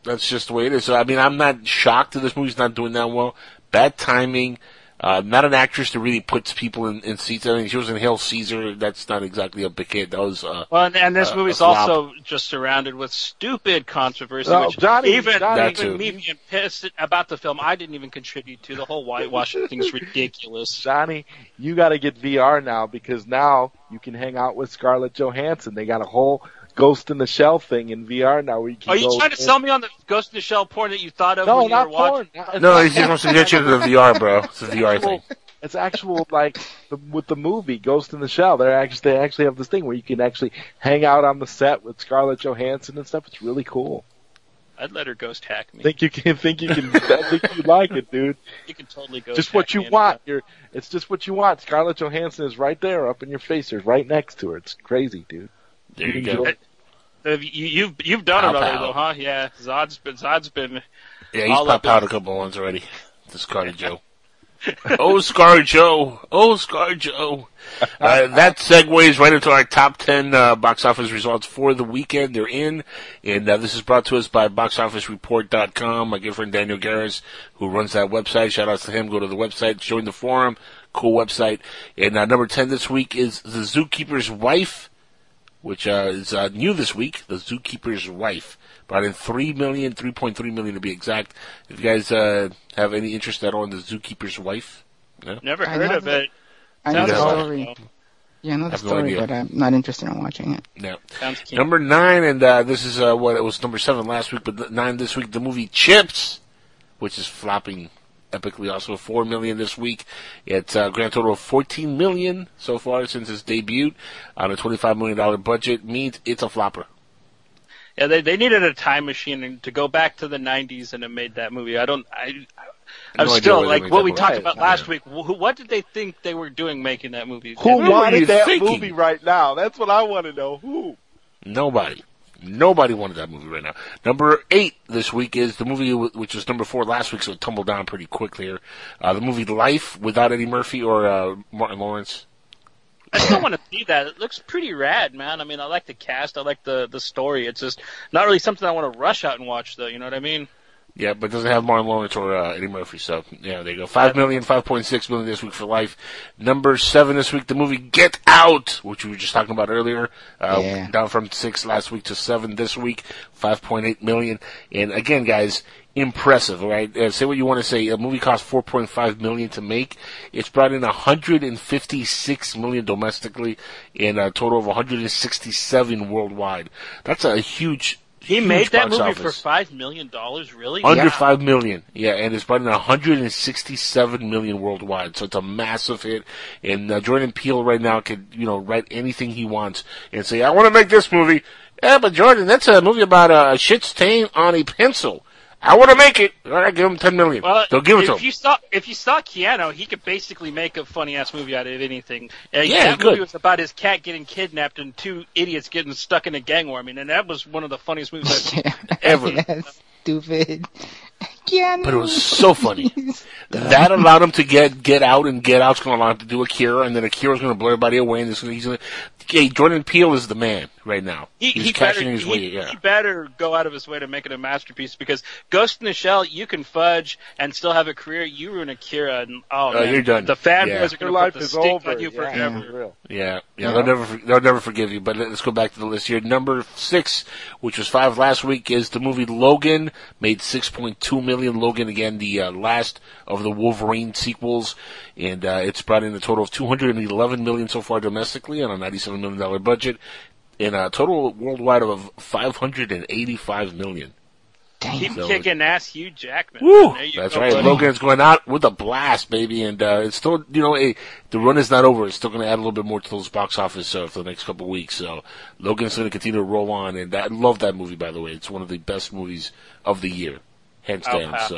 Speaker 9: that's just the way it is. So I mean, I'm not shocked that this movie's not doing that well. Bad timing. Uh, not an actress that really puts people in, in seats. I mean, she was in Hail Caesar. That's not exactly a big hit. That was, uh,
Speaker 8: Well, and, and this
Speaker 9: uh,
Speaker 8: movie's also just surrounded with stupid controversy,
Speaker 3: No,
Speaker 8: which
Speaker 3: Johnny-
Speaker 8: even,
Speaker 3: Johnny-
Speaker 8: even
Speaker 9: too.
Speaker 8: me being pissed about the film, I didn't even contribute to. The whole whitewashing thing's ridiculous.
Speaker 3: Johnny, you got to get VR now because now you can hang out with Scarlett Johansson. They got a whole Ghost in the Shell thing in VR now where you can
Speaker 8: Are you
Speaker 3: go
Speaker 8: trying to
Speaker 3: in-
Speaker 8: sell me on the Ghost in the Shell porn that you thought of
Speaker 3: No,
Speaker 8: when you
Speaker 3: not
Speaker 8: were
Speaker 3: porn. It's
Speaker 9: no,
Speaker 3: not
Speaker 9: he just wants to get you to the VR, bro. It's a VR thing.
Speaker 3: It's actual like the, with the movie Ghost in the Shell. They actually they actually have this thing where you can actually hang out on the set with Scarlett Johansson and stuff. It's really cool.
Speaker 8: I'd let her ghost hack me.
Speaker 3: Think you can think you can I think you like it, dude.
Speaker 8: You can totally ghost
Speaker 3: Just what
Speaker 8: hack
Speaker 3: you
Speaker 8: me
Speaker 3: want. You're it's just what you want. Scarlett Johansson is right there, up in your face. You're right next to her. It's crazy, dude.
Speaker 9: There you
Speaker 3: can
Speaker 9: go.
Speaker 3: go-
Speaker 8: You, you've you've done
Speaker 9: Pow,
Speaker 8: it already
Speaker 9: pow.
Speaker 8: though, huh? Yeah, Zod's been Zod's been.
Speaker 9: Yeah, he's popped out a couple ones already. Scar Joe. oh, Scar Joe. Oh, Scar Joe. Uh, that segues right into our top 10 uh, box office results for the weekend. They're in, and uh, this is brought to us by BoxOfficeReport.com. My good friend Daniel Garris, who runs that website. Shout outs to him. Go to the website, join the forum. Cool website. And uh, number 10 this week is The Zookeeper's Wife, which uh, is uh, new this week. The Zookeeper's Wife. Brought in three million, three point three million to be exact. If you guys uh, have any interest at all in the Zookeeper's Wife, no?
Speaker 8: Never heard of
Speaker 10: that-
Speaker 8: it.
Speaker 10: I know the
Speaker 9: Yeah.
Speaker 10: story. Yeah, I know the
Speaker 9: Have no
Speaker 10: story, but I'm not interested in watching it.
Speaker 9: No.
Speaker 8: Sounds.
Speaker 9: Number nine, and uh, this is uh, what it was number seven last week, but nine this week. The movie Chips, which is flopping epically, also four million this week. It's a grand total of fourteen million so far since its debut on a twenty-five million dollar budget. Means it's a flopper.
Speaker 8: Yeah, they they needed a time machine to go back to the '90s and have made that movie. I don't. I. I'm
Speaker 9: No
Speaker 8: still like what we talked about last week. Wh- what did they think they were doing making that movie?
Speaker 3: Who
Speaker 9: What were
Speaker 3: wanted that
Speaker 9: thinking?
Speaker 3: movie right now? That's what I want to know. Who?
Speaker 9: Nobody. Nobody wanted that movie right now. Number eight this week is the movie which was number four last week, so it tumbled down pretty quickly here. Uh, the movie Life without Eddie Murphy or uh, Martin Lawrence.
Speaker 8: I still want to see that. It looks pretty rad, man. I mean, I like the cast. I like the the story. It's just not really something I want to rush out and watch, though. You know what I mean?
Speaker 9: Yeah, but it doesn't have Martin Lawrence or uh, Eddie Murphy. So yeah, there you go. Five million, five point six million this week for Life. Number seven this week, the movie Get Out, which we were just talking about earlier, uh,
Speaker 10: Yeah.
Speaker 9: down from six last week to seven this week, five point eight million. And again, guys, impressive. Right, uh, say what you want to say. A movie cost four point five million to make. It's brought in hundred and fifty six million domestically, and a total of one hundred and sixty seven worldwide. That's a huge.
Speaker 8: He
Speaker 9: huge
Speaker 8: made that
Speaker 9: box
Speaker 8: movie
Speaker 9: office.
Speaker 8: for five million dollars. Really?
Speaker 9: Under
Speaker 8: Yeah.
Speaker 9: five million, yeah, and it's brought in 167 million worldwide, so it's a massive hit. And uh, Jordan Peele right now could, you know, write anything he wants and say, "I want to make this movie." Yeah, but Jordan, that's a movie about a shit stain on a pencil. I want to make it. All right, give him 10 million.
Speaker 8: Well,
Speaker 9: They'll give it to him.
Speaker 8: if you saw if you saw Keanu, he could basically make a funny ass movie out of anything. Uh,
Speaker 9: Yeah,
Speaker 8: that
Speaker 9: he
Speaker 8: movie was about his cat getting kidnapped and two idiots getting stuck in a gang war. I mean, and that was one of the funniest movies I've seen.
Speaker 9: Ever.
Speaker 10: yeah, stupid. Keanu.
Speaker 9: But it was so funny. that allowed him to get get out, and get out's going to allow him to do Akira, and then Akira's going to blow everybody away. And this, he's going to. Hey, Jordan Peele is the man right now.
Speaker 8: He,
Speaker 9: he's
Speaker 8: he
Speaker 9: cashing
Speaker 8: better,
Speaker 9: his
Speaker 8: he,
Speaker 9: way. Yeah.
Speaker 8: he better go out of his way to make it a masterpiece because Ghost in the Shell, you can fudge and still have a career. You ruin Akira, and oh,
Speaker 9: Oh,
Speaker 8: man,
Speaker 9: you're done.
Speaker 8: The fanboys
Speaker 9: Yeah.
Speaker 8: are going to
Speaker 3: life
Speaker 8: put the
Speaker 3: is
Speaker 8: stink
Speaker 3: over.
Speaker 8: on you
Speaker 3: Yeah,
Speaker 8: forever.
Speaker 3: for real.
Speaker 9: Yeah, yeah,
Speaker 3: Yeah.
Speaker 9: they'll never they'll never forgive you. But let's go back to the list here. Number six, which was five last week, is the movie Logan. Made six point two million. Logan again, the uh, last of the Wolverine sequels, and uh, it's brought in a total of two hundred and eleven million so far domestically on a ninety-seven million dollar budget, and a total worldwide of five hundred and eighty-five million.
Speaker 8: Keep
Speaker 9: So-
Speaker 8: kicking ass, Hugh Jackman.
Speaker 9: Woo! That's
Speaker 8: go,
Speaker 9: right.
Speaker 8: buddy.
Speaker 9: Logan's going out with a blast, baby, and uh, it's still, you know, a, the run is not over. It's still going to add a little bit more to those box office uh, for the next couple of weeks. So Logan's going to continue to roll on, and I love that movie. By the way, it's one of the best movies of the year, hands
Speaker 10: Oh,
Speaker 9: down.
Speaker 10: wow.
Speaker 9: So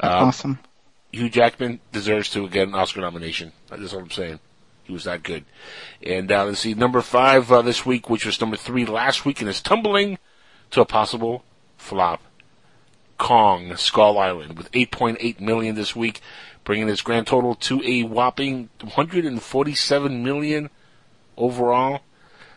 Speaker 9: um,
Speaker 10: awesome.
Speaker 9: Hugh Jackman deserves to get an Oscar nomination. That's what I'm saying. He was that good. And uh, let's see, number five uh, this week, which was number three last week, and is tumbling to a possible flop. Kong Skull Island with 8.8 million this week, bringing its grand total to a whopping 147 million overall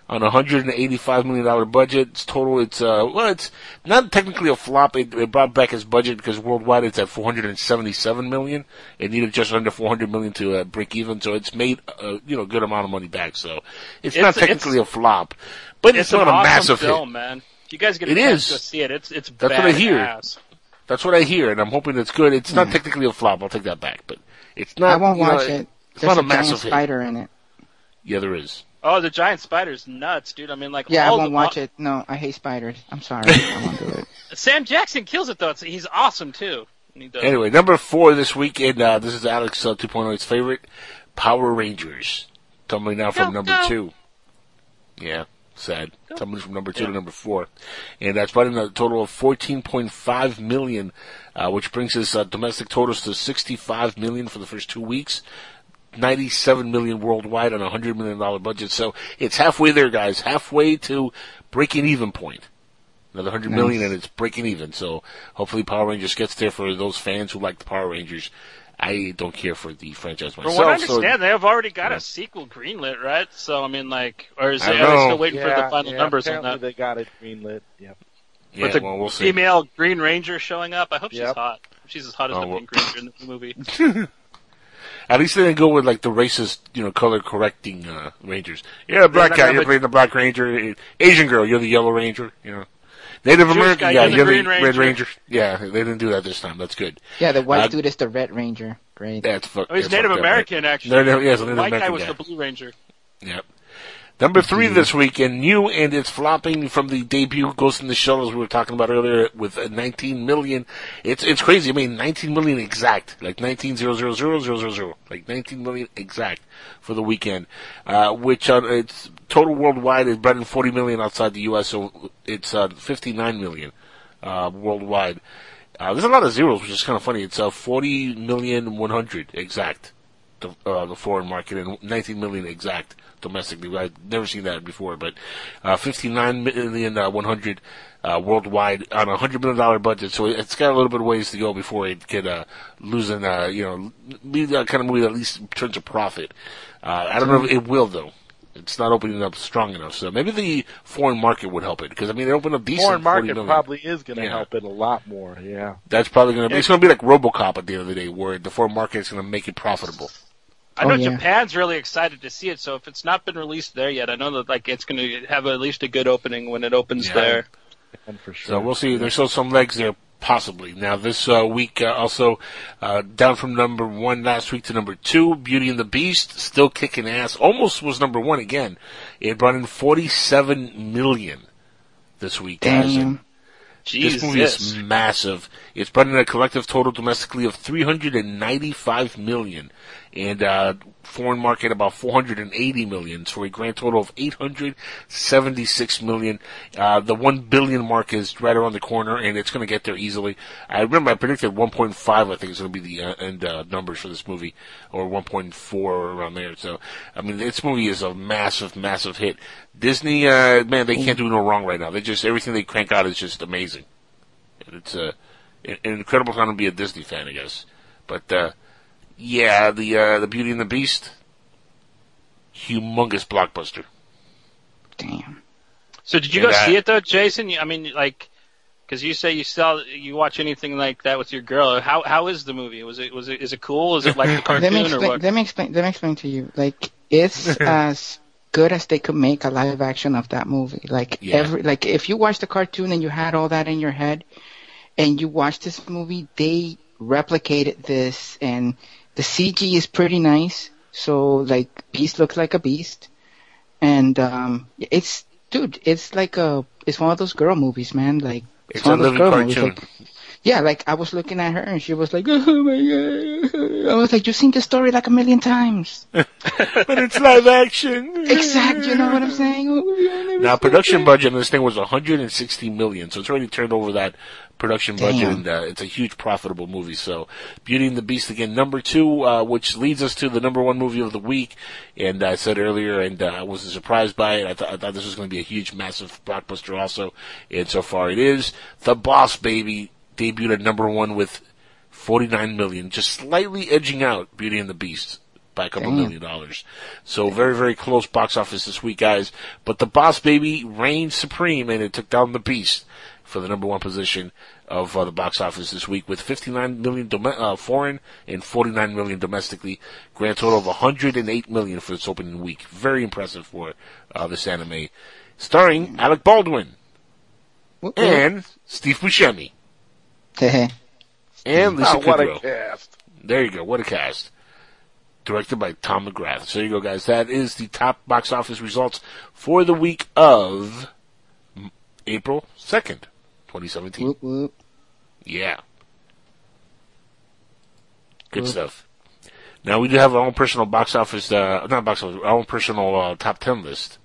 Speaker 9: on a 185 million dollar budget. It's total. It's uh, well, it's not technically a flop. It, it brought back its budget because worldwide it's at 477 million. It needed just under 400 million to uh, break even, so it's made a you know good amount of money back. So it's,
Speaker 8: It's-
Speaker 9: not technically
Speaker 8: it's-
Speaker 9: a flop, but it's,
Speaker 8: an
Speaker 9: not a
Speaker 8: awesome
Speaker 9: massive
Speaker 8: film,
Speaker 9: hit.
Speaker 8: man. You guys get a
Speaker 9: It
Speaker 8: chance
Speaker 9: is.
Speaker 8: to see it. It's it's bad.
Speaker 9: That's what I hear.
Speaker 8: badass.
Speaker 9: That's what I hear, and I'm hoping it's good. It's not technically a flop. I'll take that back, but it's not.
Speaker 10: I won't
Speaker 9: you know,
Speaker 10: watch it.
Speaker 9: It's
Speaker 10: There's
Speaker 9: not a
Speaker 10: a giant
Speaker 9: massive hit.
Speaker 10: spider in it.
Speaker 9: Yeah, there is.
Speaker 8: Oh, the giant spider's nuts, dude. I mean, like
Speaker 10: Yeah, I won't
Speaker 8: the,
Speaker 10: watch it. No, I hate spiders. I'm sorry. I won't do it.
Speaker 8: Sam Jackson kills it though. It's, he's awesome too. He does.
Speaker 9: Anyway, number four this week, and uh, this is Alex uh, 2.0's favorite, Power Rangers, tumbling down from
Speaker 8: Go,
Speaker 9: number
Speaker 8: go.
Speaker 9: two. Yeah, sad. Tumbling from number two to number four, and that's brought in a total of 14.5 million, uh, which brings his uh, domestic totals to 65 million for the first two weeks. 97 million worldwide on a 100 million dollar budget. So it's halfway there, guys. Halfway to breaking even point. Another 100
Speaker 10: Nice.
Speaker 9: million and it's breaking even. So hopefully Power Rangers gets there for those fans who like the Power Rangers. I don't care for the franchise
Speaker 8: From
Speaker 9: myself.
Speaker 8: what I
Speaker 9: so-
Speaker 8: understand, they have already got
Speaker 9: Yeah.
Speaker 8: a sequel greenlit, right? So I mean, like, or is
Speaker 9: I
Speaker 8: they,
Speaker 9: don't
Speaker 8: are still waiting for the final
Speaker 3: yeah,
Speaker 8: numbers on that?
Speaker 3: They got it greenlit. Yeah.
Speaker 9: yeah,
Speaker 8: With the
Speaker 9: well, we'll see.
Speaker 8: female Green Ranger showing up. I hope she's hot. She's as hot as
Speaker 9: Oh,
Speaker 8: the
Speaker 9: well.
Speaker 8: Pink Ranger in the movie.
Speaker 9: At least they didn't go with like the racist, you know, color correcting uh, Rangers. Yeah, black guy, you're playing the Black Ranger. Asian girl, you're the Yellow Ranger. You know, Native
Speaker 8: Jewish
Speaker 9: American
Speaker 8: guy,
Speaker 9: guy,
Speaker 8: you're the
Speaker 9: you're the
Speaker 8: Green
Speaker 9: Red
Speaker 8: Ranger.
Speaker 9: Ranger. Yeah, they didn't do that this time. That's good.
Speaker 10: Yeah, the white
Speaker 9: Uh,
Speaker 10: dude is the Red Ranger. Great.
Speaker 9: That's fuck.
Speaker 8: Oh, he's
Speaker 9: that's
Speaker 8: Native
Speaker 9: fucked up,
Speaker 8: American,
Speaker 9: right?
Speaker 8: actually.
Speaker 9: Native, yes,
Speaker 8: the
Speaker 9: Native
Speaker 8: white
Speaker 9: American
Speaker 8: guy was
Speaker 9: guy.
Speaker 8: the Blue Ranger.
Speaker 9: Yep. Number three this week, and new, and it's flopping from the debut Ghost in the Shell, as we were talking about earlier, with uh, 19 million. It's it's crazy. I mean, 19 million exact, like 19,000,000, like 19 million exact for the weekend. Uh, which uh, it's total worldwide is better than 40 million outside the U.S. So it's uh, 59 million uh, worldwide. Uh, there's a lot of zeros, which is kind of funny. It's uh, 40 million 100 exact the, uh, the foreign market and 19 million exact domestically. I've never seen that before, but uh, 59 million uh, 100 uh, worldwide on a hundred million dollar budget. So it's got a little bit of ways to go before it could uh, lose and uh, you know be that kind of movie that at least turns a profit. Uh, I don't know if it will though. It's not opening up strong enough. So maybe the foreign market would help it because I mean it opened up decent.
Speaker 3: Foreign market probably is going to
Speaker 9: Yeah.
Speaker 3: help it a lot more. Yeah.
Speaker 9: That's probably going to be. It's going to be like RoboCop at the end of the day, where the foreign market is going to make it profitable.
Speaker 8: I know
Speaker 10: Oh, yeah.
Speaker 8: Japan's really excited to see it, so if it's not been released there yet, I know that like it's going to have at least a good opening when it opens
Speaker 9: Yeah.
Speaker 8: there.
Speaker 3: And for sure.
Speaker 9: So we'll see. There's still some legs there, possibly. Now this uh, week, uh, also uh, down from number one last week to number two. Beauty and the Beast still kicking ass. Almost was number one again. It brought in 47 million this week, guys.
Speaker 10: Damn.
Speaker 9: And This movie is massive. It's brought in a collective total domestically of 395 million, and uh, foreign market about 480 million, so a grand total of 876 million. Uh, the one billion mark is right around the corner, and it's going to get there easily. I remember I predicted 1.5. I think is going to be the uh, end uh, numbers for this movie, or 1.4 around there. So, I mean, this movie is a massive, massive hit. Disney, uh, man, they can't do no wrong right now. They just everything they crank out is just amazing. It's uh, an an incredible time to be a Disney fan, I guess. But uh, yeah, the uh, the Beauty and the Beast, humongous blockbuster.
Speaker 10: Damn.
Speaker 8: So did you
Speaker 9: And
Speaker 8: go
Speaker 9: I-
Speaker 8: see it though, Jason? I mean, like, because you say you saw you watch anything like that with your girl. How how is the movie? Was it was it is it cool? Is it like the
Speaker 10: let me
Speaker 8: cartoon or what?
Speaker 10: Let me explain. Let me explain to you. Like it's as good as they could make a live action of that movie. Like
Speaker 9: Yeah.
Speaker 10: every like if you watch the cartoon and you had all that in your head, and you watch this movie, they replicated this, and the CG is pretty nice. So like Beast looks like a beast, and um, it's dude, it's like a it's one of those girl movies, man. Like
Speaker 9: It's
Speaker 10: one
Speaker 9: a
Speaker 10: of those girl movies,
Speaker 9: cartoon.
Speaker 10: like- yeah, like I was looking at her and she was like, "Oh my god!" I was like, "You've seen this story like a million times."
Speaker 9: but it's live action.
Speaker 10: Exactly. You know what I'm saying? Oh,
Speaker 9: Now, production budget on this thing was 160 million, so it's already turned over that production budget,
Speaker 10: Damn.
Speaker 9: and uh, it's a huge profitable movie. So, Beauty and the Beast again, number two, uh, which leads us to the number one movie of the week. And I said earlier, and uh, I wasn't surprised by it. I, th- I thought this was going to be a huge, massive blockbuster, also, and so far it is. The Boss Baby debuted at number one with 49 million, just slightly edging out Beauty and the Beast by a couple
Speaker 10: Damn.
Speaker 9: million dollars. So very, very close box office this week, guys. But the Boss Baby reigned supreme and it took down the Beast for the number one position of uh, the box office this week with 59 million dom- uh, foreign and 49 million domestically. Grand total of 108 million for its opening week. Very impressive for uh, this anime. Starring Alec Baldwin and Steve Buscemi and Lisa
Speaker 3: Oh, what a cast.
Speaker 9: There you go. What a cast. Directed by Tom McGrath. So there you go, guys. That is the top box office results for the week of April 2nd, 2017.
Speaker 10: Whoop, whoop.
Speaker 9: Yeah. Good
Speaker 10: Whoop.
Speaker 9: stuff. Now we do have our own personal box office, uh, not box office, our own personal uh, top 10 list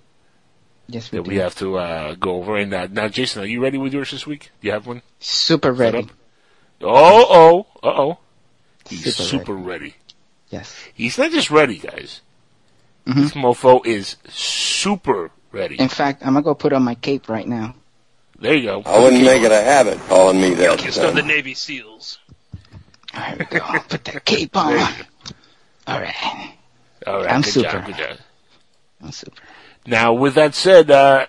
Speaker 10: Yes, we
Speaker 9: that
Speaker 10: do.
Speaker 9: we have to uh, go over. And uh, now, Jason, are you ready with yours this week? Do you have one?
Speaker 10: Super ready.
Speaker 9: Up? Oh, oh, uh oh. He's
Speaker 10: Super
Speaker 9: super, ready.
Speaker 10: Yes.
Speaker 9: He's not just ready, guys.
Speaker 10: Mhm.
Speaker 9: This mofo is super ready.
Speaker 10: In fact, I'm gonna go put on my cape right now.
Speaker 9: There you go.
Speaker 21: I wouldn't make it a habit calling me that.
Speaker 8: Just of the Navy SEALs.
Speaker 10: There we go. Put that cape on. All right.
Speaker 9: All right,
Speaker 10: I'm
Speaker 9: good
Speaker 10: super.
Speaker 9: job, good job.
Speaker 10: I'm super.
Speaker 9: Now, with that said, uh,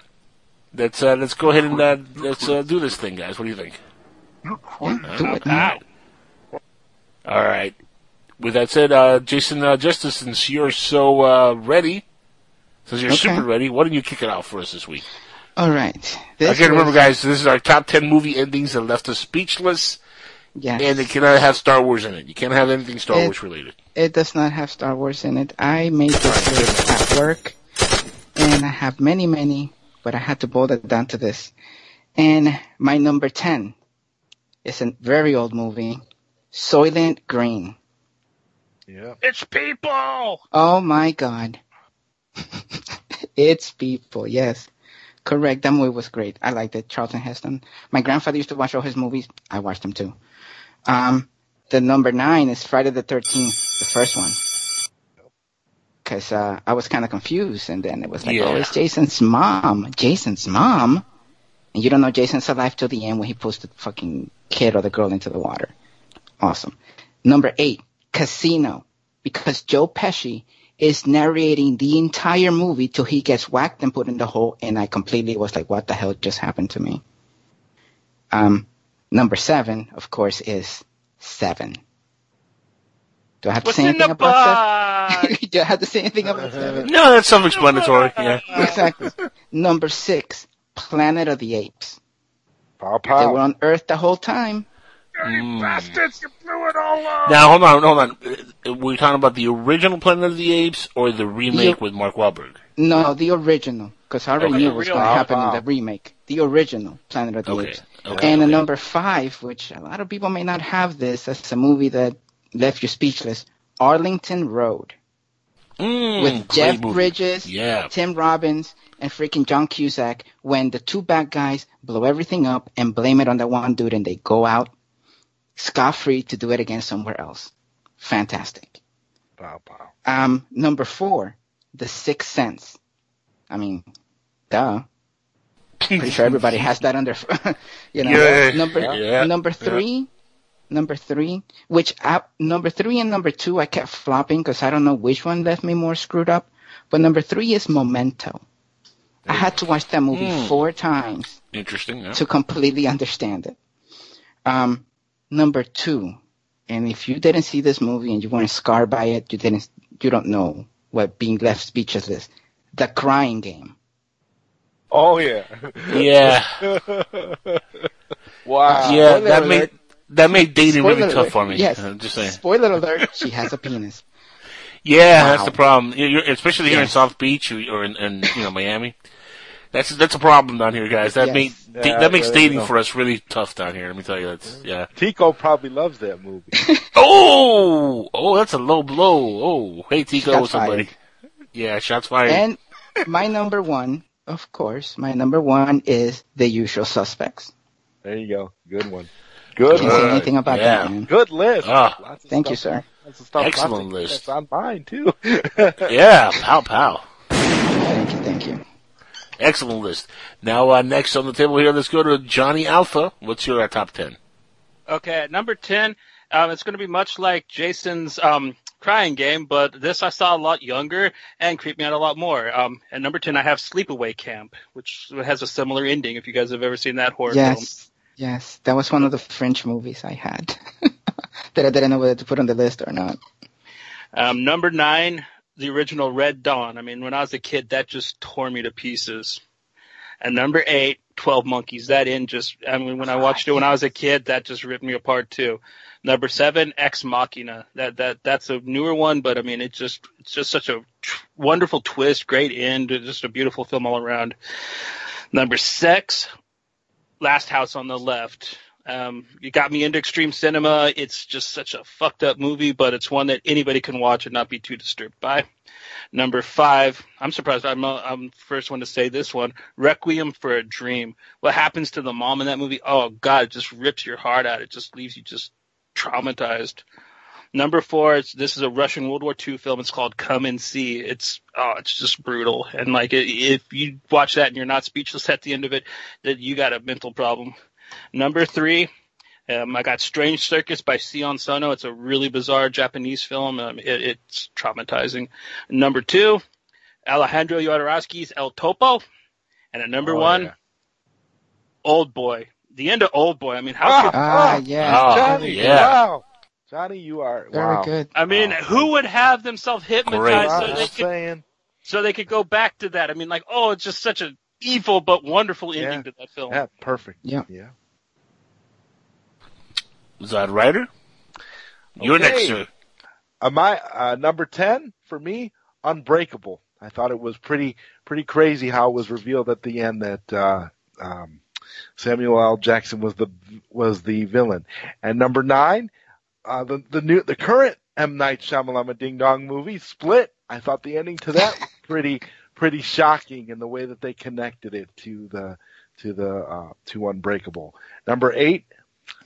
Speaker 9: let's uh, let's go ahead and uh, let's uh, do this thing, guys. What do you think?
Speaker 10: Yeah, do it
Speaker 9: Ow.
Speaker 10: now.
Speaker 9: All right. With that said, uh, Jason uh, Justice, since you're so uh, ready, since you're
Speaker 10: Okay.
Speaker 9: super ready, why don't you kick it off for us this week?
Speaker 10: All right. This
Speaker 9: Again, remember,
Speaker 10: was-
Speaker 9: guys, this is our top ten movie endings that left us speechless,
Speaker 10: Yes.
Speaker 9: and it cannot have Star Wars in it. You can't have anything Star
Speaker 10: It-
Speaker 9: Wars related.
Speaker 10: It does not have Star Wars in it. I made this list at work, and I have many, many, but I had to boil it down to this. And my number 10 is a very old movie, Soylent Green.
Speaker 3: Yeah.
Speaker 8: It's people!
Speaker 10: Oh my god. it's people, yes. Correct, that movie was great. I liked it. Charlton Heston. My grandfather used to watch all his movies. I watched them too. Um, the number nine is Friday the 13th, the first one. Cause, uh, I was kind of confused and then it was like, oh, it's Jason's mom. Jason's mom? And you don't know Jason's alive till the end when he pulls the fucking kid or the girl into the water. Awesome. Number eight, Casino. Because Joe Pesci is narrating the entire movie till he gets whacked and put in the hole and I completely was like, what the hell just happened to me? Um, number seven, of course, is Seven. Do I have to
Speaker 8: What's
Speaker 10: say
Speaker 8: in
Speaker 10: anything
Speaker 8: the
Speaker 10: about
Speaker 8: box?
Speaker 10: Seven? Do I have to say anything about Seven?
Speaker 9: No, that's self-explanatory. Yeah.
Speaker 10: exactly. Number six, Planet of the Apes.
Speaker 3: Pow
Speaker 10: They were on Earth the whole time.
Speaker 8: Bastards, you blew it all up!
Speaker 9: Now, hold on, hold on. We're talking about the original Planet of the Apes or the remake
Speaker 10: The-
Speaker 9: with Mark Wahlberg?
Speaker 10: No, the original, because I already
Speaker 9: Okay.
Speaker 10: knew what was going to happen
Speaker 3: Pow.
Speaker 10: in the remake. The original Planet of the
Speaker 9: Okay.
Speaker 10: Apes.
Speaker 9: Okay.
Speaker 10: And a
Speaker 9: okay.
Speaker 10: number five, which a lot of people may not have this, that's a movie that left you speechless. Arlington Road.
Speaker 9: Mm,
Speaker 10: with Jeff
Speaker 9: movie.
Speaker 10: Bridges,
Speaker 9: Yeah.
Speaker 10: Tim Robbins, and freaking John Cusack when the two bad guys blow everything up and blame it on the one dude and they go out scot free to do it again somewhere else. Fantastic.
Speaker 3: Pow pow.
Speaker 10: Um, number four, The Sixth Sense. I mean, duh. Pretty sure everybody has that under, you know.
Speaker 9: Yeah,
Speaker 10: number
Speaker 9: yeah,
Speaker 10: number
Speaker 9: yeah.
Speaker 10: three, number three, which I, number three and number two I kept flopping because I don't know which one left me more screwed up. But number three is Memento. I had to watch that movie
Speaker 9: Hmm.
Speaker 10: four times
Speaker 9: Interesting. Yeah.
Speaker 10: to completely understand it. Um, number two, and if you didn't see this movie and you weren't scarred by it, you didn't, you don't know what being left speechless is. The Crying Game.
Speaker 3: Oh yeah.
Speaker 9: Yeah.
Speaker 3: wow.
Speaker 9: yeah,
Speaker 10: spoiler
Speaker 9: that
Speaker 10: alert.
Speaker 9: made that made dating really
Speaker 10: Spoiler
Speaker 9: tough for me.
Speaker 10: Yes.
Speaker 9: Uh, just saying.
Speaker 10: Spoiler alert: She has a penis.
Speaker 9: Yeah,
Speaker 10: Wow.
Speaker 9: that's the problem. You- You're, especially here in South Beach or or in, in you know Miami. That's that's a problem down here, guys. That
Speaker 10: Yes.
Speaker 9: make
Speaker 3: Yeah,
Speaker 9: that makes
Speaker 3: there
Speaker 9: dating
Speaker 3: you go.
Speaker 9: for us really tough down here. Let me tell you, that's yeah.
Speaker 3: Tico probably loves that movie.
Speaker 9: Oh, oh, that's a low blow. Oh, hey Tico,
Speaker 10: Shots
Speaker 9: somebody.
Speaker 10: fired.
Speaker 9: Yeah, shots fired.
Speaker 10: And my number one, of course, my number one is The Usual Suspects.
Speaker 3: There you go. Good one. Good
Speaker 10: Can't say anything about
Speaker 9: yeah.
Speaker 10: that, man.
Speaker 3: Good list.
Speaker 9: Ah.
Speaker 3: Lots of
Speaker 10: Thank you, sir.
Speaker 3: lots of stuff-
Speaker 9: Excellent list.
Speaker 3: That's on mine too.
Speaker 9: yeah, pow pow.
Speaker 10: Thank you, thank you.
Speaker 9: Excellent list. Now, uh, next on the table here, let's go to Johnny Alpha. What's your uh, top ten?
Speaker 8: Okay, at number 10, um, it's going to be much like Jason's um, crying game, but this I saw a lot younger and creeped me out a lot more. Um, at number 10, I have Sleepaway Camp, which has a similar ending if you guys have ever seen that horror film.
Speaker 10: Yes, yes, that was one of the French movies I had that I didn't know whether to put on the list or not.
Speaker 8: Um, number 9, the original Red Dawn. I mean, when I was a kid, that just tore me to pieces. And number 8, 12 Monkeys. That end just, I mean, when I oh, watched it when I was a kid, that just ripped me apart too. Number seven, Ex Machina. That that that's a newer one, but I mean, it just it's just such a tr- wonderful twist, great end, just a beautiful film all around. Number six, Last House on the Left. Um, it got me into extreme cinema. It's just such a fucked up movie, but it's one that anybody can watch and not be too disturbed by. Number five, I'm surprised I'm, I'm the first one to say this one, Requiem for a Dream. What happens to the mom in that movie? Oh god, it just rips your heart out. It just leaves you just traumatized. Number four, this is a Russian World War II film. It's called Come and See. It's oh, it's just brutal. And like, if you watch that and you're not speechless at the end of it, then you got a mental problem. Number three, um, I got Strange Circus by Sion Sono. It's a really bizarre Japanese film. Um, it, it's traumatizing. Number two, Alejandro Jodorowsky's El Topo. And at number
Speaker 3: Oh,
Speaker 8: one,
Speaker 3: yeah.
Speaker 8: Old Boy. The end of Old Boy. I mean, how could
Speaker 10: Ah, yeah.
Speaker 9: Oh,
Speaker 3: Johnny,
Speaker 9: yeah.
Speaker 3: wow. Johnny, you are
Speaker 10: Very
Speaker 3: wow.
Speaker 10: good.
Speaker 8: I mean, who would have themselves hypnotized
Speaker 3: I'm
Speaker 8: so they could
Speaker 3: saying.
Speaker 8: so they could go back to that? I mean, like, oh, it's just such an evil but wonderful ending
Speaker 3: Yeah.
Speaker 8: to that film.
Speaker 3: Yeah, perfect.
Speaker 10: Yeah.
Speaker 3: Yeah.
Speaker 9: Was that Ryder? You're
Speaker 3: Okay.
Speaker 9: next, sir.
Speaker 3: Uh, my uh, number ten for me, Unbreakable. I thought it was pretty pretty crazy how it was revealed at the end that uh, um, Samuel L. Jackson was the was the villain. And number nine, uh, the the new the current M Night Shyamalan Ding Dong movie, Split. I thought the ending to that was pretty pretty shocking in the way that they connected it to the to the uh, to Unbreakable. Number eight,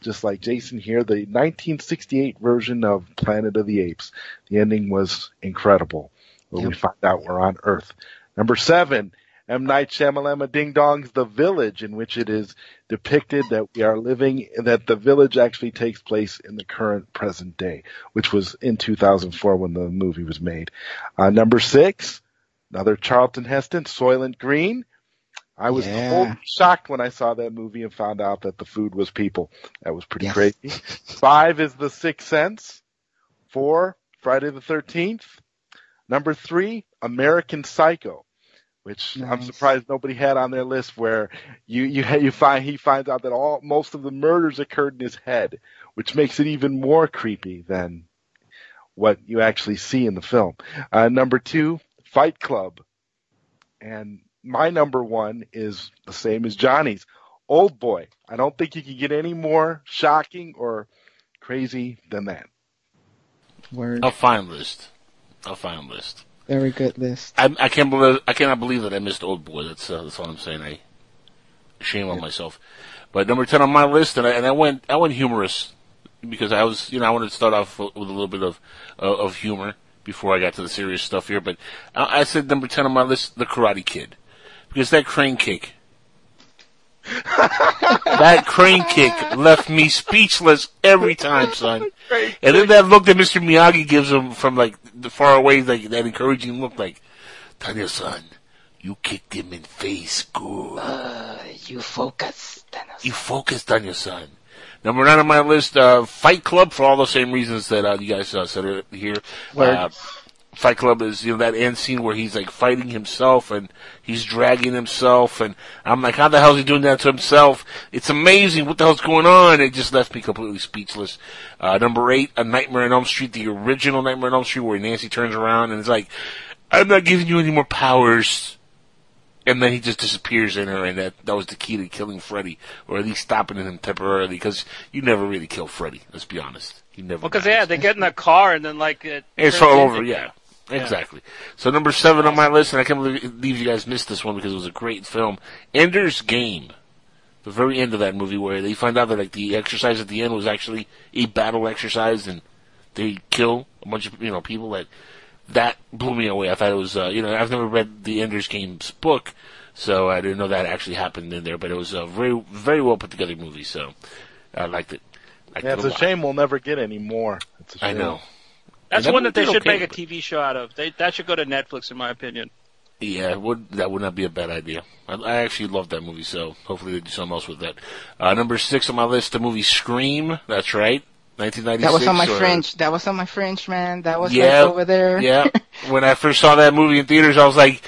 Speaker 3: just like Jason here, the 1968 version of Planet of the Apes. The ending was incredible, where we find out we're on Earth. Number seven, M. Night Shyamalan Ding Dong's The Village, in which it is depicted that we are living, that the village actually takes place in the current present day, which was in 2004 when the movie was made. Uh, number six, another Charlton Heston, Soylent Green. I was
Speaker 10: Yeah.
Speaker 3: totally shocked when I saw that movie and found out that the food was people. That was pretty
Speaker 10: Yes.
Speaker 3: crazy. Five is The Sixth Sense. Four, Friday the 13th. Number three, American Psycho, which I'm surprised nobody had on their list where you, you, you find, he finds out that all, most of the murders occurred in his head, which makes it even more creepy than what you actually see in the film. Uh, number two, Fight Club. And my number one is the same as Johnny's. Old Boy. I don't think you can get any more shocking or crazy than that.
Speaker 10: Word.
Speaker 9: A fine list. A fine list.
Speaker 10: Very good list.
Speaker 9: I, I can't believe I cannot believe that I missed Old Boy. That's uh, that's all I'm saying. I shame on myself. But number ten on my list, and I, and I went I went humorous because I was you know I wanted to start off with a little bit of uh, of humor before I got to the serious stuff here. But I, I said number ten on my list, The Karate Kid, because that crane kick. that crane kick left me speechless every time, son. And then that look that Mr. Miyagi gives him from like the far away, like that encouraging look, like, Tanya son, you kicked him in face good.
Speaker 10: Uh, you focus.
Speaker 9: You focused on your son. Number nine on my list, uh, Fight Club for all the same reasons that uh, you guys uh, said it here.
Speaker 10: Word.
Speaker 9: Fight Club is you know that end scene where he's like fighting himself and he's dragging himself and I'm like, how the hell is he doing that to himself? It's amazing. What the hell's going on? It just left me completely speechless. Uh, number eight, A Nightmare on Elm Street, the original Nightmare on Elm Street, where Nancy turns around and is like, I'm not giving you any more powers. and then he just disappears in her, and that that was the key to killing Freddy, or at least stopping him temporarily, because you never really kill Freddy. Let's be honest, you never.
Speaker 8: Well, because yeah, they get in the car and then like it.
Speaker 9: It's all
Speaker 8: into-
Speaker 9: over, yeah. Exactly. So number seven on my list, and I can't believe you guys missed this one because it was a great film. Ender's Game. The very end of that movie where they find out that like the exercise at the end was actually a battle exercise and they kill a bunch of you know people that that blew me away. I thought it was uh, you know I've never read the Ender's Games book, so I didn't know that actually happened in there. But it was a very very well put together movie, so I liked it. Liked
Speaker 3: Yeah,
Speaker 9: it
Speaker 3: it's
Speaker 9: a
Speaker 3: a shame we'll never get any more. It's a
Speaker 9: I
Speaker 3: shame.
Speaker 9: I know.
Speaker 8: That's
Speaker 9: And
Speaker 8: one that they should
Speaker 9: okay,
Speaker 8: make a TV show out of. They that should go to Netflix, in my opinion.
Speaker 9: Yeah, would that would not be a bad idea. I, I actually love that movie, so hopefully they do something else with that. Uh, number six on my list, the movie Scream. That's right, 1996.
Speaker 10: That was on my
Speaker 9: or-
Speaker 10: French. That was on my French, man. That was
Speaker 9: Yeah,
Speaker 10: like over there.
Speaker 9: yeah. When I first saw that movie in theaters, I was like,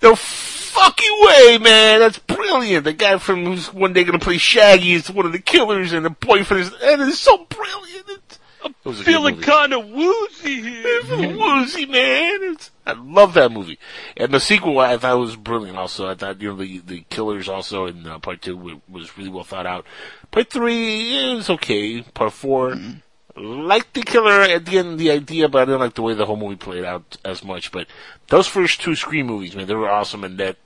Speaker 9: "No fucking way, man! That's brilliant." The guy from who's one day going to play Shaggy is one of the killers, and the boyfriend is, and it's so brilliant. It's, it was a good
Speaker 8: Feeling kind of woozy here.
Speaker 9: woozy, man. It's, I love that movie. And the sequel, I thought was brilliant. Also, I thought you know the the killers also in uh, part two wa- was really well thought out. Part three is okay. Part 4 like the killer at the end, the idea, but I didn't like the way the whole movie played out as much. But those first two Scream movies, man, they were awesome. And that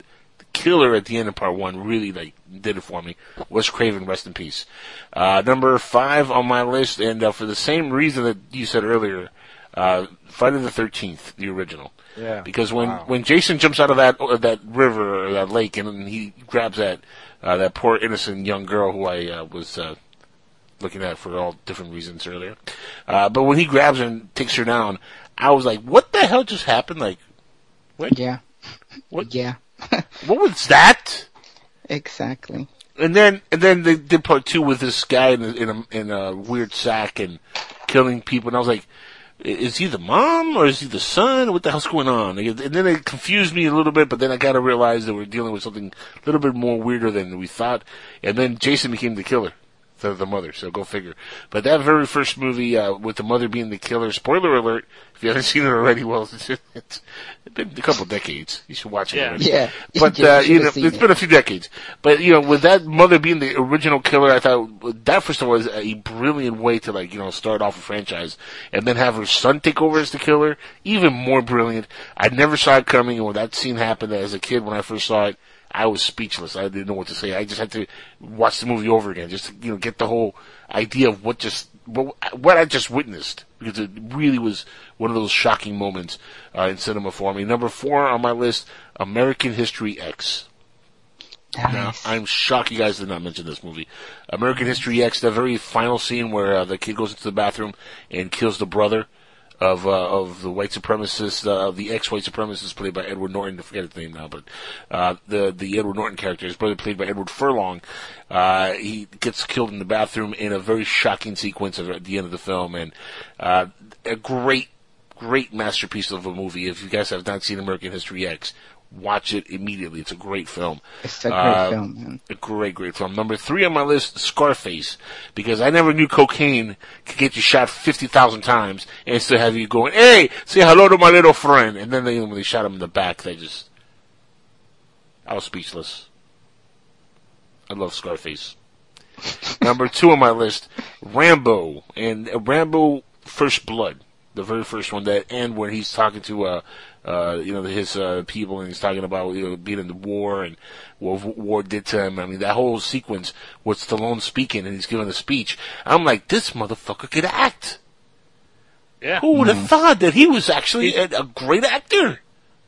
Speaker 9: killer at the end of part one really like did it for me. Wes Craven, rest in peace. Uh, number five on my list, and uh, for the same reason that you said earlier, uh, Friday the Thirteenth, the original.
Speaker 3: Yeah.
Speaker 9: Because when
Speaker 3: Wow.
Speaker 9: when Jason jumps out of that uh, that river or that lake and he grabs that uh, that poor innocent young girl who I uh, was uh, looking at for all different reasons earlier, uh, but when he grabs her and takes her down, I was like, "What the hell just happened?" Like, what?
Speaker 10: Yeah.
Speaker 9: What?
Speaker 10: Yeah.
Speaker 9: What was that?
Speaker 10: Exactly.
Speaker 9: And then and then they did part two with this guy in a, in a in a weird sack and killing people, and I was like, is he the mom or is he the son? What the hell's going on? And then it confused me a little bit, but then I got to realize that we're dealing with something a little bit more weirder than we thought. And then Jason became the killer. The, the mother, so go figure. But that very first movie, uh, with the mother being the killer, spoiler alert, if you haven't seen it already, well, it's, it's been a couple decades. You should watch it
Speaker 10: Yeah.
Speaker 9: already.
Speaker 10: Yeah.
Speaker 9: But,
Speaker 10: Yeah,
Speaker 9: uh,
Speaker 10: you
Speaker 9: you know, it's
Speaker 10: it.
Speaker 9: been a few decades. But, you know, with that mother being the original killer, I thought that first of all was a brilliant way to like, you know, start off a franchise. And then have her son take over as the killer, even more brilliant. I never saw it coming, and when that scene happened as a kid when I first saw it, I was speechless. I didn't know what to say. I just had to watch the movie over again, just to, you know, get the whole idea of what just, what, what I just witnessed. Because it really was one of those shocking moments, uh, in cinema for me. Number four on my list, American History X. Now, I'm shocked you guys did not mention this movie. American History X, the very final scene where uh, the kid goes into the bathroom and kills the brother of uh, of the white supremacist, uh, of the ex-white supremacist played by Edward Norton. I forget his name now, but uh, the the Edward Norton character, his brother played by Edward Furlong. Uh, he gets killed in the bathroom in a very shocking sequence at the end of the film, and uh, a great great masterpiece of a movie. If you guys have not seen American History X, watch it immediately. It's a great film.
Speaker 10: It's a great
Speaker 9: Uh,
Speaker 10: film, man.
Speaker 9: A great, great film. Number three on my list, Scarface, because I never knew cocaine could get you shot fifty thousand times and still have you going, "Hey, say hello to my little friend," and then they, when they shot him in the back, they just, I was speechless. I love Scarface. Number two on my list, Rambo, and uh, Rambo First Blood, the very first one that end where he's talking to uh, uh, you know, his uh, people, and he's talking about you know being in the war and what war did to him. I mean, that whole sequence with Stallone speaking and he's giving a speech. I'm like, this motherfucker could act.
Speaker 8: Yeah.
Speaker 9: Who would have thought that he was actually a, a great actor?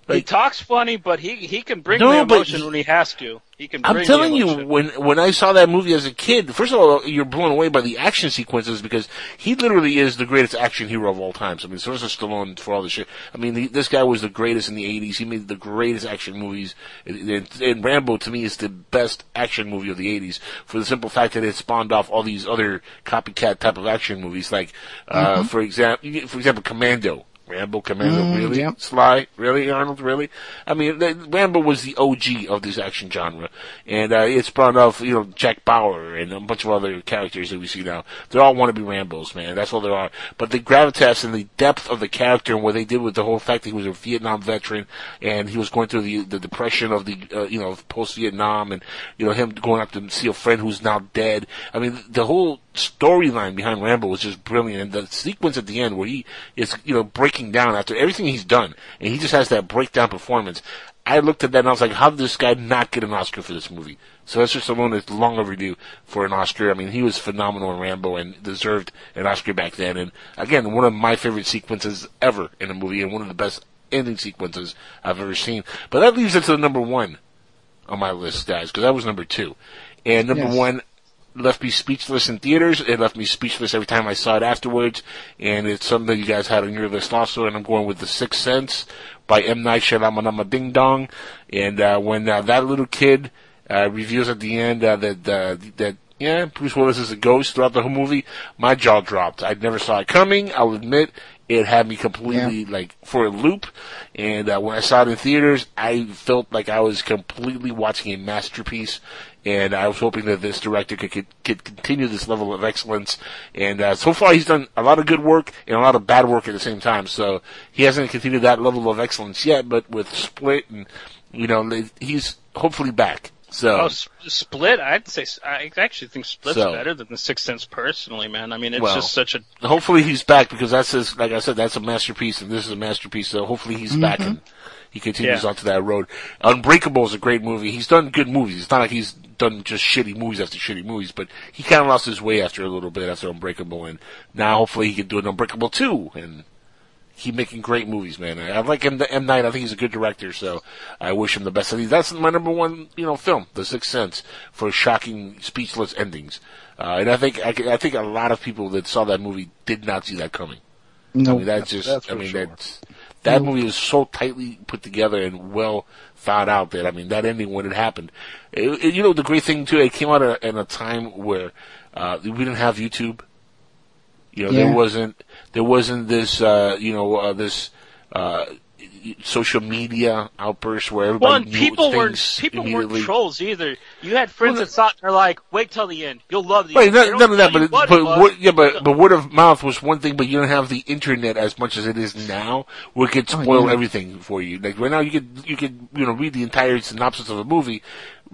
Speaker 8: he talks funny, but he he can bring
Speaker 9: No,
Speaker 8: the emotion
Speaker 9: he-
Speaker 8: when he has to. He can.
Speaker 9: I'm telling you, when when I saw that movie as a kid, first of all, you're blown away by the action sequences because he literally is the greatest action hero of all time. So, I mean, Sylvester Stallone for all the shit. I mean, he, this guy was the greatest in the '80s. He made the greatest action movies, and, and, and Rambo to me is the best action movie of the '80s for the simple fact that it spawned off all these other copycat type of action movies, like, uh,
Speaker 10: Mhm.
Speaker 9: for example, for example, Commando. Rambo Commando,
Speaker 10: Mm,
Speaker 9: really?
Speaker 10: yep.
Speaker 9: Sly, really? Arnold, really? I mean, Rambo was the OG of this action genre, and uh, it spawned off, you know, Jack Bauer and a bunch of other characters that we see now. They all want to be Rambos, man. That's all they are. But the gravitas and the depth of the character and what they did with the whole fact that he was a Vietnam veteran and he was going through the the depression of the, uh, you know, post Vietnam, and you know him going up to see a friend who's now dead. I mean, the whole storyline behind Rambo was just brilliant, and the sequence at the end where he is, you know, breaking down after everything he's done, and he just has that breakdown performance. I looked at that and I was like, how did this guy not get an Oscar for this movie? So, Sylvester Stallone is long overdue for an Oscar. I mean, he was phenomenal in Rambo and deserved an Oscar back then. And again, one of my favorite sequences ever in a movie and one of the best ending sequences I've ever seen. But that leaves it to the number one on my list, guys, because that was number two. And number
Speaker 10: Yes.
Speaker 9: one left me speechless in theaters. It left me speechless every time I saw it afterwards. And it's something that you guys had on your list also. And I'm going with The Sixth Sense by M. Night Shyamalan Ding Dong. And uh, when uh, that little kid uh, reveals at the end uh, that uh, that yeah Bruce Willis is a ghost throughout the whole movie, my jaw dropped. I never saw it coming. I'll admit. It had me completely like for a loop, and uh, when I saw it in theaters, I felt like I was completely watching a masterpiece. And I was hoping that this director could could, could continue this level of excellence. And uh, so far, he's done a lot of good work and a lot of bad work at the same time. So he hasn't continued that level of excellence yet. But with Split, and you know, he's hopefully back. So
Speaker 8: Oh, S- Split. I'd say I actually think Split's
Speaker 9: So-
Speaker 8: better than The Sixth Sense personally, man. I mean, it's
Speaker 9: Well,
Speaker 8: just such a
Speaker 9: Hopefully he's back because that's his, like I said, that's a masterpiece and this is a masterpiece. So hopefully he's back
Speaker 8: Mhm.
Speaker 9: and he continues
Speaker 8: Yeah.
Speaker 9: onto that road. Unbreakable is a great movie. He's done good movies. It's not like he's done just shitty movies after shitty movies, but he kind of lost his way after a little bit after Unbreakable and now hopefully he can do an Unbreakable too and keep making great movies, man. I, I like him, M. Night. I think he's a good director, so I wish him the best. And that's my number one, you know, film, The Sixth Sense, for shocking, speechless endings. Uh, and I think I, I think a lot of people that saw that movie did not see that coming.
Speaker 10: No.
Speaker 9: I mean, that's just.
Speaker 3: that's
Speaker 9: I mean,
Speaker 3: sure.
Speaker 9: that's that
Speaker 10: No.
Speaker 9: movie is so tightly put together and well thought out that I mean, that ending when it happened. It, it- you know, the great thing too, it came out at, in a time where uh, we didn't have YouTube. You know,
Speaker 10: Yeah.
Speaker 9: there wasn't there wasn't this uh, you know uh, this uh, social media outburst where everybody
Speaker 8: Well, and
Speaker 9: knew
Speaker 8: people weren't people weren't trolls either. You had friends that thought they're like, "Wait till the end, you'll love the
Speaker 9: Right,
Speaker 8: end." They
Speaker 9: none,
Speaker 8: don't
Speaker 9: none of that,
Speaker 8: tell
Speaker 9: but
Speaker 8: you what
Speaker 9: but
Speaker 8: it was.
Speaker 9: word, yeah, but but word of mouth was one thing, but you don't have the internet as much as it is now, where it could
Speaker 10: Oh,
Speaker 9: spoil
Speaker 10: yeah.
Speaker 9: everything for you. Like right now, you could you could you know read the entire synopsis of a movie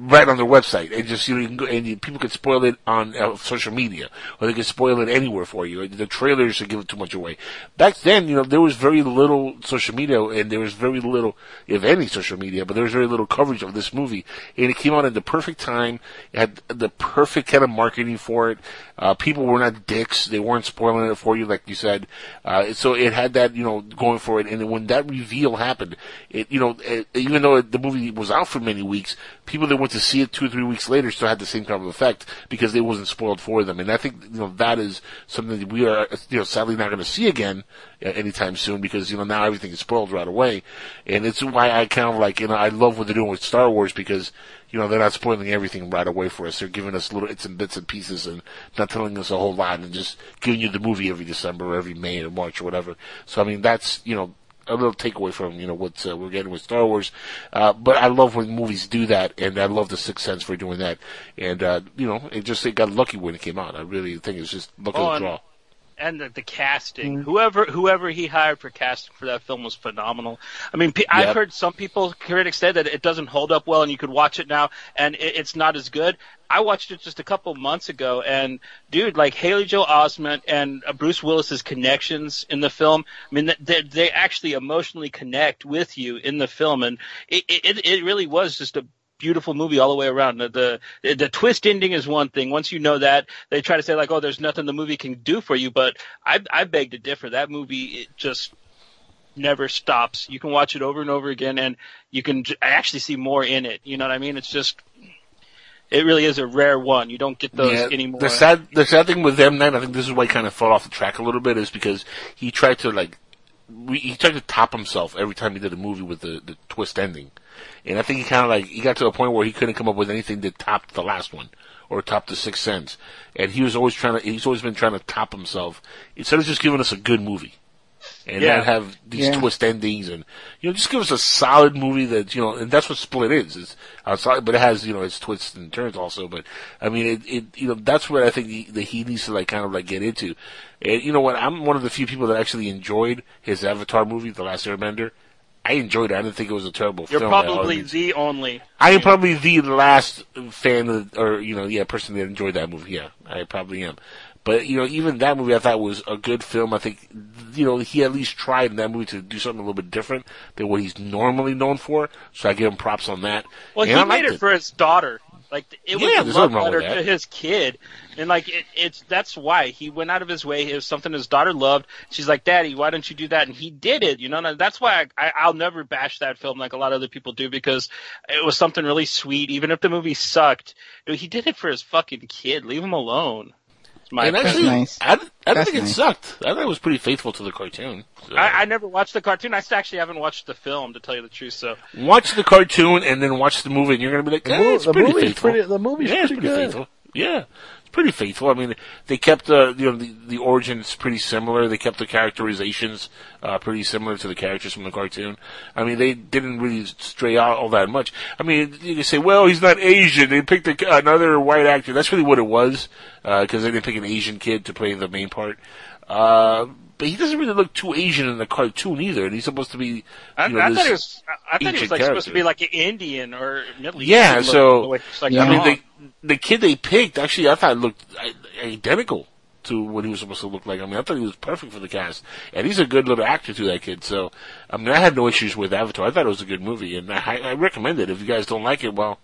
Speaker 9: right on their website, and just you know you can go, and you, people can spoil it on uh, social media, or they can spoil it anywhere for you. The trailers should give it too much away. Back then, you know, there was very little social media, and there was very little, if any, social media, but there was very little coverage of this movie, and it came out at the perfect time. It had the perfect kind of marketing for it. Uh, people were not dicks; they weren't spoiling it for you, like you said. Uh, so it had that, you know, going for it. And when that reveal happened, it, you know, it, even though the movie was out for many weeks, people that went to see it two or three weeks later still had the same kind of effect because it wasn't spoiled for them. And I think, you know, that is something that we are, you know, sadly not going to see again uh, anytime soon because, you know, now everything is spoiled right away. And it's why I kind of like, you know, I love what they're doing with Star Wars because, you know, they're not spoiling everything right away for us. They're giving us little bits and bits and pieces and not telling us a whole lot and just giving you the movie every December or every May or March or whatever. So, I mean, that's, you know, a little takeaway from you know what uh, we're getting with Star Wars. Uh, but I love when movies do that, and I love the Sixth Sense for doing that. And uh, you know, it just it got lucky when it came out. I really think it's just luck
Speaker 8: Oh,
Speaker 9: of the
Speaker 8: and-
Speaker 9: draw.
Speaker 8: And the, the casting.
Speaker 9: Mm.
Speaker 8: Whoever whoever he hired for casting for that film was phenomenal. I mean, pe- I've heard some people critics say that it doesn't hold up well, and you could watch it now, and it, it's not as good. I watched it just a couple months ago, and dude, like Haley Joel Osment and uh, Bruce Willis's connections in the film. I mean, they they actually emotionally connect with you in the film, and it it, it really was just a beautiful movie all the way around. The, the the twist ending is one thing. Once you know that, they try to say like, oh, there's nothing the movie can do for you. But I I beg to differ. That movie it just never stops. You can watch it over and over again, and you can j- actually see more in it. You know what I mean? It's just. It really is a rare one. You don't get those
Speaker 9: Yeah,
Speaker 8: anymore.
Speaker 9: The sad, the sad thing with M Night, I think this is why he kind of fell off the track a little bit, is because he tried to like, re- he tried to top himself every time he did a movie with the, the twist ending, and I think he kind of like he got to a point where he couldn't come up with anything that topped the last one or topped the Sixth Sense, and he was always trying to, he's always been trying to top himself instead of just giving us a good movie. and
Speaker 8: Yeah.
Speaker 9: not have these
Speaker 10: Yeah.
Speaker 9: twist endings and you know just give us a solid movie that you know and that's what Split is. It's outside, but it has you know its twists and turns also. But I mean, it, it you know that's what I think he, that he needs to like kind of like get into. And you know what? I'm one of the few people that actually enjoyed his Avatar movie, The Last Airbender. I enjoyed it. I didn't think it was a terrible
Speaker 8: You're
Speaker 9: film. all
Speaker 8: probably the only.
Speaker 9: I am probably the last fan of, or you know, yeah, person that enjoyed that movie. Yeah, I probably am. But you know, even that movie I thought was a good film. I think you know he at least tried in that movie to do something a little bit different than what he's normally known for. So I give him props on that.
Speaker 8: Well,
Speaker 9: And
Speaker 8: he
Speaker 9: I
Speaker 8: made
Speaker 9: liked
Speaker 8: it for his daughter. Like it was
Speaker 9: Yeah,
Speaker 8: a love
Speaker 9: nothing wrong with
Speaker 8: letter to his kid, and like it, it's that's why he went out of his way. It was something his daughter loved. She's like, "Daddy, why don't you do that?" And he did it. You know, and that's why I, I, I'll never bash that film like a lot of other people do because it was something really sweet. Even if the movie sucked, you know, he did it for his fucking kid. Leave him alone. My
Speaker 9: and
Speaker 8: opinion.
Speaker 9: actually, I, I don't
Speaker 10: That's
Speaker 9: think it
Speaker 10: nice.
Speaker 9: sucked. I thought it was pretty faithful to the cartoon. So.
Speaker 8: I, I never watched the cartoon. I actually haven't watched the film to tell you the truth. So
Speaker 9: watch the cartoon and then watch the movie, and you're gonna be like,
Speaker 3: The
Speaker 9: eh,
Speaker 3: mo-
Speaker 9: it's
Speaker 3: the
Speaker 9: pretty
Speaker 3: movie's
Speaker 9: faithful.
Speaker 3: pretty- the movie's
Speaker 9: yeah, it's
Speaker 3: pretty
Speaker 9: pretty
Speaker 3: good.
Speaker 9: faithful. Yeah, it's pretty faithful. I mean, they kept the you know the, the origins pretty similar. They kept the characterizations uh, pretty similar to the characters from the cartoon. I mean, they didn't really stray out all that much. I mean, you can say, well, he's not Asian. They picked a, another white actor. That's really what it was because they didn't pick an Asian kid to play the main part. Uh, but he doesn't really look too Asian in the cartoon either, and he's supposed to be.
Speaker 8: I,
Speaker 9: know,
Speaker 8: I thought he was. I, I thought he was like supposed to be like an Indian or Middle Eastern. Yeah, so way like,
Speaker 9: I mean, the the kid they picked actually I thought looked identical to what he was supposed to look like. I mean, I thought he was perfect for the cast, and he's a good little actor to that kid. So, I mean, I had no issues with Avatar. I thought it was a good movie, and I, I recommend it. If you guys don't like it, well,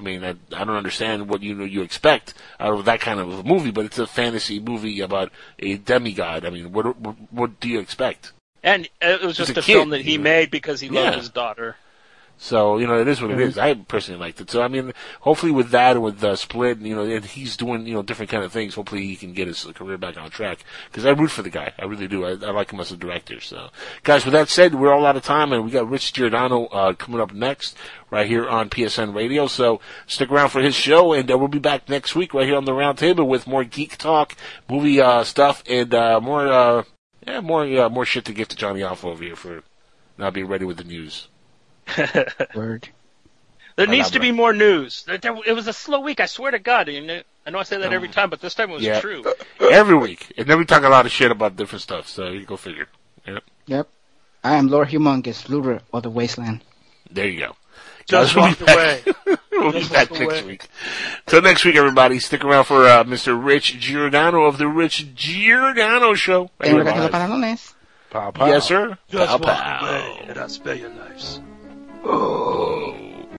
Speaker 9: I mean, I, I don't understand what you know you expect out of that kind of a movie, but it's a fantasy movie about a demigod. I mean, what what, what do you expect?
Speaker 8: and it was just
Speaker 9: a
Speaker 8: a, film
Speaker 9: kid,
Speaker 8: that he
Speaker 9: you know.
Speaker 8: made because he loved
Speaker 9: Yeah.
Speaker 8: his daughter.
Speaker 9: So you know it is what it
Speaker 8: Mhm.
Speaker 9: I personally liked it. So I mean, hopefully with that and with the Split, you know, and he's doing you know different kind of things. Hopefully he can get his career back on track. Because I root for the guy. I really do. I, I like him as a director. So guys, with that said, we're all out of time, and we got Rich Giordano uh, coming up next right here on PSN Radio. So stick around for his show, and uh, we'll be back next week right here on the round table with more geek talk, movie uh, stuff, and uh, more uh, yeah more uh, more shit to give to Johnny Alpha over here for not being ready with the news.
Speaker 10: Word.
Speaker 8: There
Speaker 9: I
Speaker 8: needs to be more news. There- there- It was a slow week. I swear to God. You know, I know I say that every time, but this time it was
Speaker 9: Yeah.
Speaker 8: true.
Speaker 9: Every week. And then we talk a lot of shit about different stuff, so you go figure. Yep.
Speaker 10: Yep. I am Lord Humungus, Luder of the Wasteland.
Speaker 9: There you go.
Speaker 8: Just
Speaker 9: Guys, we'll be
Speaker 8: walk away.
Speaker 9: we'll be back next
Speaker 8: away.
Speaker 9: week. Till next week, everybody. Stick around for uh, Mr. Rich Giordano of the Rich Giordano Show. Right
Speaker 10: Tengo que hacer los
Speaker 9: live.
Speaker 10: pantalones.
Speaker 3: Pow, pow.
Speaker 9: Yes, sir.
Speaker 8: Just
Speaker 9: Pow,
Speaker 8: walk
Speaker 9: pow.
Speaker 8: away and I'll spare your lives.
Speaker 9: Oh.